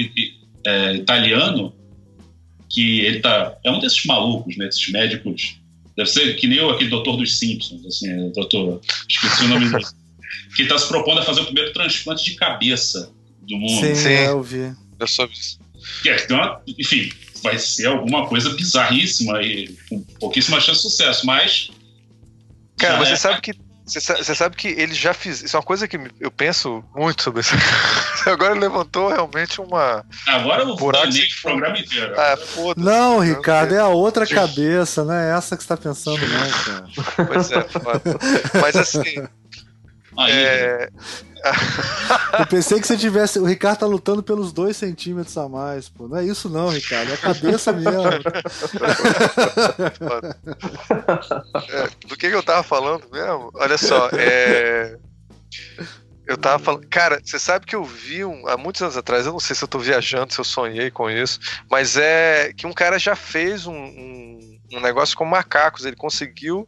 é, italiano que ele tá é um desses malucos, né? Desses médicos, deve ser que nem eu, aquele doutor dos Simpsons, assim, é, doutor, esqueci o nome dele, que está se propondo a fazer o primeiro transplante de cabeça do mundo. Sim, Sim. eu vi. Eu soube isso. É, então, enfim, vai ser alguma coisa bizarríssima e com pouquíssima chance de sucesso, mas. Cara, você é... sabe que. Você sabe que eles já fizeram. Isso é uma coisa que eu penso muito sobre isso. Agora levantou realmente uma. Agora eu vou o programa inteiro. Ah, não, Ricardo, é a outra cabeça, não é essa que você está pensando, não, cara. Pois é, foda. Mas assim. Aí, é... Eu pensei que você tivesse. O Ricardo tá lutando pelos dois centímetros a mais, pô. Não é isso, não, Ricardo. É a cabeça mesmo. É, do que, eu tava falando mesmo? Olha só, é. Eu tava falando. Cara, você sabe que eu vi um, há muitos anos atrás, eu não sei se eu tô viajando, se eu sonhei com isso, mas é que um cara já fez um, um, um negócio com macacos. Ele conseguiu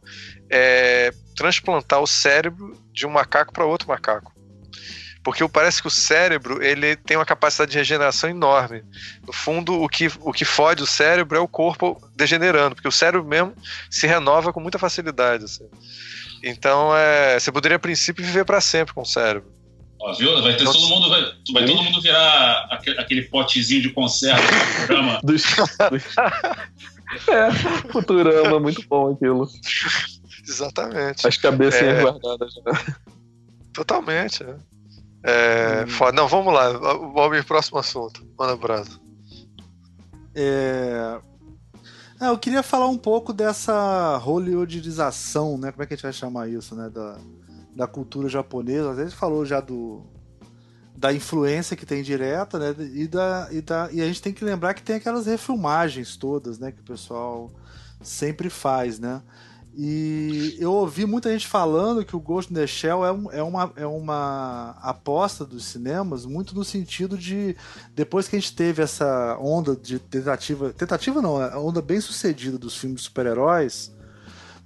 é, transplantar o cérebro de um macaco para outro macaco porque parece que o cérebro ele tem uma capacidade de regeneração enorme. No fundo, o que, o que fode o cérebro é o corpo degenerando, porque o cérebro mesmo se renova com muita facilidade. Assim. Então, é, você poderia, a princípio, viver para sempre com o cérebro. Ó, viu? Vai, ter todo mundo, vai, vai todo mundo virar aquele, aquele potezinho de conserva do Futurama. é, Futurama, muito bom aquilo. Exatamente. As cabecinhas é... guardadas. Né? Totalmente, é. É, hum. Não, vamos lá. Valmir, próximo assunto. Manda brasa. É... Ah, eu queria falar um pouco dessa hollywoodização, né? Como é que a gente vai chamar isso, né? Da, da cultura japonesa. Às vezes falou já do da influência que tem direta, né? E, da, e, da, e a gente tem que lembrar que tem aquelas refilmagens todas, né? Que o pessoal sempre faz, né? E eu ouvi muita gente falando que o Ghost in the Shell é, um, é, uma, é uma aposta dos cinemas, muito no sentido de depois que a gente teve essa onda de tentativa. Tentativa não, a onda bem sucedida dos filmes de super-heróis,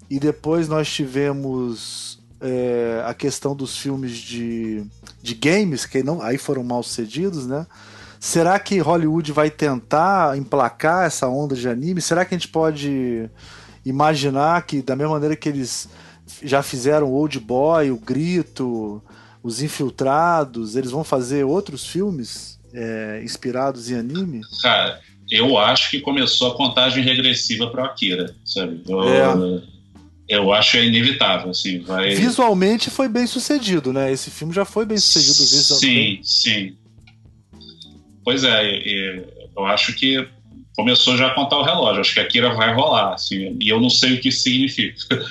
e depois nós tivemos é, a questão dos filmes de, de games, que não, aí foram mal sucedidos, né? Será que Hollywood vai tentar emplacar essa onda de anime? Será que a gente pode imaginar que, da mesma maneira que eles já fizeram Old Boy, O Grito, Os Infiltrados, eles vão fazer outros filmes é, inspirados em anime? Cara, eu acho que começou a contagem regressiva para Akira, sabe? Eu, é. eu acho é inevitável, assim, vai... Visualmente foi bem sucedido, né? Esse filme já foi bem sucedido visualmente. Sim, sim. Pois é, eu acho que começou já a contar o relógio. Acho que a Kira vai rolar, assim, e eu não sei o que isso significa.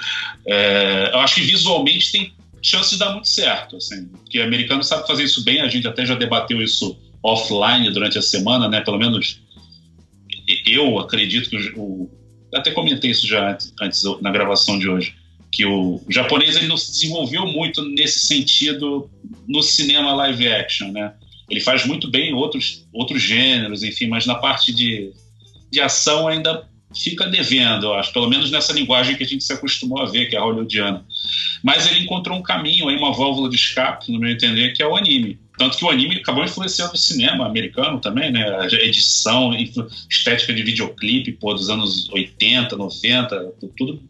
É, eu acho que visualmente tem chance de dar muito certo, assim, porque o americano sabe fazer isso bem. A gente até já debateu isso offline durante a semana, né? Pelo menos eu acredito que o, até comentei isso já antes, antes na gravação de hoje que o, o japonês ele não se desenvolveu muito nesse sentido no cinema live action, né? Ele faz muito bem outros outros gêneros, enfim, mas na parte de de ação ainda fica devendo, eu acho, pelo menos nessa linguagem que a gente se acostumou a ver, que é a hollywoodiana. Mas ele encontrou um caminho, aí, uma válvula de escape, no meu entender, que é o anime. Tanto que o anime acabou influenciando o cinema americano também, né? A edição, estética de videoclipe, pô, dos anos 80, 90, tudo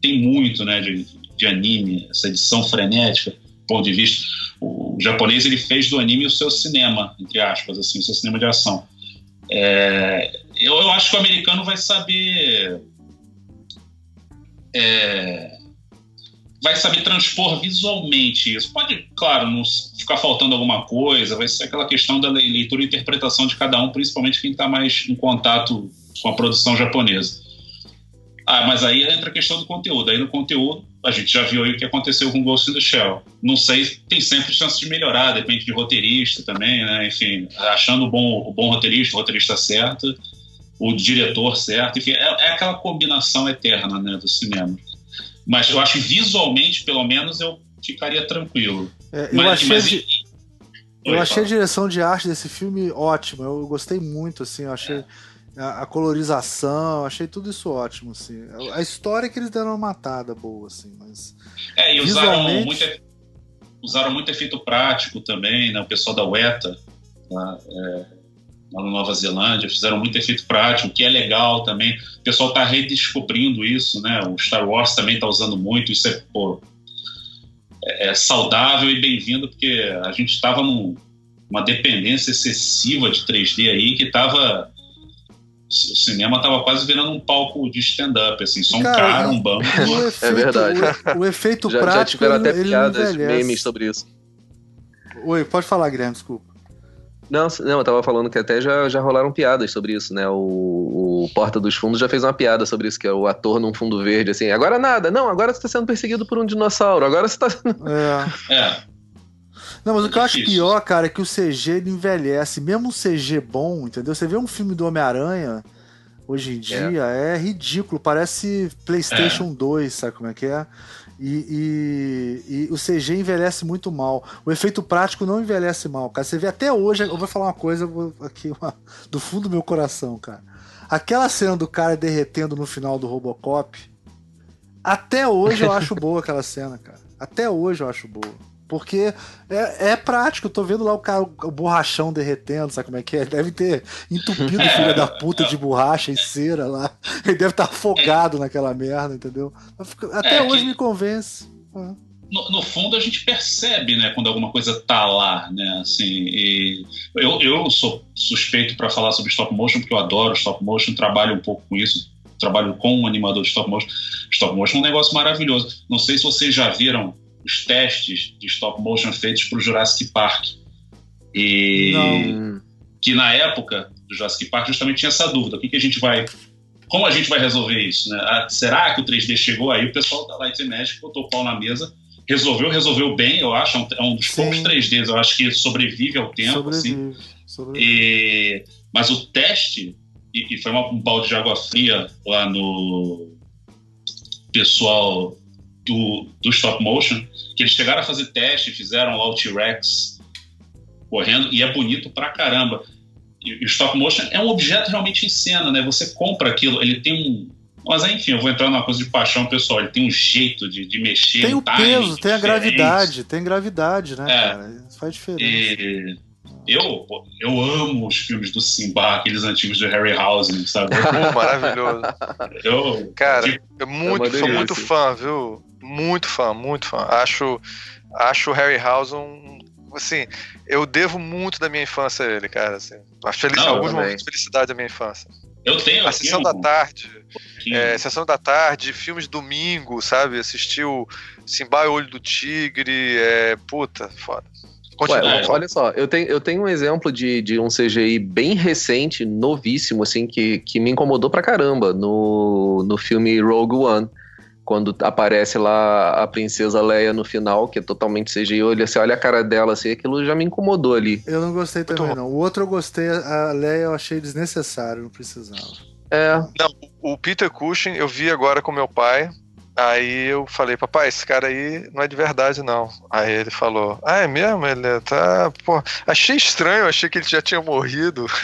tem muito, né, de, de anime, essa edição frenética, ponto de vista. O, japonês, ele fez do anime o seu cinema, entre aspas, assim, o seu cinema de ação. É, eu, eu acho que o americano vai saber. É, vai saber transpor visualmente isso. Pode, claro, não ficar faltando alguma coisa, vai ser aquela questão da leitura e interpretação de cada um, principalmente quem está mais em contato com a produção japonesa. Ah, mas aí entra a questão do conteúdo. Aí no conteúdo, a gente já viu aí o que aconteceu com Ghost in the Shell. Não sei, tem sempre chance de melhorar, depende de roteirista também, né? Enfim, achando o bom, o bom roteirista, o roteirista certo, o diretor certo, enfim, é, é aquela combinação eterna né, do cinema. Mas eu acho que visualmente, pelo menos, eu ficaria tranquilo. É, eu mas, achei, mas... De, eu achei a direção de arte desse filme ótima. Eu gostei muito, assim, eu achei é. a, a, colorização, achei tudo isso ótimo, assim. A história é que eles deram uma matada boa, assim, mas. É, e usaram muito, usaram muito efeito prático também, né? O pessoal da UETA. Tá? É, na Nova Zelândia, fizeram muito efeito prático, que é legal também. O pessoal está redescobrindo isso, né? O Star Wars também está usando muito, isso é, pô, é, é saudável e bem-vindo, porque a gente estava numa dependência excessiva de 3D aí, que estava o cinema estava quase virando um palco de stand-up, assim, só um cara, cara um banco. Efeito, é verdade. O, o efeito já, prático. Já tiveram até piadas, memes sobre isso. Oi, pode falar, Guilherme, desculpa. Não, não, eu tava falando que até já, já rolaram piadas sobre isso, né? O, o Porta dos Fundos já fez uma piada sobre isso, que é o ator num fundo verde, assim, agora nada, não, agora você tá sendo perseguido por um dinossauro, agora você tá. É. é. Não, mas o que eu acho pior, cara, é que o CG ele envelhece, mesmo um CG bom, entendeu? Você vê um filme do Homem-Aranha hoje em dia, é, é ridículo, parece PlayStation é. 2, sabe como é que é? E, e, e, o CG envelhece muito mal. O efeito prático não envelhece mal, cara. Você vê até hoje, eu vou falar uma coisa aqui uma, do fundo do meu coração, cara. Aquela cena do cara derretendo no final do Robocop, até hoje eu acho boa aquela cena, cara. Até hoje eu acho boa. Porque é, é prático, eu tô vendo lá o cara, o borrachão derretendo, sabe como é que é? Deve ter entupido o filho da puta de borracha e cera lá. Ele deve estar tá afogado naquela merda, entendeu? Até é, hoje que... me convence. No, no, fundo a gente percebe, né, quando alguma coisa tá lá, né, assim, eu, eu sou suspeito para falar sobre stop motion porque eu adoro stop motion, trabalho um pouco com isso, trabalho com um animador de stop motion. Stop motion é um negócio maravilhoso. Não sei se vocês já viram os testes de stop motion feitos para o Jurassic Park. E Não. que na época do Jurassic Park justamente tinha essa dúvida: o que, que a gente vai. Como a gente vai resolver isso? Né? Ah, será que o 3D chegou aí? O pessoal da Light Magic botou o pau na mesa, resolveu, resolveu bem, eu acho. É um, é dos Sim. poucos 3Ds, eu acho que sobrevive ao tempo. Sobrevive. Assim. Sobrevive. E, mas o teste, e, e foi uma, um balde de água fria lá no pessoal do, do stop motion, que eles chegaram a fazer teste, fizeram lá o T-Rex correndo, e é bonito pra caramba. E o stop motion é um objeto realmente em cena, né? Você compra aquilo, ele tem um. Mas enfim, eu vou entrar numa coisa de paixão pessoal. Ele tem um jeito de, de mexer. Tem o peso, tem a gravidade, tem gravidade, né, é, cara? Isso faz diferença. E eu, eu amo os filmes do Simba, aqueles antigos de Harryhausen, sabe? maravilhoso. Eu, Cara, eu muito, sou muito fã, viu? Muito fã, muito fã. Acho, acho o Harryhausen assim, eu devo muito da minha infância a ele, cara. Assim, a feliz, Não, alguns momentos de felicidade da minha infância. Eu tenho. A sessão da tarde. É, sessão da tarde, filmes domingo, sabe? Assistiu Simba e o Olho do Tigre. É, puta, foda. Ué, olha só, eu tenho, eu tenho um exemplo de, de um CGI bem recente, novíssimo, assim, que, que me incomodou pra caramba no, no filme Rogue One. Quando aparece lá a princesa Leia no final, que é totalmente CGI, olha, você olha a cara dela assim, aquilo já me incomodou ali. Eu não gostei também, não. O outro eu gostei, a Leia eu achei desnecessário, não precisava. É. Não, o Peter Cushing eu vi agora com meu pai, Aí eu falei, papai, esse cara aí não é de verdade, não. Aí ele falou, ah, é mesmo? Ele tá. Pô, achei estranho, achei que ele já tinha morrido.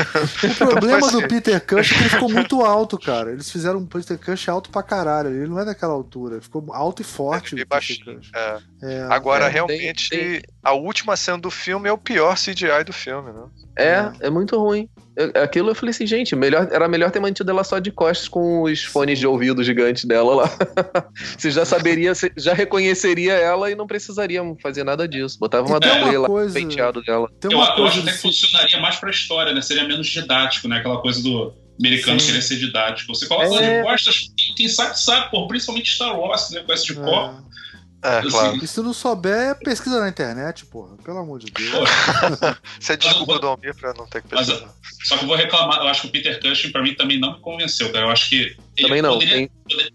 O problema do Peter Cush é que ele ficou muito alto, cara. Eles fizeram um Peter Cush alto pra caralho. Ele não é daquela altura. Ele ficou alto e forte. É, baixinho. É. É, Agora, é, realmente, tem, tem... a última cena do filme é o pior CGI do filme, né? É, é muito ruim. Eu, aquilo eu falei assim, gente, melhor, era melhor ter mantido ela só de costas com os fones de ouvido gigantes dela lá. você já saberia, você já reconheceria ela e não precisaria fazer nada disso. Botava uma dublê lá coisa... penteado dela. Tem uma eu, coisa eu acho até que funcionaria mais pra história, né? Seria menos didático, né? Aquela coisa do americano Sim. querer ser didático. Você coloca é... de costas, quem sabe sabe, pô, principalmente Star Wars, né? Com essa de é. copo. É, claro. E se não souber, pesquisa na internet, porra. Pelo amor de Deus. Você é desculpa do Almir pra não ter que pesquisar. Mas, só que eu vou reclamar, eu acho que o Peter Cushing pra mim também não me convenceu, cara. Eu acho que ele não, poderia, tem...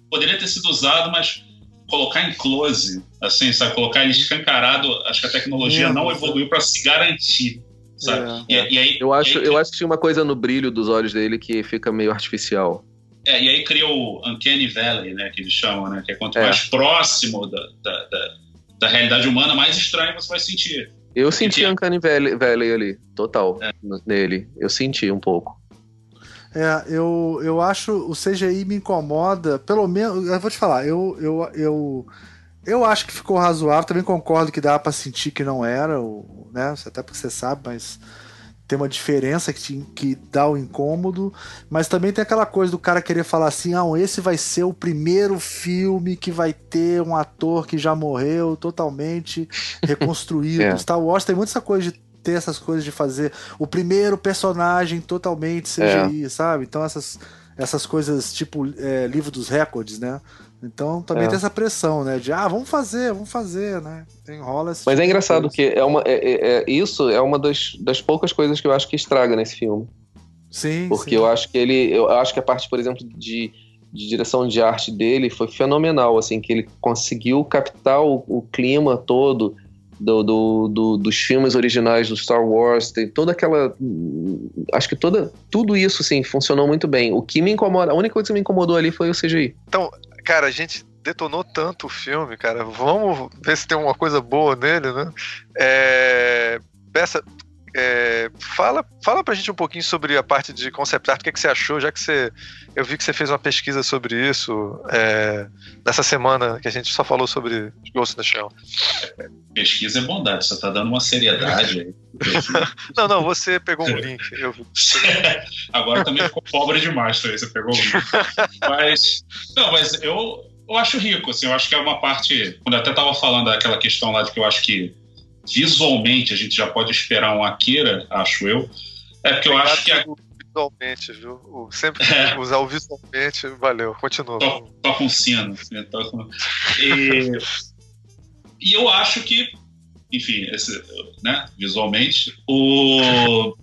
poderia ter sido usado, mas colocar em close, assim, sabe? Colocar ele escancarado, acho que a tecnologia é, não evoluiu para se garantir. Sabe? É, e, e aí, eu, acho, aí, eu acho que tinha uma coisa no brilho dos olhos dele que fica meio artificial. É, e aí cria o Uncanny Valley, né, que eles chamam, né, que é quanto é. mais próximo da, da, da, da, realidade humana, mais estranho você vai sentir. Eu senti Porque... Uncanny Valley, Valley ali, total, é. nele. Eu senti um pouco. É, eu, eu acho o CGI me incomoda, pelo menos, eu vou te falar, eu, eu, eu, eu acho que ficou razoável, também concordo que dá para sentir que não era, né, até porque você sabe, mas tem uma diferença que, te, que dá o incômodo, mas também tem aquela coisa do cara querer falar assim: ah, esse vai ser o primeiro filme que vai ter um ator que já morreu totalmente reconstruído. é. Star Wars tem muita essa coisa de ter essas coisas de fazer o primeiro personagem totalmente CGI, é. sabe? Então essas, essas coisas tipo é, livro dos recordes, né? Então também é. tem essa pressão, né? De ah, vamos fazer, vamos fazer, né? Tem rola Mas é tipo é engraçado que é uma, é, é, é, isso é uma das, das poucas coisas que eu acho que estraga nesse filme. Sim. Porque sim. eu acho que ele. Eu acho que a parte, por exemplo, de, de direção de arte dele foi fenomenal, assim, que ele conseguiu captar o, o clima todo. Do, do, do, dos filmes originais do Star Wars, tem toda aquela. Acho que toda, tudo isso, assim, funcionou muito bem. O que me incomoda, a única coisa que me incomodou ali foi o CGI. Então, cara, a gente detonou tanto o filme, cara. Vamos ver se tem uma coisa boa nele, né? É, peça, é, fala, fala pra gente um pouquinho sobre a parte de concept art, o que, é que você achou, já que você. Eu vi que você fez uma pesquisa sobre isso é, nessa semana que a gente só falou sobre Ghost in the Shell. Pesquisa é bondade, você tá dando uma seriedade aí. não, não, você pegou um link. Eu vi. Agora também ficou pobre demais, você pegou o link. Mas. Não, mas eu eu acho rico, assim, eu acho que é uma parte. Quando eu até estava falando daquela questão lá de que eu acho que visualmente a gente já pode esperar um Akira, acho eu. É porque eu acho que. A... Visualmente, viu? Sempre é. usar o visualmente, valeu, continua. Toca um sino. Toca... E, e eu acho que, enfim, esse, né, visualmente, o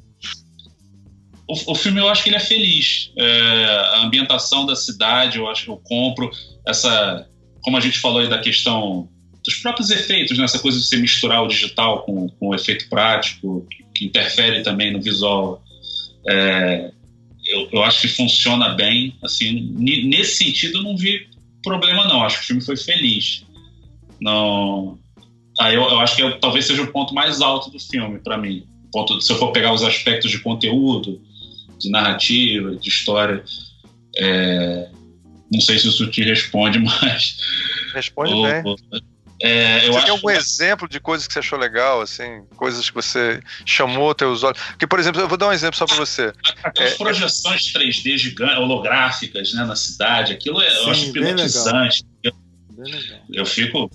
o, o, filme eu acho que ele é feliz. É, a ambientação da cidade, eu acho que eu compro essa, como a gente falou aí da questão dos próprios efeitos, né? essa coisa de você misturar o digital com, com o efeito prático, que, que interfere também no visual. É, eu, eu, acho que funciona bem. Assim, nesse sentido, eu não vi problema não. Acho que o filme foi feliz. Não. Aí eu, eu acho que eu, talvez seja o ponto mais alto do filme para mim. Ponto, se eu for pegar os aspectos de conteúdo, de narrativa, de história, é, não sei se isso te responde, mas. Responde o, bem. É, você tem algum exemplo de coisas que você achou legal, assim, coisas que você chamou teus olhos? Porque, por exemplo, eu vou dar um exemplo só para você. Aquelas é, projeções 3D gigantes, holográficas, né, na cidade, aquilo é, Sim, eu acho hipnotizante. Eu, eu, fico.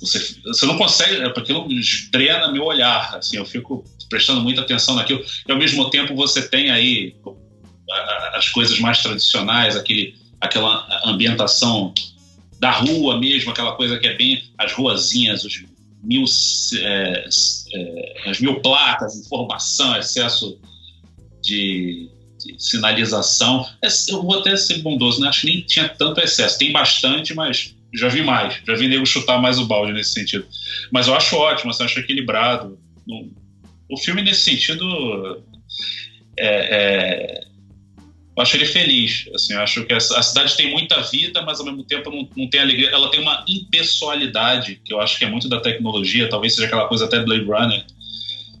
Você, você não consegue, é, porque aquilo drena meu olhar, assim, eu fico prestando muita atenção naquilo, e ao mesmo tempo você tem aí as coisas mais tradicionais, aquele aquela ambientação da rua mesmo, aquela coisa que é bem as ruazinhas, os mil, é, é, as mil placas, informação, excesso de, de sinalização. É, eu vou até ser bondoso, né? acho que nem tinha tanto excesso. Tem bastante, mas já vi mais. Já vi nego chutar mais o balde nesse sentido. Mas eu acho ótimo, assim, acho equilibrado. O filme, nesse sentido, é, é eu acho ele feliz. Assim, acho que a, cidade tem muita vida, mas ao mesmo tempo não, não tem alegria. Ela tem uma impessoalidade, que eu acho que é muito da tecnologia, talvez seja aquela coisa até Blade Runner.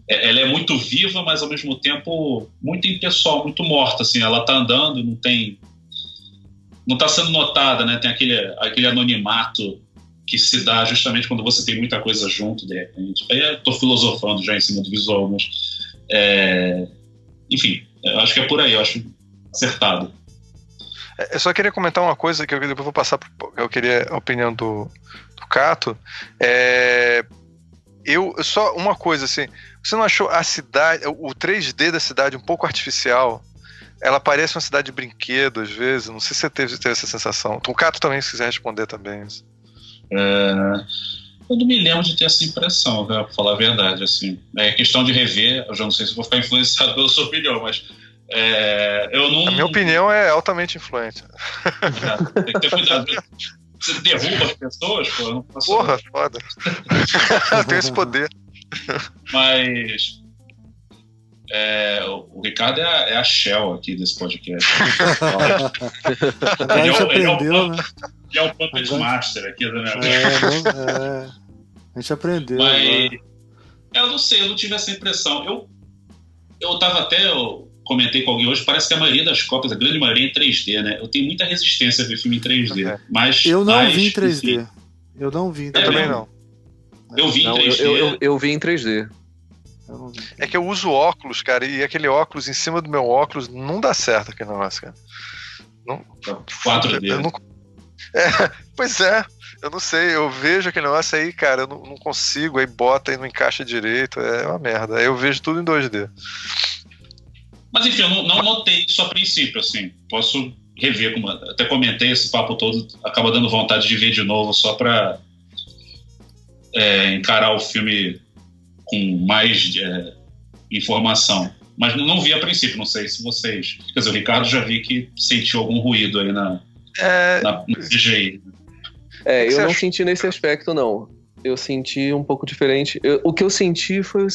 É, ela é muito viva, mas ao mesmo tempo muito impessoal, muito morta. Assim, ela está andando, não tem. Não está sendo notada, né? Tem aquele, aquele anonimato que se dá justamente quando você tem muita coisa junto, de repente. Aí eu tô filosofando já em cima do visual, mas. É, enfim, eu acho que é por aí. Eu acho acertado. É, eu só queria comentar uma coisa que eu depois vou passar. Eu queria a opinião do, do Cato. É, eu só uma coisa assim. Você não achou a cidade, o 3D da cidade um pouco artificial? Ela parece uma cidade de brinquedo às vezes. Não sei se você teve, teve essa sensação. O Cato também, se quiser responder também. É, eu não me lembro de ter essa impressão, pra falar a verdade. Assim, é questão de rever. Eu já não sei se vou ficar influenciado pela sua opinião, mas é, eu não... A minha opinião é altamente influente. É, tem que ter cuidado. Você derruba as pessoas, pô. Eu não posso... Porra, foda. eu tenho esse poder. Mas. É, o Ricardo é a, é a, Shell aqui desse podcast. ele, é o, aprendeu, ele, é o, né? ele é o Puppet Agora... Master aqui da minha é, é, A gente aprendeu. Mas, eu não sei, eu não tive essa impressão. Eu, eu tava até. Eu, comentei com alguém hoje, parece que a maioria das cópias, a grande maioria é em 3D, né? Eu tenho muita resistência a ver filme em 3D. É. Mas, eu não mas, vi em 3D. Enfim, eu não vi em 3D. Eu também não. Eu vi não, em 3D. Eu, eu, eu, vi em 3D. É que eu uso óculos, cara, e aquele óculos em cima do meu óculos não dá certo aquele negócio, cara. Não, 4D. Eu não, é, pois é, eu não sei, eu vejo aquele negócio aí, cara, eu não, não consigo, aí bota e não encaixa direito, é uma merda. Aí eu vejo tudo em 2D. Mas enfim, eu não, não notei isso a princípio, assim. Posso rever, como até comentei esse papo todo, acaba dando vontade de ver de novo só para é, encarar o filme com mais é, informação. Mas não, não vi a princípio, não sei se vocês. Quer dizer, o Ricardo já vi que sentiu algum ruído aí na, é... na no CGI. É, eu não senti nesse aspecto, não eu senti um pouco diferente. Eu, o que eu senti foi.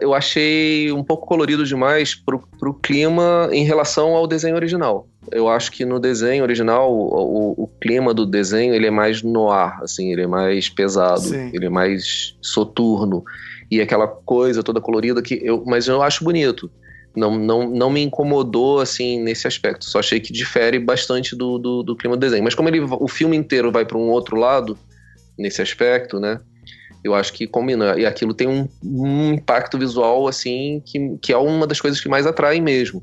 Eu achei um pouco colorido demais pro, pro clima em relação ao desenho original. Eu acho que no desenho original, o, o, o clima do desenho ele é mais no ar, assim, ele é mais pesado, Sim. ele é mais soturno. E aquela coisa toda colorida que eu. Mas eu acho bonito. Não, não, não me incomodou assim nesse aspecto. Só achei que difere bastante do, do, do clima do desenho. Mas como ele, o filme inteiro vai para um outro lado, nesse aspecto, né? Eu acho que combina. E aquilo tem um, um, impacto visual, assim, que, que é uma das coisas que mais atrai mesmo.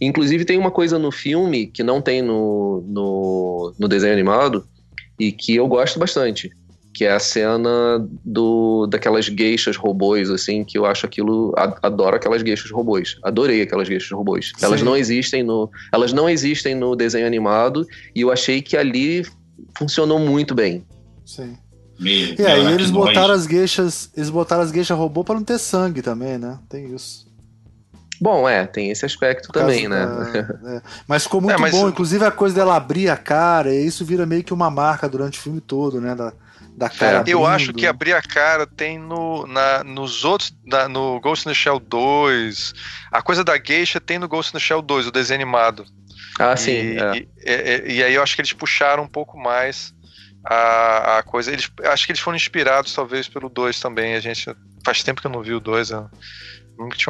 Inclusive, tem uma coisa no filme que não tem no, no, no desenho animado e que eu gosto bastante. Que é a cena do, daquelas gueixas robôs, assim, que eu acho aquilo. Adoro aquelas gueixas robôs. Adorei aquelas gueixas robôs. Sim. Elas não existem no. Elas não existem no desenho animado e eu achei que ali funcionou muito bem. Sim. Meio, e aí eles botaram as gueixas, eles botaram as gueixas robô para não ter sangue também, né? Tem isso. Bom, é, tem esse aspecto também, né? é. Mas ficou muito é, mas... bom, inclusive a coisa dela abrir a cara, e isso vira meio que uma marca durante o filme todo, né? Da, da cara. É. Eu acho que abrir a cara tem no, na, nos outros, na, no Ghost in the Shell 2. A coisa da geisha tem no Ghost in the Shell 2, o desenho animado. Ah, sim. E, é. e, e, e aí eu acho que eles puxaram um pouco mais a, a coisa. Eles, acho que eles foram inspirados, talvez, pelo 2 também. A gente faz tempo que eu não vi o 2.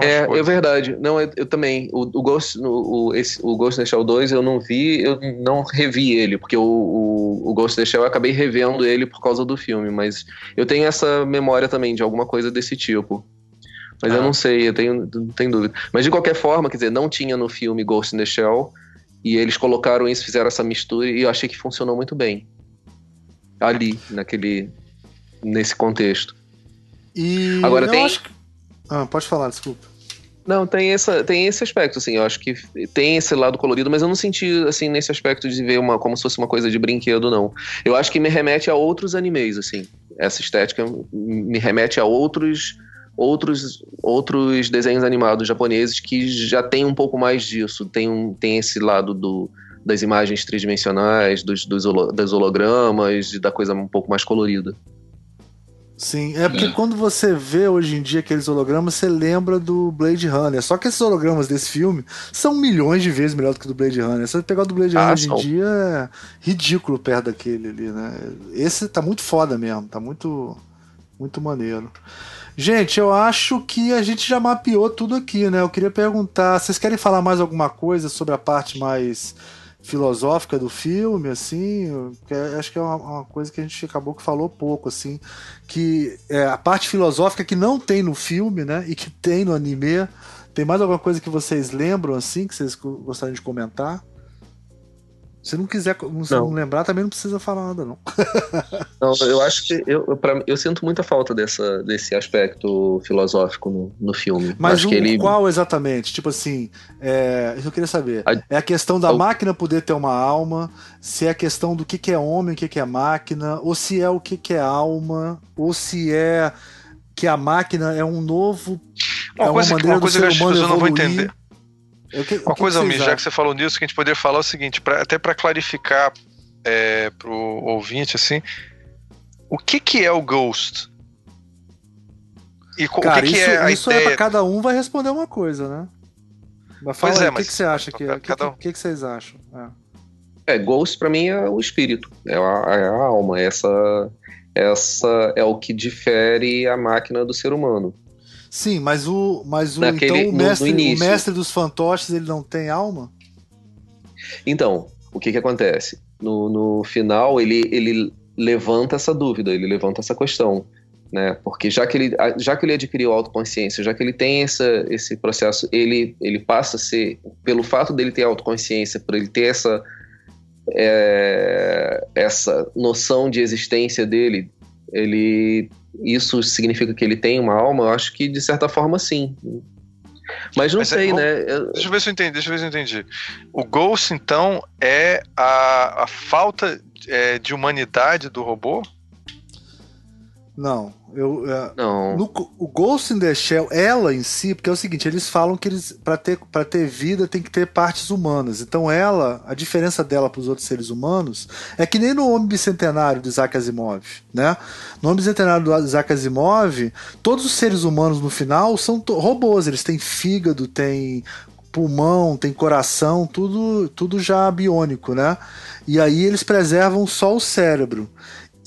É, é verdade. Não, eu, eu também. O, o, Ghost, o, esse, o Ghost in the Shell 2 eu não vi, eu não revi ele, porque o, o, o Ghost in the Shell eu acabei revendo ele por causa do filme, mas eu tenho essa memória também de alguma coisa desse tipo. Mas ah. eu não sei, eu tenho, não tenho dúvida. Mas de qualquer forma, quer dizer, não tinha no filme Ghost in the Shell, e eles colocaram isso, fizeram essa mistura, e eu achei que funcionou muito bem ali, naquele, nesse contexto. E agora tem. Que... Ah, pode falar, desculpa. Não, tem, essa, tem esse aspecto, assim, eu acho que tem esse lado colorido, mas eu não senti, assim, nesse aspecto de ver uma, como se fosse uma coisa de brinquedo, não. Eu acho que me remete a outros animes, assim. essa estética me remete a outros outros outros desenhos animados japoneses que já tem um pouco mais disso, tem um tem esse lado do das imagens tridimensionais, dos, dos, dos hologramas, da coisa um pouco mais colorida. Sim, é porque é. quando você vê hoje em dia aqueles hologramas, você lembra do Blade Runner. Só que esses hologramas desse filme são milhões de vezes melhor do que o do Blade Runner. Se você pegar o do Blade ah, Runner hoje em dia, é ridículo perto daquele ali, né? Esse tá muito foda mesmo, tá muito, muito maneiro. Gente, eu acho que a gente já mapeou tudo aqui, né? Eu queria perguntar, vocês querem falar mais alguma coisa sobre a parte mais filosófica do filme, assim, que é, acho que é uma, uma, coisa que a gente acabou que falou pouco, assim, que é a parte filosófica que não tem no filme, né, e que tem no anime. Tem mais alguma coisa que vocês lembram, assim, que vocês gostariam de comentar? Se não quiser não, não. lembrar, também não precisa falar nada, não. não, eu acho que eu, eu, pra, eu, sinto muita falta dessa, desse aspecto filosófico no, no filme. Mas um, ele... qual exatamente? Tipo assim, é, eu queria saber. A... É a questão da a... máquina poder ter uma alma, se é a questão do que, que é homem, o que, que é máquina, ou se é o que, que é alma, ou se é que a máquina é um novo. Uma é coisa, uma maneira uma coisa do ser humano que as pessoas não vão entender que, Uma coisa, Almir, já que você falou nisso, que a gente poderia falar é o seguinte, pra, até para clarificar é, pro ouvinte, assim, o que que é o Ghost? E Cara, o que, isso, que é a isso é ideia? é pra cada um vai responder uma coisa, né? Mas fala pois aí, é, o que, que você acha que é? O que, um. que, que, vocês acham? É. é, Ghost pra mim é o espírito, é a, é a alma, essa, essa é o que difere a máquina do ser humano. Sim, mas o, mas o, Naquele, então, o, mestre, no, no o mestre dos fantoches ele não tem alma? Então, o que que acontece? No, no final, ele, ele levanta essa dúvida, ele levanta essa questão. Né? Porque já que ele, já que ele adquiriu autoconsciência, já que ele tem essa, esse processo, ele, ele passa a ser, pelo fato dele ter autoconsciência, por ele ter essa, é, essa noção de existência dele, ele isso significa que ele tem uma alma? Eu acho que de certa forma sim. Mas não Mas é sei, é, né? Eu... Deixa eu ver se eu entendi, deixa eu ver se eu entendi. O Ghost, então, é a, a falta é, de humanidade do robô? Não, eu, é, não. No, o Ghost in the Shell, ela em si, porque é o seguinte, eles falam que eles para ter para ter vida tem que ter partes humanas. Então ela, a diferença dela para os outros seres humanos é que nem no Homem Bicentenário do Isaac Asimov, né? No Homem Bicentenário do Isaac Asimov, todos os seres humanos no final são robôs, eles têm fígado, têm pulmão, tem coração, tudo tudo já biônico, né? E aí eles preservam só o cérebro.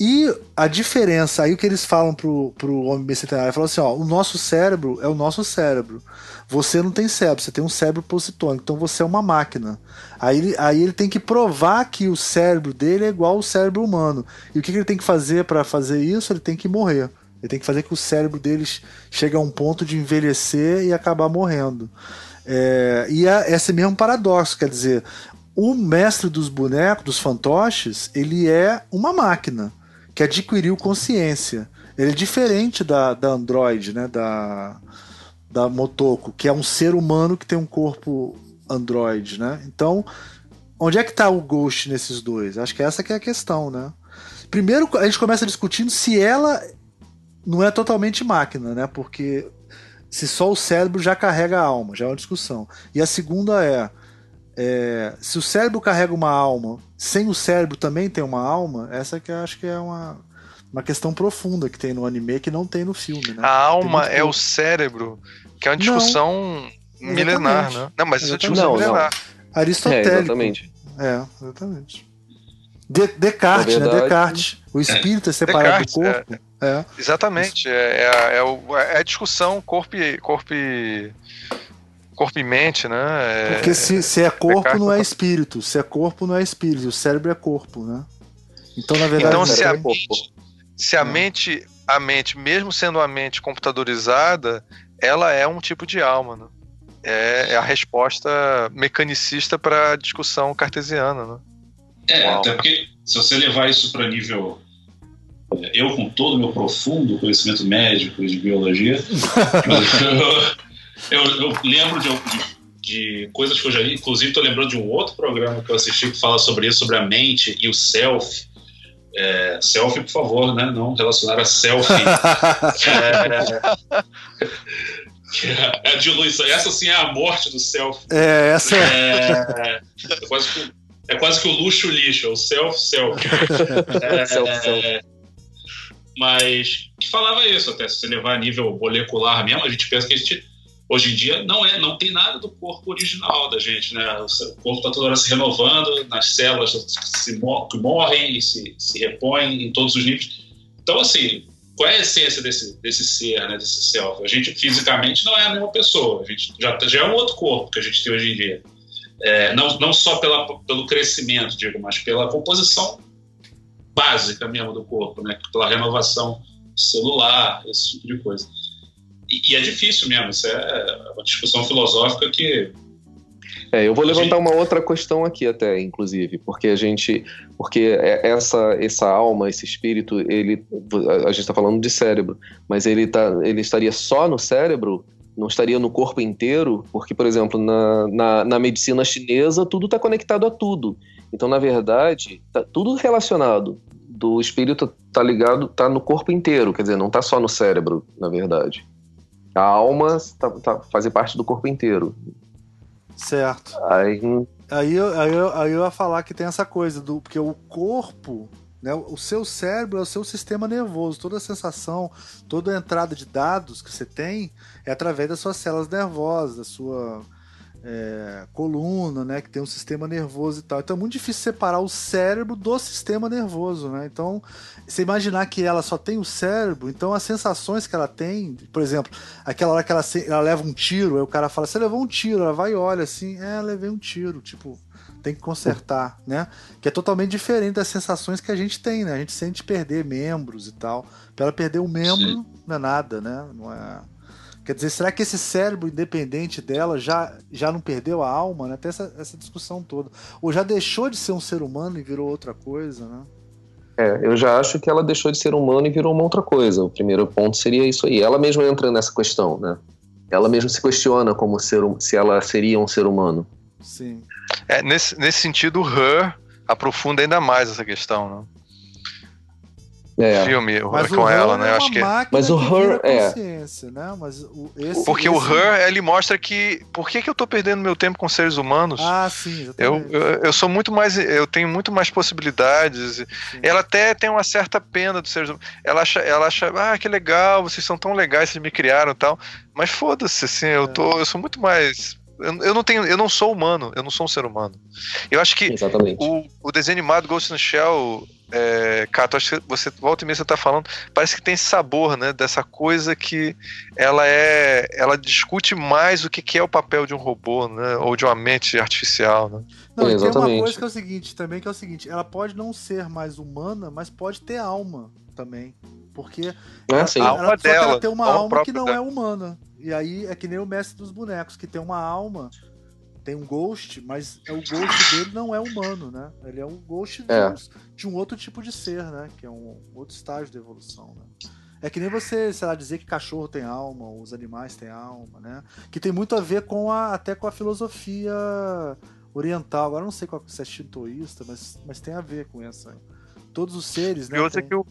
E a diferença, aí o que eles falam pro, pro homem bicentenário, falam assim, ó, o nosso cérebro é o nosso cérebro. Você não tem cérebro, você tem um cérebro positônico, então você é uma máquina. Aí aí ele tem que provar que o cérebro dele é igual ao cérebro humano. E o que, que ele tem que fazer para fazer isso? Ele tem que morrer. Ele tem que fazer que o cérebro deles chegue a um ponto de envelhecer e acabar morrendo. É, e é esse mesmo paradoxo, quer dizer, o mestre dos bonecos, dos fantoches, ele é uma máquina que adquiriu consciência. Ele é diferente da, da Android, né? Da, da Motoko, que é um ser humano que tem um corpo Android, né? Então, onde é que está o Ghost nesses dois? Acho que essa que é a questão, né? Primeiro, a gente começa discutindo se ela não é totalmente máquina, né? Porque se só o cérebro já carrega a alma, já é uma discussão. E a segunda é, é se o cérebro carrega uma alma sem o cérebro também tem uma alma, essa que eu acho que é uma, uma questão profunda que tem no anime que não tem no filme. Né? A alma é o cérebro, que é uma discussão não, milenar, né? Não, mas isso é discussão não, milenar. Não. Aristotélico. É, exatamente. É, exatamente. De Descartes, né? verdade, né? Descartes. O espírito é, é separado Descartes, do corpo. É, é. Exatamente. É, é, é, a discussão corpo e, corpo e corpo e mente, né? É, Porque se, se é corpo, não é espírito. Se é corpo, não é espírito. O cérebro é corpo, né? Então, na verdade, então, se a, é mente, se a mente, a mente, mesmo sendo uma mente computadorizada, ela é um tipo de alma, né? É, é a resposta mecanicista para a discussão cartesiana, né? É, até porque se você levar isso para nível é, eu com todo o meu profundo conhecimento médico de biologia, eu, eu, lembro de, de, de, coisas que eu já li, inclusive estou lembrando de um outro programa que eu assisti que fala sobre isso, sobre a mente e o self, É, selfie, por favor, né? Não relacionar a selfie. é, é, de luz. Essa sim é a morte do selfie. É, essa é. É, é, quase, que, é quase que o luxo lixo, é o self-self. É. Mas que falava isso, até se você levar a nível molecular mesmo, a gente pensa que a gente hoje em dia não é, não tem nada do corpo original da gente, né? O corpo está toda hora se renovando, nas células se que morrem se, se repõem em todos os níveis. Então, assim, qual é a essência desse, desse ser, né, desse self? A gente fisicamente não é a mesma pessoa, a gente já, já é um outro corpo que a gente tem hoje em dia. É, não, não só pela, pelo crescimento, digo, mas pela composição básica mesmo do corpo, né? Pela renovação celular, esse tipo de coisa. E, e é difícil mesmo, isso é uma discussão filosófica que é, eu vou levantar uma outra questão aqui até, inclusive, porque a gente, porque é, essa essa alma, esse espírito, ele, a gente está falando de cérebro, mas ele tá, ele estaria só no cérebro, não estaria no corpo inteiro, porque, por exemplo, na, na, na medicina chinesa tudo está conectado a tudo. Então, na verdade, tá tudo relacionado. Do espírito tá ligado, tá no corpo inteiro, quer dizer, não tá só no cérebro, na verdade. A alma tá, tá, faz parte do corpo inteiro. Certo. Aí, aí, eu, aí, eu, aí eu ia falar que tem essa coisa do. Porque o corpo, né, o seu cérebro é o seu sistema nervoso. Toda a sensação, toda a entrada de dados que você tem é através das suas células nervosas, da sua é, coluna, né, que tem um sistema nervoso e tal. Então é muito difícil separar o cérebro do sistema nervoso, né? Então, você imaginar que ela só tem o cérebro, então as sensações que ela tem, por exemplo, aquela hora que ela, ela leva um tiro, aí o cara fala, você levou um tiro, ela vai e olha assim, é, levei um tiro, tipo, tem que consertar, né? Que é totalmente diferente das sensações que a gente tem, né? A gente sente perder membros e tal. Pra ela perder um membro, Sim. não é nada, né? Não é Quer dizer, será que esse cérebro independente dela já, já não perdeu a alma? Né? Tem essa, essa discussão toda. Ou já deixou de ser um ser humano e virou outra coisa, né? É, eu já acho que ela deixou de ser humano e virou uma outra coisa. O primeiro ponto seria isso aí. Ela mesma entra nessa questão, né? Ela mesma se questiona como ser, se ela seria um ser humano. Sim. É, nesse, nesse sentido, o Her aprofunda ainda mais essa questão, né? É. filme mas com ela, né? É acho que mas o Her é né? Mas o, esse, porque esse... o Her ele mostra que por que, que eu tô perdendo meu tempo com seres humanos? Ah, sim. Eu, eu, eu sou muito mais eu tenho muito mais possibilidades. Sim. Ela até tem uma certa pena dos seres humanos. Ela acha ela acha ah que legal vocês são tão legais vocês me criaram tal. Mas foda-se assim eu é. tô eu sou muito mais eu, não tenho, eu não sou humano, eu não sou um ser humano. Eu acho que o, o desenho animado Ghost in the Shell é, Cato, acho que você volta e meia você tá falando, parece que tem esse sabor, né? Dessa coisa que ela é. Ela discute mais o que, que é o papel de um robô, né? Ou de uma mente artificial, né? Não, é, tem uma coisa que é o seguinte, também, que é o seguinte, ela pode não ser mais humana, mas pode ter alma também. Porque é, ela, a alma ela, dela, ela tem uma alma que não dela. é humana. E aí é que nem o mestre dos bonecos, que tem uma alma tem um ghost, mas é o ghost dele não é humano, né? Ele é um ghost é. De, de, um outro tipo de ser, né? Que é um outro estágio da evolução, né? É que nem você, sei lá, dizer que cachorro tem alma, ou os animais têm alma, né? Que tem muito a ver com a, até com a filosofia oriental. Agora não sei qual, se é shintoísta, mas, mas tem a ver com essa. Todos os seres, né? E outra tem... que o...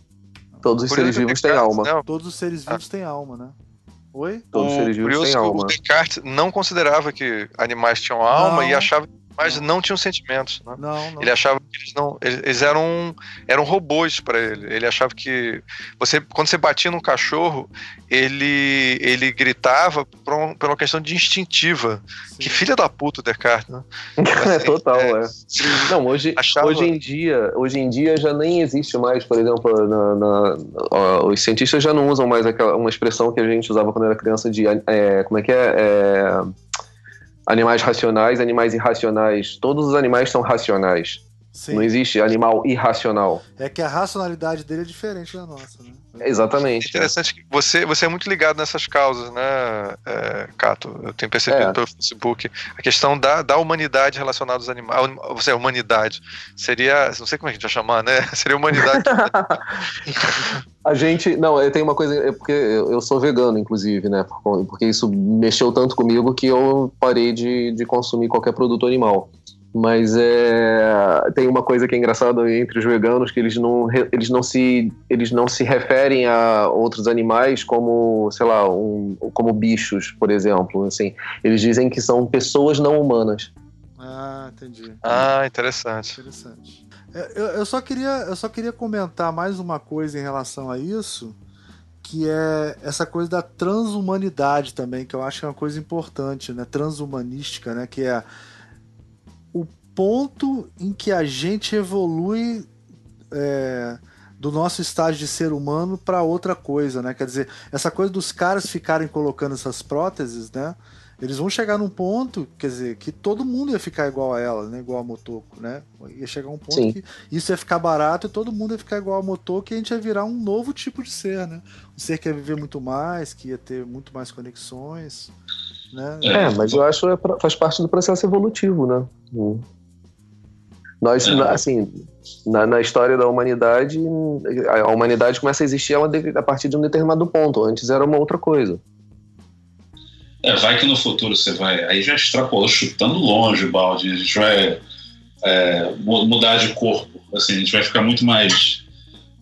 Todos os seres vivos têm alma. Não. Todos os seres vivos ah. têm alma, né? Oi? Todos os seres vivos têm alma. O Descartes não considerava que animais tinham alma não. e achava mas não, não tinham sentimentos. Né? Não, não. Ele achava que eles não. Eles eram, eram robôs para ele. Ele achava que. você Quando você batia num cachorro, ele, ele gritava por, um, por uma questão de instintiva. Sim. Que filha da puta o Descartes, né? Assim, é total, é. é. Não, hoje, achava... hoje, em dia, hoje em dia já nem existe mais, por exemplo, na, na, os cientistas já não usam mais aquela, uma expressão que a gente usava quando era criança de. É, como é que é? é animais racionais, animais irracionais. Todos os animais são racionais. Sim. Não existe animal irracional. É que a racionalidade dele é diferente da nossa, né? Exatamente. É interessante que você, você é muito ligado nessas causas, né, é, Cato? Eu tenho percebido é. pelo Facebook. A questão da, da humanidade relacionada aos animais. Você, a humanidade. Seria. Não sei como é que a gente vai chamar, né? Seria humanidade. a gente. Não, eu tenho uma coisa. É porque eu sou vegano, inclusive, né? Porque isso mexeu tanto comigo que eu parei de, de consumir qualquer produto animal. Mas é, tem uma coisa que é engraçada entre os veganos que eles não, eles não se eles não se referem a outros animais como sei lá um, como bichos por exemplo assim. Eles dizem que são pessoas não humanas. Ah entendi. Ah interessante. Interessante. É, eu, eu só queria eu só queria comentar mais uma coisa em relação a isso que é essa coisa da transhumanidade também que eu acho que é uma coisa importante né? Transhumanística né? Que é ponto em que a gente evolui é, do nosso estágio de ser humano para outra coisa, né? Quer dizer, essa coisa dos caras ficarem colocando essas próteses, né? Eles vão chegar num ponto, quer dizer, que todo mundo ia ficar igual a ela, né? Igual a Motoko, né? Ia chegar um ponto Sim. que isso ia ficar barato e todo mundo ia ficar igual a Motoko e a gente ia virar um novo tipo de ser, né? Um ser que ia viver muito mais, que ia ter muito mais conexões, né? É, mas eu acho que é faz parte do processo evolutivo, né? Nós, é. assim, na, na, história da humanidade, a humanidade começa a existir a partir de um determinado ponto. Antes era uma outra coisa. É, vai que no futuro você vai. Aí já extrapolou, chutando longe o balde. A gente vai é, mudar de corpo. Assim, a gente vai ficar muito mais.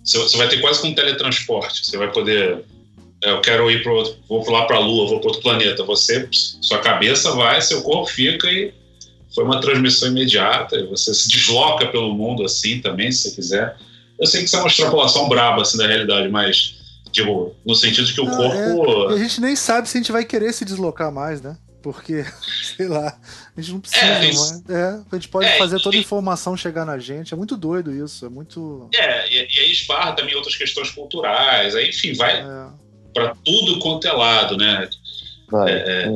Você vai ter quase como um teletransporte. Você vai poder. É, eu quero ir para Vou lá para a Lua, vou para outro planeta. Você, sua cabeça vai, seu corpo fica e foi uma transmissão imediata, você se desloca pelo mundo assim também, se você quiser. Eu sei que isso é uma extrapolação braba assim, da realidade, mas digo, no sentido de que o corpo. É, a gente nem sabe se a gente vai querer se deslocar mais, né? Porque, sei lá, a gente não precisa é, mais. É, a gente pode é, fazer toda a informação chegar na gente. É muito doido isso, é muito. É, e, e aí esbarra também outras questões culturais. Aí, enfim, vai é. para tudo quanto é lado, né? Vai, é,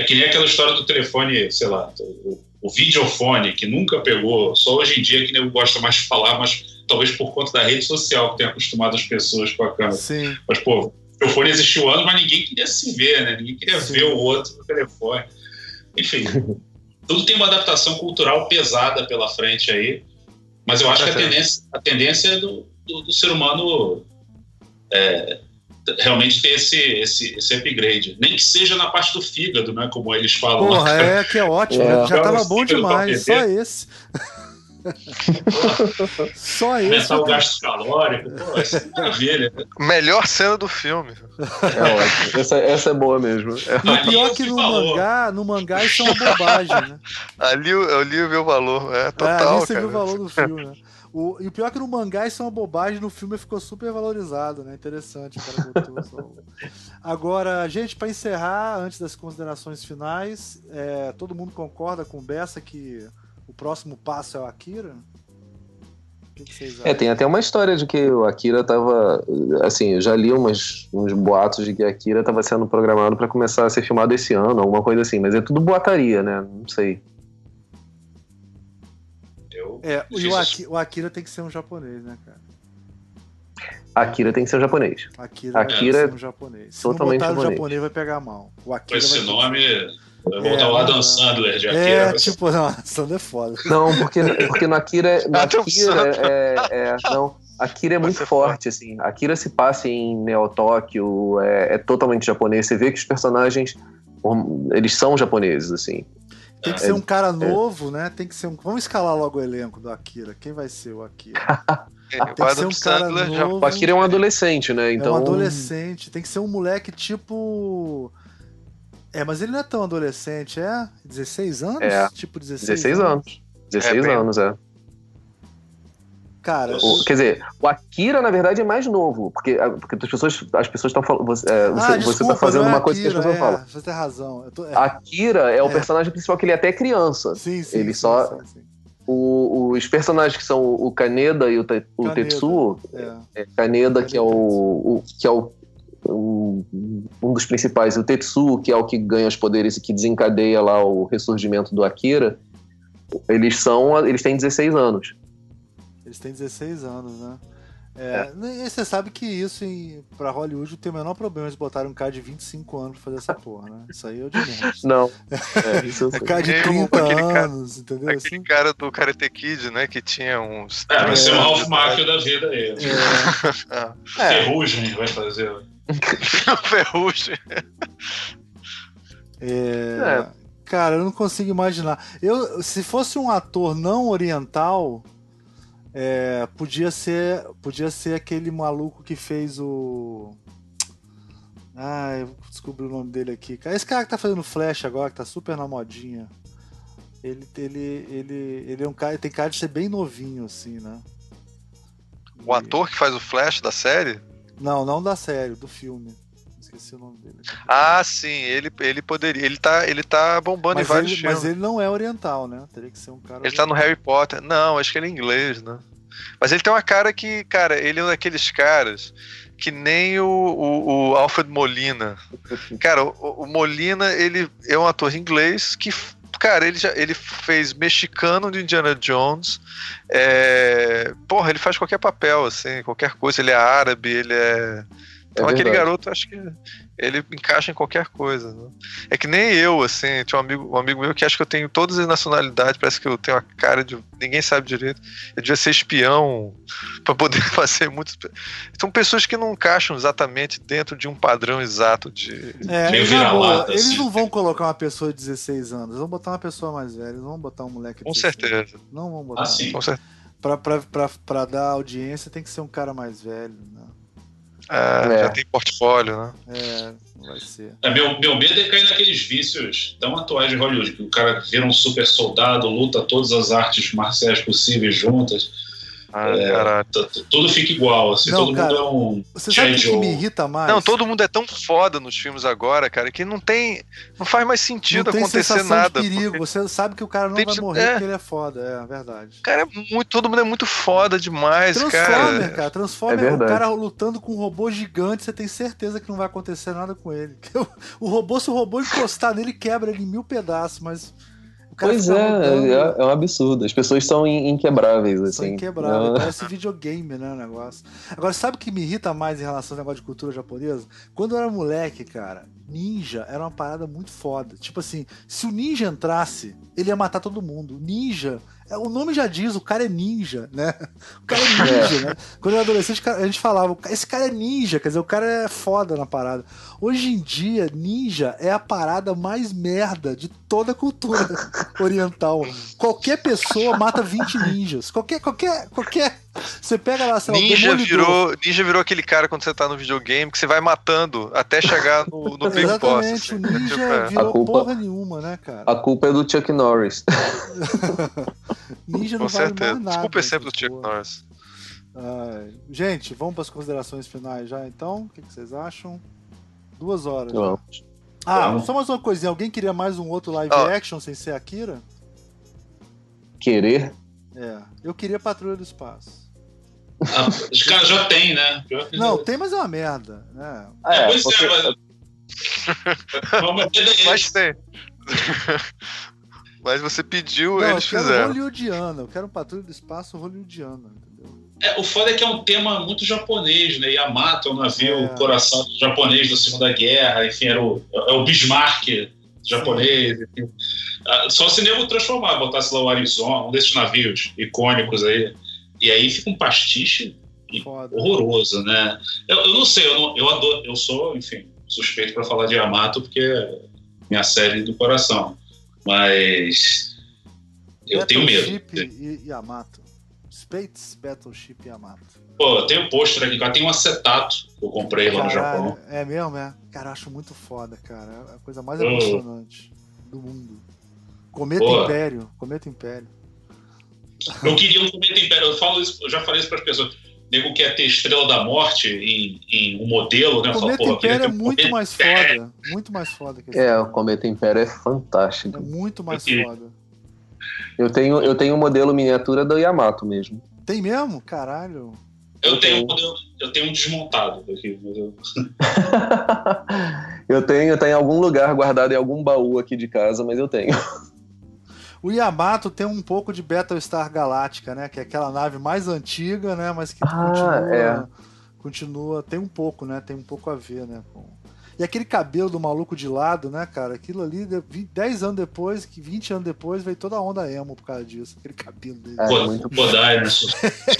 é, que nem aquela história do telefone, sei lá, o, o videofone, que nunca pegou, só hoje em dia que nem gosta mais de falar, mas talvez por conta da rede social que tem acostumado as pessoas com a câmera. Sim. Mas, pô, o telefone existiu antes, mas ninguém queria se ver, né? Ninguém queria Sim. ver o outro no telefone. Enfim, tudo tem uma adaptação cultural pesada pela frente aí, mas eu acho que a tendência, a tendência é do, do, do ser humano é, realmente ter esse, esse, esse upgrade. Nem que seja na parte do fígado, né? Como eles falam. Porra, é que é ótimo. É. Já tava bom demais. Só esse. Só esse. Aumentar o gasto calórico. Pô, isso é maravilha. Melhor cena do filme. É essa, essa é boa mesmo. E o pior é que no mangá, no mangá isso é uma bobagem, né? Ali eu li o meu valor. É total. É, ali você viu o valor do filme, né? O, e o pior é que no mangá isso é uma bobagem, no filme ficou super valorizado, né? Interessante, o cara botou só... Agora, gente, para encerrar, antes das considerações finais, é, todo mundo concorda com o Bessa que o próximo passo é o Akira? O que vocês acham? É, tem até uma história de que o Akira tava. Assim, eu já li umas, uns boatos de que Akira tava sendo programado para começar a ser filmado esse ano, alguma coisa assim, mas é tudo boataria, né? Não sei. É, e o, Akira, o Akira tem que ser um japonês, né, cara? Akira tem que ser um japonês. Akira, Akira é um japonês. Se totalmente não botar japonês. japonês, vai pegar mal. O Akira Esse vai nome vai voltar é, o Adam Sandler de Akira. É, tipo, não, Sandler é foda. Não, porque, porque no Akira, no Akira é, é, não, Akira é muito forte, assim. Akira se passa em Neo Tóquio, é, é totalmente japonês. Você vê que os personagens, eles são japoneses, assim. Tem que ser um cara novo, né? Tem que ser um. Vamos escalar logo o elenco do Akira. Quem vai ser o Akira? tem que ser um cara novo. O Akira é um adolescente, né? Então... É um adolescente. Tem que ser um moleque tipo. É, mas ele não é tão adolescente, é? 16 anos? É. Tipo 16, 16 anos. anos. 16 é, anos, é. Cara, o, quer dizer, o Akira, na verdade, é mais novo, porque, porque as pessoas as pessoas estão falando. Você, é, ah, você, tá fazendo uma coisa Akira, que as pessoas é, falam. Você tem razão. Tô, é. Akira é o é. personagem principal que ele é até criança. Sim, sim. Ele sim, só. Sim, sim. O, os personagens que são o Kaneda e o, te, o Kaneda, Tetsuo, é. Kaneda, que é o, o, que é o um, um dos principais, o Tetsuo, que é o que ganha os poderes e que desencadeia lá o ressurgimento do Akira, eles são, eles têm 16 anos. Eles têm 16 anos, né? É, é. E você sabe que isso em, pra Hollywood tem o menor problema de botar um cara de 25 anos pra fazer essa porra, né? Isso aí é o de menos. Não. É, isso é cara de 30 anos, cara, entendeu? Aquele assim? cara do Karate Kid, né? Que tinha uns. É, vai ser o Ralph Macchio da vida aí. É. é. Ferrugem vai fazer. Ferrugem. É. é. Cara, eu não consigo imaginar. Eu, se fosse um ator não oriental, é, podia ser, podia ser aquele maluco que fez o ah, eu descobri o nome dele aqui. Esse cara que tá fazendo Flash agora, que tá super na modinha. Ele, ele, ele, ele é um cara, tem cara de ser bem novinho, assim, né? O e... ator que faz o Flash da série? Não, não da série, do filme. Esqueci o nome dele. Ah, sim, ele, ele poderia. Ele tá, ele tá bombando mas em vários ele, filmes. Mas ele não é oriental, né? Teria que ser um cara. Ele oriental. tá no Harry Potter. Não, acho que ele é inglês, né? Mas ele tem uma cara que, cara, ele é um daqueles caras que nem o, o, o Alfred Molina. Cara, o, o, Molina, ele é um ator inglês que, cara, ele, já, ele fez mexicano de Indiana Jones. É, porra, ele faz qualquer papel, assim, qualquer coisa. Ele é árabe, ele é. Então é aquele garoto, acho que ele encaixa em qualquer coisa. Né? É que nem eu, assim, tinha um amigo, um amigo meu que acha que eu tenho todas as nacionalidades, parece que eu tenho a cara de. ninguém sabe direito. Eu devia ser espião para poder fazer muitos. São pessoas que não encaixam exatamente dentro de um padrão exato de. É, de boa, eles assim. não vão colocar uma pessoa de 16 anos, eles vão botar uma pessoa mais velha, eles vão botar um moleque de Com certeza. Não vão botar. Assim. Com certeza. Pra, pra, pra, pra dar audiência tem que ser um cara mais velho, né? É, é. Já tem portfólio, né? É, vai ser. É, meu, meu medo é cair naqueles vícios tão atuais de Hollywood, que o cara vira um super soldado, luta todas as artes marciais possíveis juntas ah, é, tudo fica igual, assim, não, todo cara, mundo é um. Você sabe o que, que, me irrita mais? Não, todo mundo é tão foda nos filmes agora, cara, que não tem. Não faz mais sentido não acontecer nada. De perigo. Você sabe que o cara não tem, vai morrer é. porque ele é foda, é verdade. Cara, é muito, todo mundo é muito foda demais, Transformer, cara. cara. Transformer, é o cara lutando com um robô gigante, você tem certeza que não vai acontecer nada com ele. O robô, se o robô encostar nele, quebra ele em mil pedaços, mas pois é, é, é, um absurdo. As pessoas são inquebráveis, assim. São inquebráveis, parece videogame, né, o negócio. Agora, sabe o que me irrita mais em relação ao negócio de cultura japonesa? Quando eu era moleque, cara, ninja era uma parada muito foda. Tipo assim, se o ninja entrasse, ele ia matar todo mundo. Ninja é, o nome já diz, o cara é ninja, né? O cara é ninja, é. né? Quando eu era adolescente, a gente falava, esse cara é ninja, quer dizer, o cara é foda na parada. Hoje em dia, ninja é a parada mais merda de toda a cultura oriental. Qualquer pessoa mata 20 ninjas. Qualquer, qualquer, qualquer. Você pega lá, sei lá, ninja virou Ninja virou aquele cara quando você tá no videogame que você vai matando até chegar no, no Big Boss. Exatamente, assim. o ninja tipo, é. virou culpa, porra nenhuma, né, cara? A culpa é do Chuck Norris. Ninja não Com vale certeza. mais nada. Desculpa é sempre do Chuck Norris. gente, vamos para as considerações finais já então? O que, que vocês acham? Duas horas. Vamos. Ah, vamos. só mais uma coisinha. Alguém queria mais um outro live oh. action sem ser Akira? Querer? É. Eu queria Patrulha do Espaço. Ah, os caras já tem, né? Não, tem, mas é uma merda. Né? Ah, é, pois porque... é, mas... mas tem. Mas você pediu, Não, eles eu quero fizeram. hollywoodiana, eu quero um patrulho do espaço hollywoodiana, entendeu? É, o foda é que é um tema muito japonês, né? Yamato é um navio, é. coração japonês da Segunda Guerra, enfim, era o, é o Bismarck japonês. Enfim. Ah, só se nego transformar, botasse lá o Arizona, um desses navios icônicos aí. E aí fica um pastiche Foda. horroroso, né? Eu, eu não sei, eu, não, eu adoro, eu sou, enfim, suspeito para falar de Yamato porque é minha série do coração. Mas eu tenho medo. E Yamato. Spates Battleship Yamato. Pô, eu tenho pôster aqui, cara. Tem um acetato que eu comprei lá no Japão. É mesmo, é? Cara, eu acho muito foda, cara. É a coisa mais emocionante do mundo. Cometa Pô. Império. Cometa Império. Eu queria um Cometa Império. Eu, falo isso, eu já falei isso para as pessoas nego quer ter Estrela da Morte em, em um modelo, né? O Cometa Fala, Império é muito mais foda. Muito mais foda que esse É, o Cometa Império é fantástico. É muito mais foda. Eu tenho, eu tenho um modelo miniatura do Yamato mesmo. Tem mesmo? Caralho. Eu, eu tenho, um modelo, eu tenho um desmontado aqui. Eu... eu tenho, eu tenho em algum lugar guardado em algum baú aqui de casa, mas eu tenho. O Yamato tem um pouco de Battlestar Galáctica, né? Que é aquela nave mais antiga, né? Mas que ah, continua, é. continua. Tem um pouco, né? Tem um pouco a ver, né? Com... E aquele cabelo do maluco de lado, né, cara? Aquilo ali, 10 anos depois, 20 anos depois, veio toda a onda emo por causa disso. Aquele cabelo dele. É, muito Kodai, né?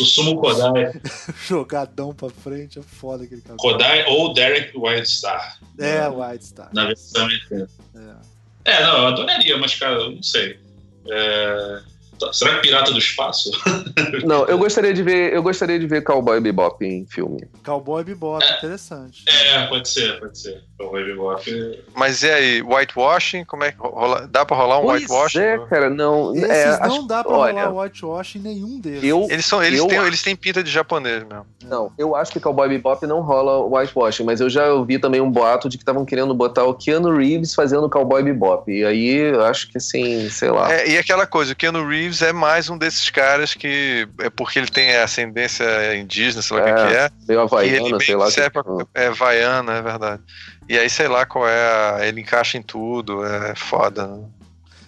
Sumo Kodai. Jogadão pra frente, é foda aquele cabelo. Kodai ou Derek White Star. É, White Star. Na versão É. É, não, eu adoraria, mas, cara, eu não sei. É... Será que Pirata do Espaço? Não, eu gostaria de ver, eu gostaria de ver Cowboy Bebop em filme. Cowboy Bebop, é, interessante. É, pode ser, pode ser. Cowboy Bebop. Mas e aí, whitewashing? Como é que rola? Dá pra rolar um pois whitewashing? É, cara, não. Esses é, não acho, dá pra olha, rolar whitewashing nenhum deles. Eu, eles são, eles, eu, têm, eles têm pinta de japonês mesmo. Não, eu acho que Cowboy Bebop não rola whitewashing, mas eu já ouvi também um boato de que estavam querendo botar o Keanu Reeves fazendo Cowboy Bebop. E aí eu acho que assim, sei lá. É, e aquela coisa, o Keanu Reeves é mais um desses caras que é porque ele tem ascendência indígena, sei lá o é, que é. Meio havaiana, sei lá. Que... Pra, é havaiana, é verdade. E aí, sei lá qual é. A, ele encaixa em tudo, é foda, né?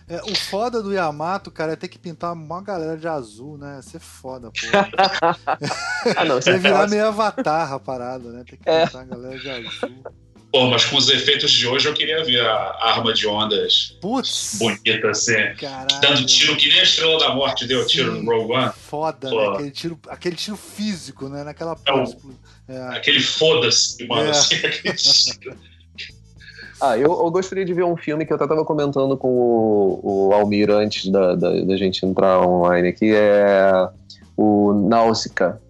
É, o foda do Yamato, cara, é ter que pintar uma galera de azul, né? Ser foda, pô. ah, não, Você virar meio avatar a parada, né? Ter que é. pintar é. a galera de azul. Pô, mas com os efeitos de hoje eu queria ver a arma de ondas Putz, bonita, assim. Caralho. Dando tiro que nem a Estrela da Morte deu Sim, tiro no Rogue One. Foda, Pô. né? Aquele tiro, aquele tiro físico, né? Naquela é o, é. Aquele foda-se, mano, é. assim, aquele Ah, eu, eu, gostaria de ver um filme que eu até tava comentando com o, o Almir antes da, da, da, gente entrar online aqui, é o Náusica.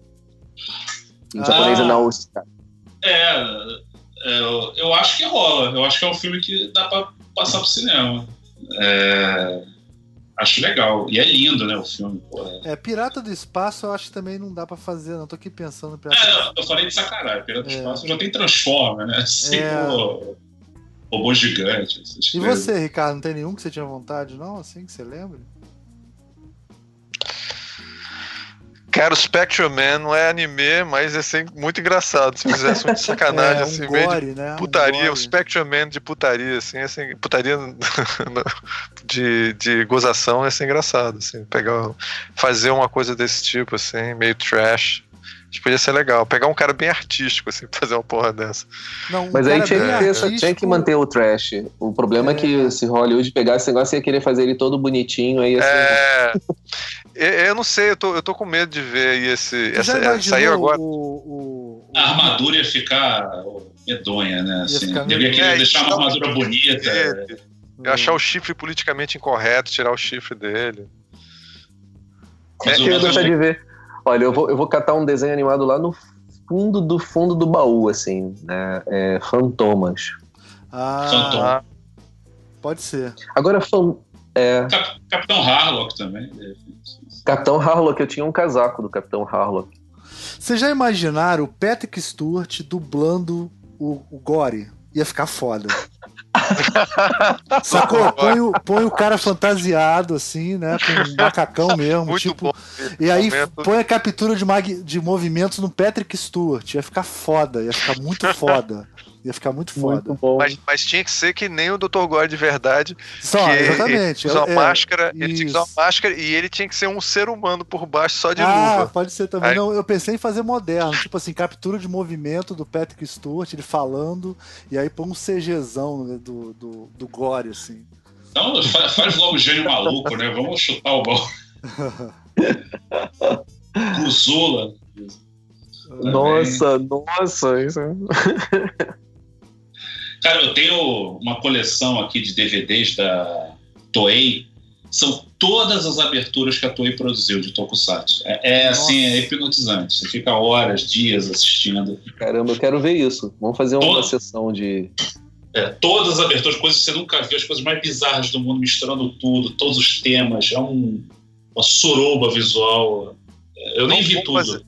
Em ah, japonês é Náusica. É, é, eu acho que rola. Eu acho que é um filme que dá pra passar pro cinema. É, acho legal. E é lindo, né, o filme. É, Pirata do Espaço eu acho que também não dá pra fazer, não. Tô aqui pensando. Pirata é, eu falei de sacanagem. Pirata do é. Espaço já tem Transforma, né? Assim, é. Pô, robô gigante. E você, Ricardo, não tem nenhum que você tinha vontade, não? Assim, que você lembra? Cara, o Spectrum Man não é anime, mas ia ser muito engraçado se fizesse um de sacanagem, é, um assim, gore, meio de né? putaria, um o Spectrum Man de putaria, assim, assim putaria de, de gozação ia ser engraçado, assim, pegar, fazer uma coisa desse tipo, assim, meio trash. Acho que podia ser legal. Pegar um cara bem artístico, assim, pra fazer uma porra dessa. Não, um Mas aí tinha que, ter, tinha que manter o trash. O problema é, é que se Hollywood pegasse esse negócio, ia querer fazer ele todo bonitinho. Aí assim... É. eu não sei, eu tô, eu tô com medo de ver esse. Essa, essa, saiu agora. O, o, o... A armadura ia ficar medonha, né? Assim, deveria é, deixar uma armadura bonita. É, achar o chifre politicamente incorreto, tirar o chifre dele. É, eu deixar de ver. Olha, eu vou, eu vou catar um desenho animado lá no fundo do fundo do baú, assim, né? É, Fantomas. Ah, pode ser. Agora, fan, é... Cap, Capitão Harlock também. Capitão Harlock, eu tinha um casaco do Capitão Harlock. Vocês já imaginaram o Patrick Stewart dublando o, o Gore? Ia ficar foda. Sacou? Põe o, põe o cara fantasiado, assim, né? Com um macacão mesmo. Muito tipo, bom. E aí momento. põe a captura de, mag, de movimentos no Patrick Stewart. Ia ficar foda, ia ficar muito foda. Ia ficar muito foda. Muito mas, mas, tinha que ser que nem o Dr. Gore de verdade. Só, exatamente. Ele, é, máscara, ele tinha que usar uma máscara e ele tinha que ser um ser humano por baixo só de ah, luva. pode ser também. Aí... Não, eu pensei em fazer moderno, tipo assim, captura de movimento do Patrick Stewart, ele falando, e aí põe um CGzão né, do, do, do Gore, assim. Não, faz logo o gênio maluco, né? Vamos chutar o bal. Cruzula. Nossa, nossa, isso. Cara, eu tenho uma coleção aqui de DVDs da Toei. São todas as aberturas que a Toei produziu de Tokusatsu. É, é assim, é hipnotizante. Você fica horas, dias assistindo. Caramba, eu quero ver isso. Vamos fazer uma Toda... sessão de. É, todas as aberturas, coisas que você nunca viu, as coisas mais bizarras do mundo, misturando tudo, todos os temas. É um, uma suruba visual. Eu nem vi tudo. Fazer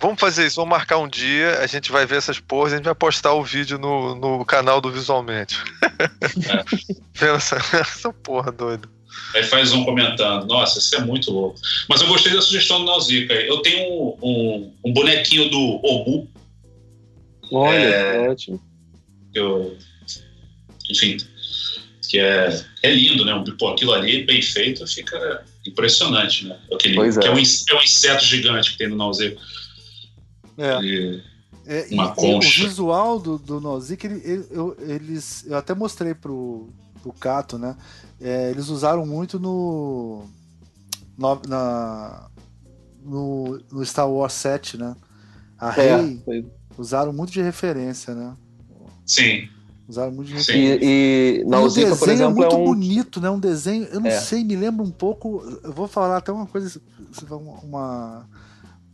Vamos fazer isso, vamos marcar um dia, a gente vai ver essas porras, a gente vai postar o vídeo no, no canal do Visualmente. É. Vendo essa, essa porra doida. Aí faz um comentando, nossa, isso é muito louco. Mas eu gostei da sugestão do Nausicaa. Eu tenho um, um, um, bonequinho do Obu. Olha, é, ótimo. Eu, enfim, que é, é lindo, né? Pô, aquilo ali, bem feito, fica impressionante, né? Aquele, pois é. Que é um, é um inseto gigante que tem no Nausicaa. É. E, é, uma e, concha. o visual do, do Nozick, ele, ele, eu, eles, eu até mostrei pro, pro Cato, né? É, eles usaram muito no, no, na, no, no Star Wars 7, né? A é, Rey usaram muito de referência, né? Sim. Usaram muito dinheiro. E, e Nausicaa, por exemplo, é muito é um... bonito, né? Um desenho, eu não é. sei, me lembra um pouco. Eu vou falar até uma coisa, uma,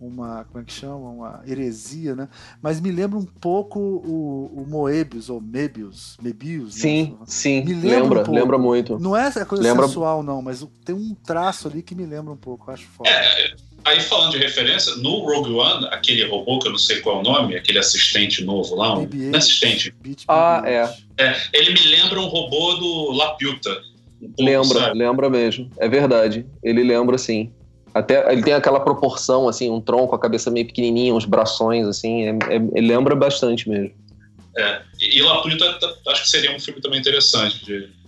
uma como é que chama? Uma heresia, né? Mas me lembra um pouco o, o Moebius, ou Mebius, Mebius. Né? Sim, né? sim, me lembra, lembra, um lembra muito. Não é essa coisa lembra... sensual, não, mas tem um traço ali que me lembra um pouco, acho foda. É, Aí falando de referência, no Rogue One, aquele robô que eu não sei qual é o nome, aquele assistente novo lá, um BB-8, assistente. ah, é. é. Ele me lembra um robô do Laputa. Um lembra, sabe? lembra mesmo. É verdade. Ele lembra sim. Até ele tem aquela proporção, assim, um tronco, a cabeça meio pequenininha, uns braços assim. É, é, ele lembra bastante mesmo. É. E, e Laputa acho que seria um filme também interessante de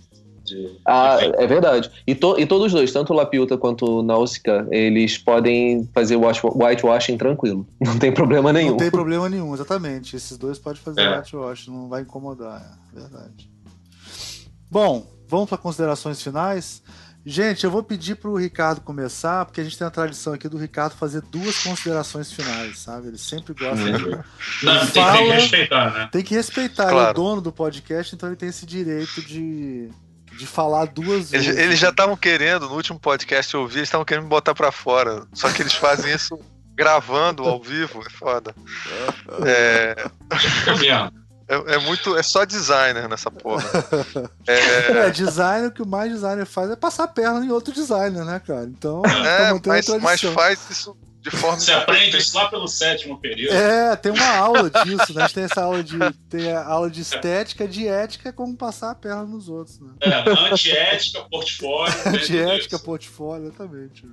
de, ah, é verdade. E, to, e todos os dois, tanto o Lapiuta quanto o Nausicaa, eles podem fazer o whitewashing tranquilo. Não tem problema nenhum. Não tem problema nenhum, exatamente. Esses dois podem fazer é. whitewashing, não vai incomodar. É verdade. Bom, vamos para considerações finais. Gente, eu vou pedir para o Ricardo começar, porque a gente tem a tradição aqui do Ricardo fazer duas considerações finais, sabe? Ele sempre gosta de. Não, tem, fala, tem, que respeitar, né? Tem que respeitar. Claro. Ele é o dono do podcast, então ele tem esse direito de, de falar duas vezes. Eles, eles já estavam querendo, no último podcast eu ouvi, eles estavam querendo me botar pra fora. Só que eles fazem isso gravando ao vivo, é foda. É. É, é, muito. É só designer nessa porra. É... é, designer, o que o mais designer faz é passar a perna em outro designer, né, cara? Então, é, mas, mas faz isso de forma. Você aprende isso lá pelo sétimo período. É, tem uma aula disso, né? A gente tem essa aula de. Tem a aula de estética, de ética, como passar a perna nos outros, né? É, antiética, portfólio. antiética, portfólio, exatamente.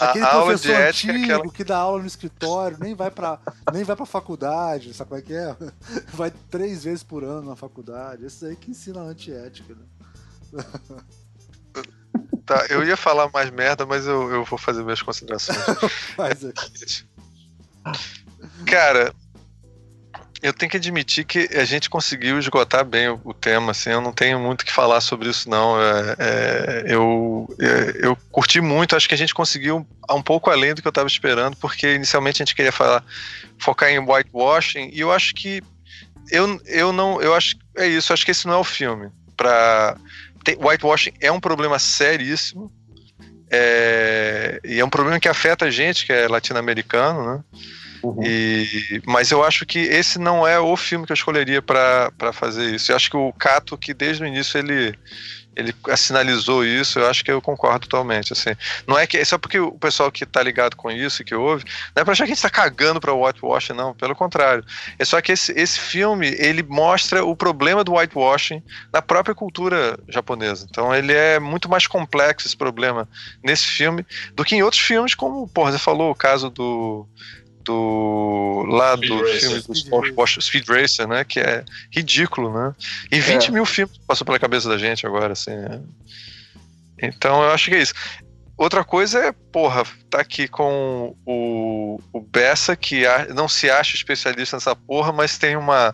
Aquele a professor antigo aquela... que dá aula no escritório, nem vai pra, nem vai pra faculdade, sabe qual é que é? Vai três vezes por ano na faculdade. Esse aí que ensina antiética, né? Tá, eu ia falar mais merda, mas eu, eu vou fazer minhas considerações. Faz aqui. Cara, eu tenho que admitir que a gente conseguiu esgotar bem o, o tema, assim, eu não tenho muito que falar sobre isso, não. É, é, eu, é, eu curti muito, acho que a gente conseguiu um pouco além do que eu estava esperando, porque inicialmente a gente queria falar, focar em whitewashing, e eu acho que eu, eu não, eu acho, é isso, acho que esse não é o filme para tem, whitewashing é um problema seríssimo. É, e é um problema que afeta a gente, que é latino-americano, né? Uhum. E, mas eu acho que esse não é o filme que eu escolheria para fazer isso. Eu acho que o Cato, que desde o início ele, ele sinalizou isso, eu acho que eu concordo totalmente, assim. Não é que é só porque o pessoal que tá ligado com isso, que ouve, não é pra achar que a gente tá cagando pra whitewashing, não, pelo contrário. É só que esse, esse filme, ele mostra o problema do whitewashing na própria cultura japonesa. Então ele é muito mais complexo esse problema nesse filme do que em outros filmes, como, porra, você falou o caso do do lá Speed do Racer. filme do Speed, Racer. Speed Racer, né? Que é ridículo, né? E 20 é. mil filmes passou pela cabeça da gente agora, assim. Né? Então eu acho que é isso. Outra coisa é, porra, tá aqui com o, o Bessa, que não se acha especialista nessa porra, mas tem uma,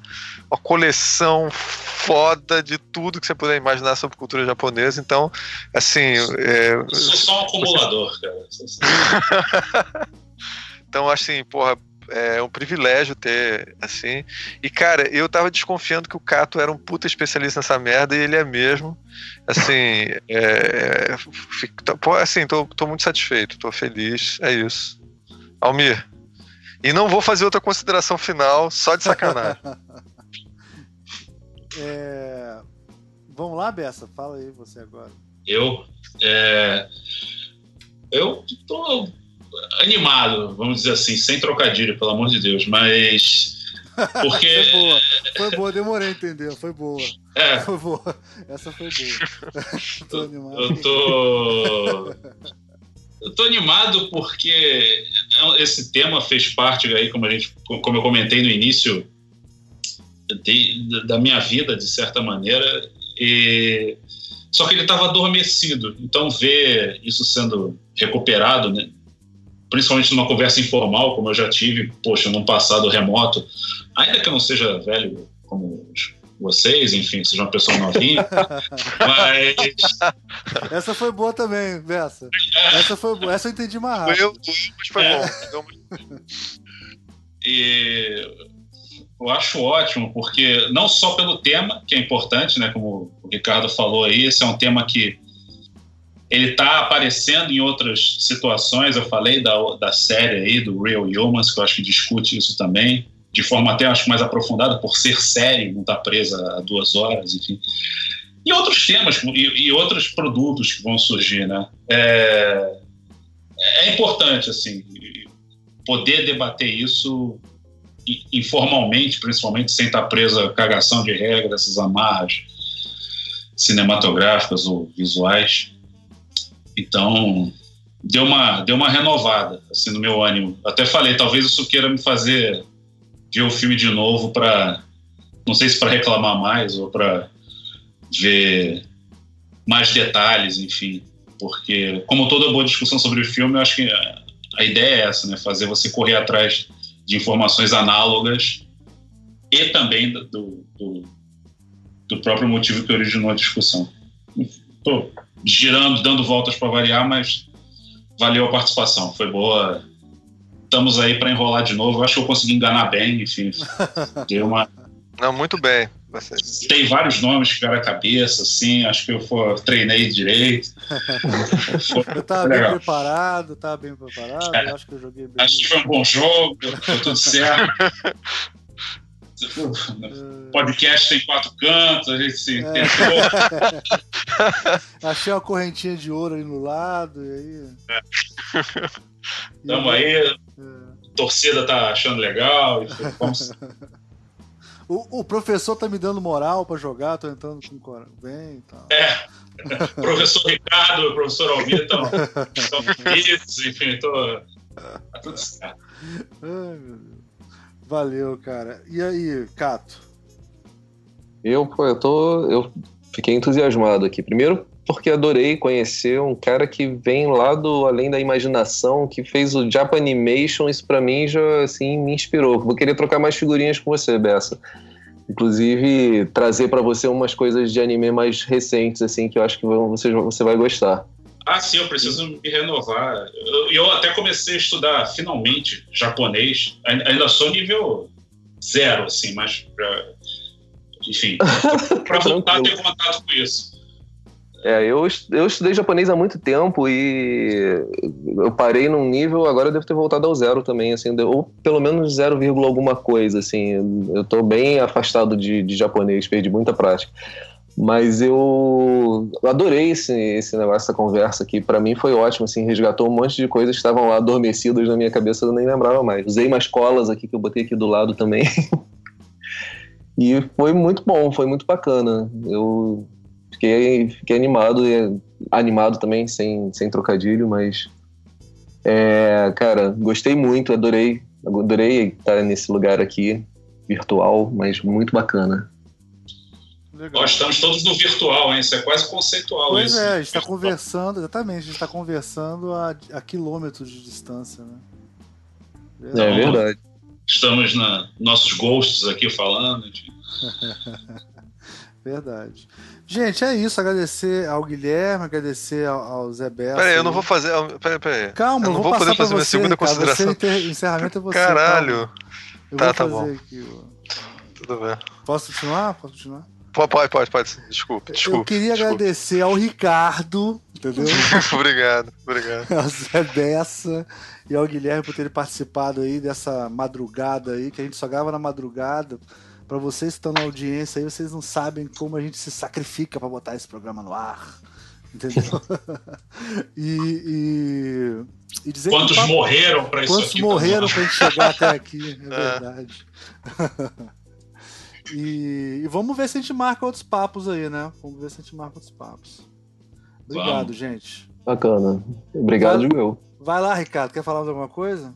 uma coleção foda de tudo que você puder imaginar sobre cultura japonesa. Então, assim. É, eu sou só um acumulador, cara. Então, assim, porra, é um privilégio ter, assim. E, cara, eu tava desconfiando que o Cato era um puta especialista nessa merda e ele é mesmo. Assim, é, fico, assim, tô, tô muito satisfeito, tô feliz, é isso. Almir. E não vou fazer outra consideração final, só de sacanagem. é... Vamos lá, Bessa, fala aí você agora. Eu? É... Eu tô animado, vamos dizer assim, sem trocadilho, pelo amor de Deus, mas. Porque. foi boa, foi boa, demorei a entender, foi boa. É. Foi boa. Essa foi boa. tô animado. Eu tô. Eu tô animado porque esse tema fez parte aí, como a gente, como eu comentei no início, de, da minha vida, de certa maneira, e só que ele estava adormecido. Então ver isso sendo recuperado, né, principalmente numa conversa informal, como eu já tive, poxa, num passado remoto, ainda que eu não seja velho como vocês, enfim, seja uma pessoa novinha, mas... Essa foi boa também, Bessa. Essa foi boa, essa eu entendi mais rápido. Eu, mas foi é. bom. E eu acho ótimo, porque não só pelo tema, que é importante, né, como o Ricardo falou aí, esse é um tema que ele está aparecendo em outras situações, eu falei da, da série aí, do Real Humans, que eu acho que discute isso também, de forma até acho mais aprofundada, por ser série, não estar tá presa a duas horas, enfim. E outros temas, e, e outros produtos que vão surgir, né? É, é importante, assim, poder debater isso informalmente, principalmente, sem estar preso a cagação de regras, essas amarras cinematográficas ou visuais. Então, deu uma, deu uma renovada assim, no meu ânimo. Até falei, talvez isso queira me fazer ver o filme de novo para, não sei se para reclamar mais ou para ver mais detalhes, enfim. Porque, como toda boa discussão sobre o filme, eu acho que a ideia é essa, né? Fazer você correr atrás de informações análogas e também do, do, do próprio motivo que originou a discussão. Estou girando, dando voltas para variar, mas valeu a participação, foi boa. Estamos aí para enrolar de novo. Eu acho que eu consegui enganar bem, enfim. Deu uma. Não, muito bem. Tem vários nomes que ficaram a cabeça, assim, acho que eu for, treinei direito. eu tava bem preparado, tava bem preparado, é, acho que eu joguei bem. Acho que foi um bom jogo, foi tudo certo. podcast tem quatro cantos, a gente se é. Achei uma correntinha de ouro ali no lado, e aí. É. Tamo aí, é. torcida tá achando legal, vamos o, o, professor tá me dando moral para jogar, tô entrando com bem e tal. É. professor Ricardo, professor Almir estão felizes, enfim, tô. Tá tudo certo. Ai, meu Deus. Valeu, cara. E aí, Cato? Eu, pô, eu tô. Eu fiquei entusiasmado aqui. Primeiro, porque adorei conhecer um cara que vem lá do além da imaginação, que fez o Japanimation, isso para mim já assim me inspirou. Vou querer trocar mais figurinhas com você, Bessa. Inclusive trazer para você umas coisas de anime mais recentes assim que eu acho que você você vai gostar. Ah, sim, eu preciso me renovar. Eu, eu até comecei a estudar finalmente japonês. Ainda sou nível zero, assim, mas pra, enfim, para voltar a ter contato com isso. É, eu, eu estudei japonês há muito tempo e eu parei num nível, agora eu devo ter voltado ao zero também, assim, ou pelo menos 0, alguma coisa, assim. Eu tô bem afastado de, de japonês, perdi muita prática. Mas eu adorei esse, esse negócio, essa conversa aqui. Para mim foi ótimo, assim, resgatou um monte de coisas que estavam lá adormecidas na minha cabeça, eu nem lembrava mais. Usei umas colas aqui que eu botei aqui do lado também. e foi muito bom, foi muito bacana. Eu fiquei, fiquei animado, animado também, sem, sem trocadilho, mas. É, cara, gostei muito, adorei, adorei estar nesse lugar aqui, virtual, mas muito bacana. Legal. Nós estamos todos no virtual, hein? Isso é quase conceitual. Pois isso. é, a gente está conversando, exatamente, a gente está conversando a, a, quilômetros de distância, né? Verdade. É verdade. Estamos na nossos ghosts aqui falando. De... verdade. Gente, é isso. Agradecer ao Guilherme, agradecer ao, ao Zé Bessa. Peraí, eu não vou fazer. Peraí, peraí. Calma, eu não vou, vou poder fazer minha você, segunda cara, consideração. Você, encerramento é você. Caralho. Eu tá, tá bom. Aqui, Tudo bem. Posso continuar? Posso continuar? Pode, pode, pode. Desculpa, desculpa. Eu queria desculpa. agradecer ao Ricardo, entendeu? obrigado, obrigado. Ao Zé Bessa e ao Guilherme por terem participado aí dessa madrugada aí, que a gente só grava na madrugada para vocês que estão na audiência aí, vocês não sabem como a gente se sacrifica para botar esse programa no ar. Entendeu? e, e, e, dizer Quantos que, morreram para isso Quantos aqui? morreram para gente chegar até aqui, é, é. verdade. E, e, vamos ver se a gente marca outros papos aí, né? Vamos ver se a gente marca outros papos. Obrigado, vamos. gente. Bacana. Obrigado, Joel. Vai lá, Ricardo. Quer falar de alguma coisa?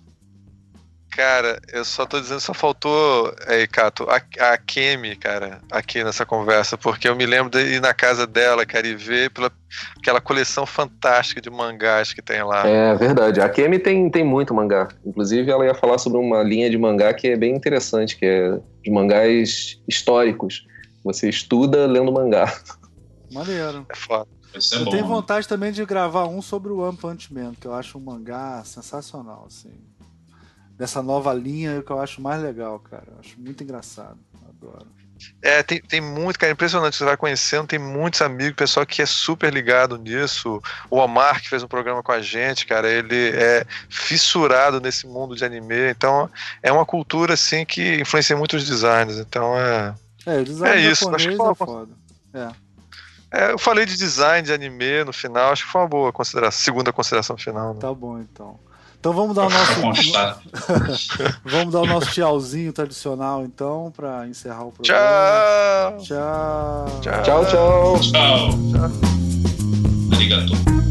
Cara, eu só tô dizendo, só faltou, aí, Cato, a, a Kemi, cara, aqui nessa conversa, porque eu me lembro de ir na casa dela, cara, e ver pela, aquela coleção fantástica de mangás que tem lá. É verdade, a Kemi tem, tem muito mangá. Inclusive, ela ia falar sobre uma linha de mangá que é bem interessante, que é de mangás históricos. Você estuda lendo mangá. Maneiro. É foda. É eu bom, tenho né? vontade também de gravar um sobre o One Punch Man, que eu acho um mangá sensacional, assim. Dessa nova linha, é o que eu acho mais legal, cara. Eu acho muito engraçado. Adoro. É, tem, tem muito, cara, impressionante. Você vai conhecendo, tem muitos amigos, pessoal que é super ligado nisso. O Omar, que fez um programa com a gente, cara, ele é fissurado nesse mundo de anime. Então, é uma cultura, assim, que influencia muito os designers. Então, é. É, design é isso. Acho que foi uma... é foda. É. É, eu falei de design, de anime no final, acho que foi uma boa consideração, segunda consideração final. Né? Tá bom, então. Então vamos dar o nosso. vamos dar o nosso tchauzinho tradicional, então, para encerrar o programa. Tchau. Tchau. Tchau, tchau. Tchau. tchau. Arigato.